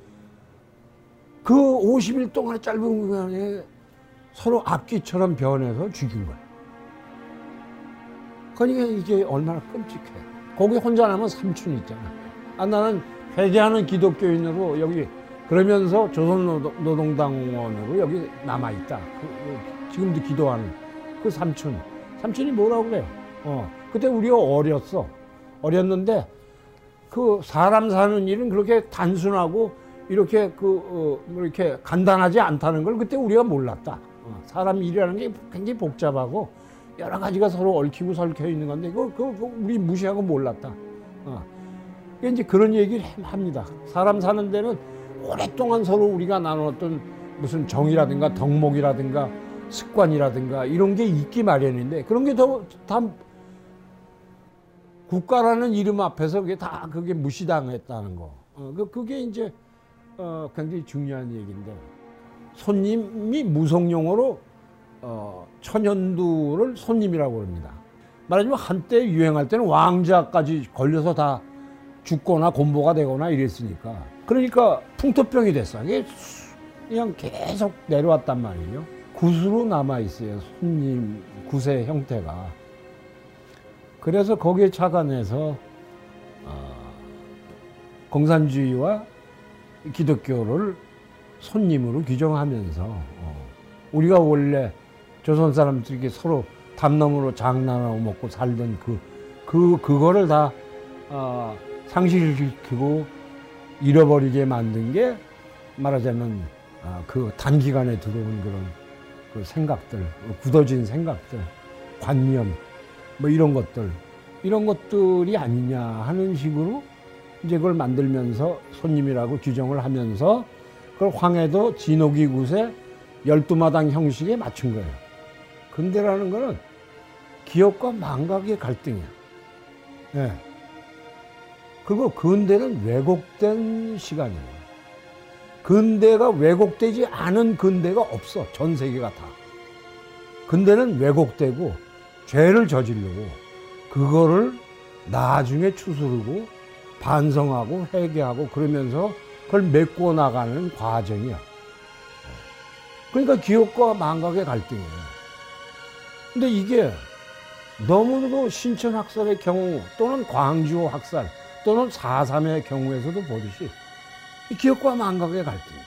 그 50일 동안의 짧은 기간에 서로 앞귀처럼 변해서 죽인 거야. 그러니까 이게 얼마나 끔찍해. 거기 혼자 남은 삼촌 있잖아. 아, 나는 회개하는 기독교인으로 여기 그러면서 조선노동당원으로 여기 남아있다. 그, 그, 지금도 기도하는 그 삼촌. 삼촌이 뭐라고 그래요? 어, 그때 우리가 어렸어. 어렸는데 그 사람 사는 일은 그렇게 단순하고 이렇게 그 어, 뭐 이렇게 간단하지 않다는 걸 그때 우리가 몰랐다. 어, 사람 일이라는 게 굉장히 복잡하고 여러 가지가 서로 얽히고 설켜 있는 건데 그거, 그거, 우리 무시하고 몰랐다. 어. 이제 그런 얘기를 합니다. 사람 사는 데는 오랫동안 서로 우리가 나눴던 무슨 정이라든가 덕목이라든가 습관이라든가 이런 게 있기 마련인데 그런 게다 국가라는 이름 앞에서 그게 다 그게 무시당했다는 거. 어, 그, 그게 이제 어, 굉장히 중요한 얘기인데 손님이 무속용어로 어, 천연두를 손님이라고 합니다. 말하자면 한때 유행할 때는 왕자까지 걸려서 다 죽거나 곤보가 되거나 이랬으니까. 그러니까 풍토병이 됐어. 이게 그냥 계속 내려왔단 말이에요. 굿으로 남아 있어요. 손님 굿의 형태가. 그래서 거기에 착안해서 어, 공산주의와 기독교를 손님으로 규정하면서 어, 우리가 원래 조선 사람들이 서로 담nom으로 장난하고 먹고 살던 그, 그, 그거를 다, 어, 상실시키고 잃어버리게 만든 게 말하자면, 어, 그 단기간에 들어온 그런 그 생각들, 굳어진 생각들, 관념, 뭐 이런 것들, 이런 것들이 아니냐 하는 식으로 이제 그걸 만들면서 손님이라고 규정을 하면서 그걸 황해도 진옥이 굿의 열두 마당 형식에 맞춘 거예요. 근대라는 거는 기업과 망각의 갈등이야. 예. 그리고 근대는 왜곡된 시간이에요. 근대가 왜곡되지 않은 근대가 없어. 전 세계가 다. 근대는 왜곡되고 죄를 저지르고 그거를 나중에 추스르고 반성하고 회개하고 그러면서 그걸 메꿔 나가는 과정이야. 그러니까 기업과 망각의 갈등이에요. 근데 이게 너무도 신천 학살의 경우 또는 광주 학살 또는 4.3의 경우에서도 보듯이 기업과 망각의 갈등이야.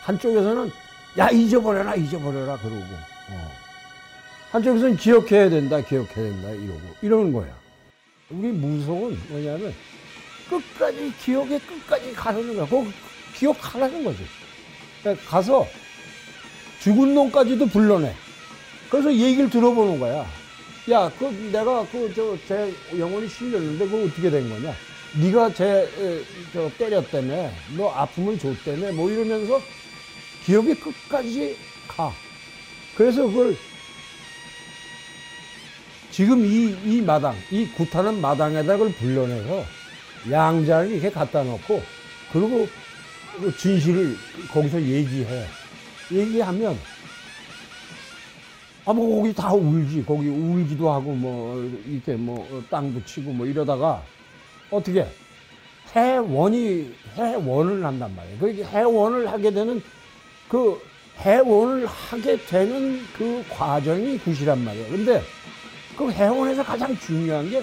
한쪽에서는 야 잊어버려라 잊어버려라 그러고 어. 한쪽에서는 기억해야 된다 기억해야 된다 이러고 이러는 거야. 우리 무속은 뭐냐면 끝까지 기억에 끝까지 가는 거야. 그 기억하라는 거지. 그러니까 가서 죽은 놈까지도 불러내. 그래서 얘기를 들어보는 거야. 야, 그 내가 그 저 제 영혼이 실렸는데 그거 어떻게 된 거냐? 네가 쟤저 때렸다며, 너 아픔을 줬다며, 뭐 이러면서 기억이 끝까지 가. 그래서 그걸 지금 이, 이 마당, 이 굿하는 마당에다 그걸 불러내서 양자를 이렇게 갖다 놓고, 그리고 그 진실을 거기서 얘기해. 얘기하면 아 뭐 거기 다 울지. 거기 울기도 하고 뭐 이렇게 뭐 땅도 치고 뭐 이러다가 어떻게 해원이 해원을 한단 말이에요. 그 해원을 하게 되는 그 해원을 하게 되는 그 과정이 굿이란 말이에요. 근데 그 해원에서 가장 중요한 게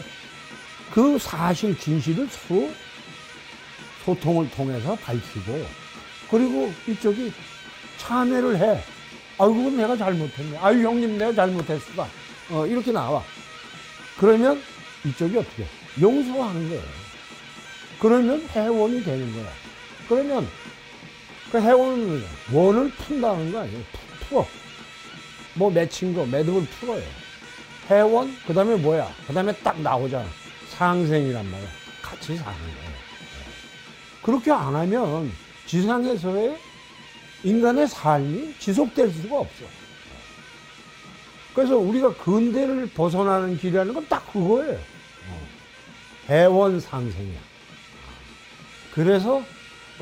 그 사실 진실을 서로 소통을 통해서 밝히고 그리고 이쪽이 참여를 해. 아이고 내가 잘못했네. 아유 형님 내가 잘못했어. 어, 이렇게 나와. 그러면 이쪽이 어떻게? 해? 용서하는 거예요. 그러면 해원이 되는 거야. 그러면 그 해원은 원을 푼다는 거 아니에요. 푸- 풀어. 뭐 맺힌 거, 매듭을 풀어요. 해원, 그 다음에 뭐야? 그 다음에 딱 나오잖아. 상생이란 말이야. 같이 사는 거예요. 그렇게 안 하면 지상에서의 인간의 삶이 지속될 수가 없어. 그래서 우리가 근대를 벗어나는 길이라는 건 딱 그거예요. 어. 해원 상생이야. 그래서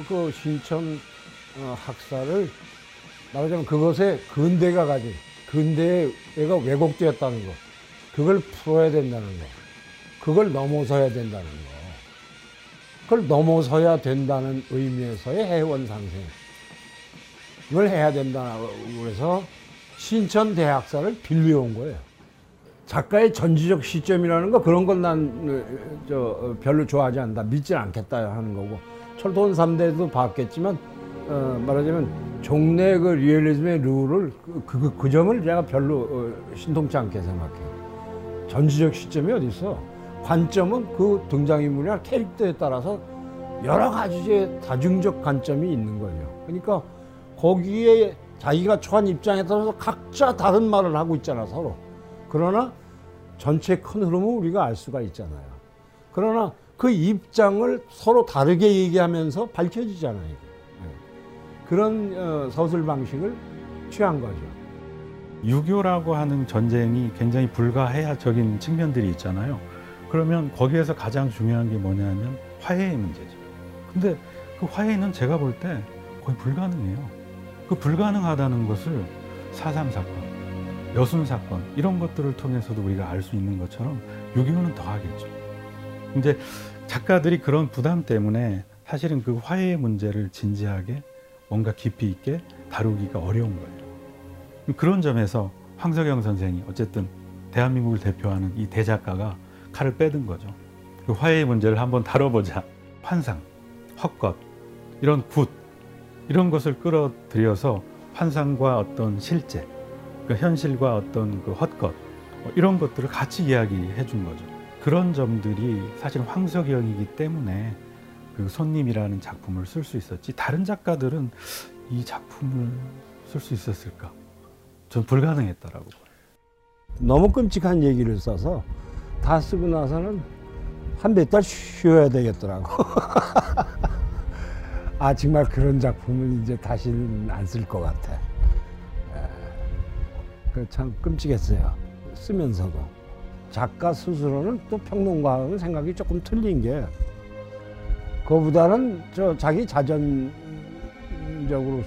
그 신천 어, 학사를 말하자면 그것에 근대가 가진 근대가 왜곡되었다는 거 그걸 풀어야 된다는 거 그걸 넘어서야 된다는 거 그걸 넘어서야 된다는 의미에서의 해원 상생 이걸 해야 된다고 그래서 신천 대학사를 빌려온 거예요. 작가의 전지적 시점이라는 거 그런 건 난 저 별로 좋아하지 않는다. 믿지 않겠다 하는 거고 철도원 3대도 봤겠지만 어, 말하자면 종래 그 리얼리즘의 룰을 그, 그, 그 점을 제가 별로 어, 신통치 않게 생각해요. 전지적 시점이 어디 있어? 관점은 그 등장인물이나 캐릭터에 따라서 여러 가지의 다중적 관점이 있는 거예요. 그러니까 거기에 자기가 처한 입장에 따라서 각자 다른 말을 하고 있잖아 서로. 그러나 전체 큰 흐름은 우리가 알 수가 있잖아요. 그러나 그 입장을 서로 다르게 얘기하면서 밝혀지잖아요. 네. 그런 어, 서술 방식을 취한 거죠. 유교라고 하는 전쟁이 굉장히 불가해야적인 측면들이 있잖아요. 그러면 거기에서 가장 중요한 게 뭐냐면 화해의 문제죠. 근데 그 화해는 제가 볼 때 거의 불가능해요. 그 불가능하다는 것을 사삼 사건, 여순 사건 이런 것들을 통해서도 우리가 알 수 있는 것처럼 유교는 더 하겠죠. 이제 작가들이 그런 부담 때문에 사실은 그 화해의 문제를 진지하게 뭔가 깊이 있게 다루기가 어려운 거예요. 그런 점에서 황석영 선생이 어쨌든 대한민국을 대표하는 이 대작가가 칼을 빼든 거죠. 그 화해의 문제를 한번 다뤄보자. 환상, 헛것, 이런 굿, 이런 것을 끌어들여서 환상과 어떤 실제, 그 현실과 어떤 그 헛것, 뭐 이런 것들을 같이 이야기해 준 거죠. 그런 점들이 사실 황석영이기 때문에 그 손님이라는 작품을 쓸 수 있었지 다른 작가들은 이 작품을 쓸 수 있었을까? 전 불가능했다라고. 너무 끔찍한 얘기를 써서 다 쓰고 나서는 한 몇 달 쉬어야 되겠더라고. [LAUGHS] 아 정말 그런 작품은 이제 다시는 안 쓸 것 같아. 그참 끔찍했어요. 쓰면서도 작가 스스로는 또 평론가하고는 생각이 조금 틀린 게 그보다는 저 자기 자전적으로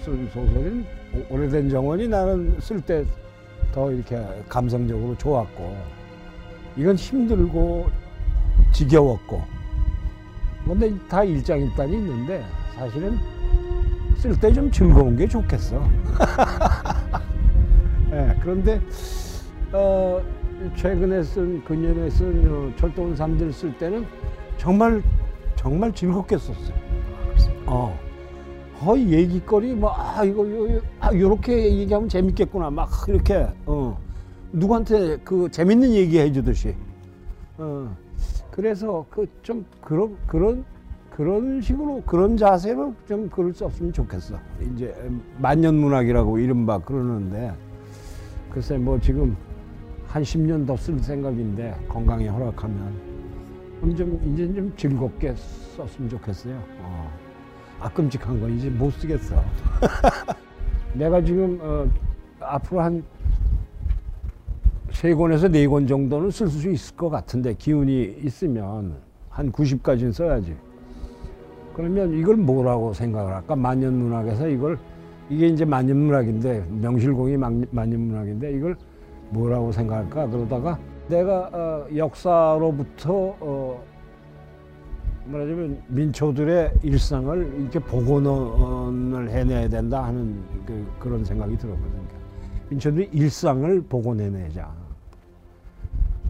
쓴 소설인 오- 오래된 정원이 나는 쓸 때 더 이렇게 감성적으로 좋았고 이건 힘들고 지겨웠고 근데 다 일장일단이 있는데 사실은 쓸 때 좀 즐거운 게 좋겠어. [LAUGHS] 예, 그런데 어, 최근에 쓴 그년에 쓴 어, 철도원 삼들 쓸 때는 정말 정말 즐겁게 썼어요. 어. 어, 얘기거리, 뭐, 아, 이거, 요, 아, 요렇게 얘기하면 재밌겠구나. 막, 이렇게, 어. 누구한테 그 재밌는 얘기 해주듯이. 어. 그래서 그 좀 그런, 그런, 그런 식으로, 그런 자세로 좀 글을 썼으면 좋겠어. 이제 만년문학이라고 이른바 그러는데, 글쎄 뭐 지금 한 10년 더 쓸 생각인데, 건강이 허락하면. 좀, 이제 좀 즐겁게 썼으면 좋겠어요. 어. 아 끔찍한 거 이제 못 쓰겠어. [LAUGHS] 내가 지금 어, 앞으로 한 세 권에서 네 권 정도는 쓸 수 있을 것 같은데 기운이 있으면 한 90까지는 써야지. 그러면 이걸 뭐라고 생각을 할까? 만년문학에서 이걸 이게 이제 만년문학인데 명실공히 만- 만년문학인데 이걸 뭐라고 생각할까? 그러다가 내가 어, 역사로부터 어, 말하자면 민초들의 일상을 이렇게 복원을 해내야 된다 하는 그, 그런 생각이 들었거든요. 민초들의 일상을 복원해내자.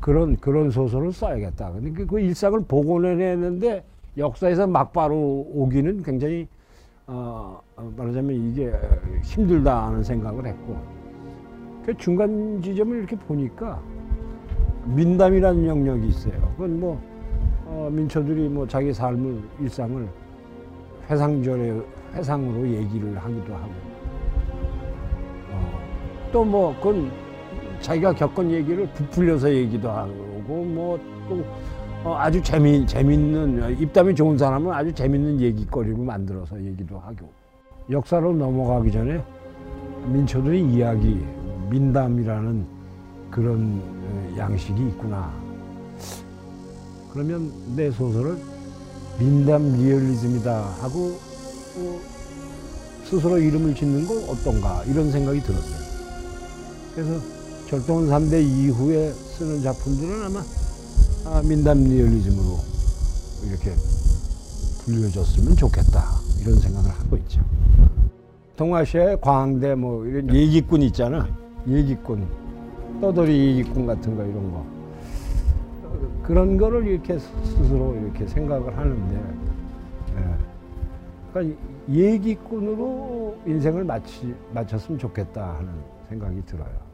그런 그런 소설을 써야겠다. 근데 그, 그 일상을 복원해내는데 역사에서 막바로 오기는 굉장히 어, 어, 말하자면 이게 힘들다 하는 생각을 했고 그 중간 지점을 이렇게 보니까 민담이라는 영역이 있어요. 그건 뭐 어, 민초들이 뭐 자기 삶을 일상을 회상절에 회상으로 얘기를 하기도 하고 어, 또뭐 그건 자기가 겪은 얘기를 부풀려서 얘기도 하고 뭐또 어, 아주 재미 재밌는 입담이 좋은 사람은 아주 재밌는 얘기거리를 만들어서 얘기도 하고 역사로 넘어가기 전에 민초들의 이야기 민담이라는 그런 어, 양식이 있구나. 그러면 내 소설을 민담 리얼리즘이다 하고 어, 스스로 이름을 짓는 건 어떤가 이런 생각이 들었어요. 그래서 절동은 3대 이후에 쓰는 작품들은 아마 아, 민담 리얼리즘으로 이렇게 불려졌으면 좋겠다 이런 생각을 하고 있죠. 동아시아의 광대 뭐 이런 얘기꾼 있잖아. 얘기꾼, 떠돌이 얘기꾼 같은 거 이런 거. 어, 그런 거를 이렇게 스스로 이렇게 생각을 하는데, 예. 그러니까 얘기꾼으로 인생을 마치, 마쳤으면 좋겠다 하는 생각이 들어요.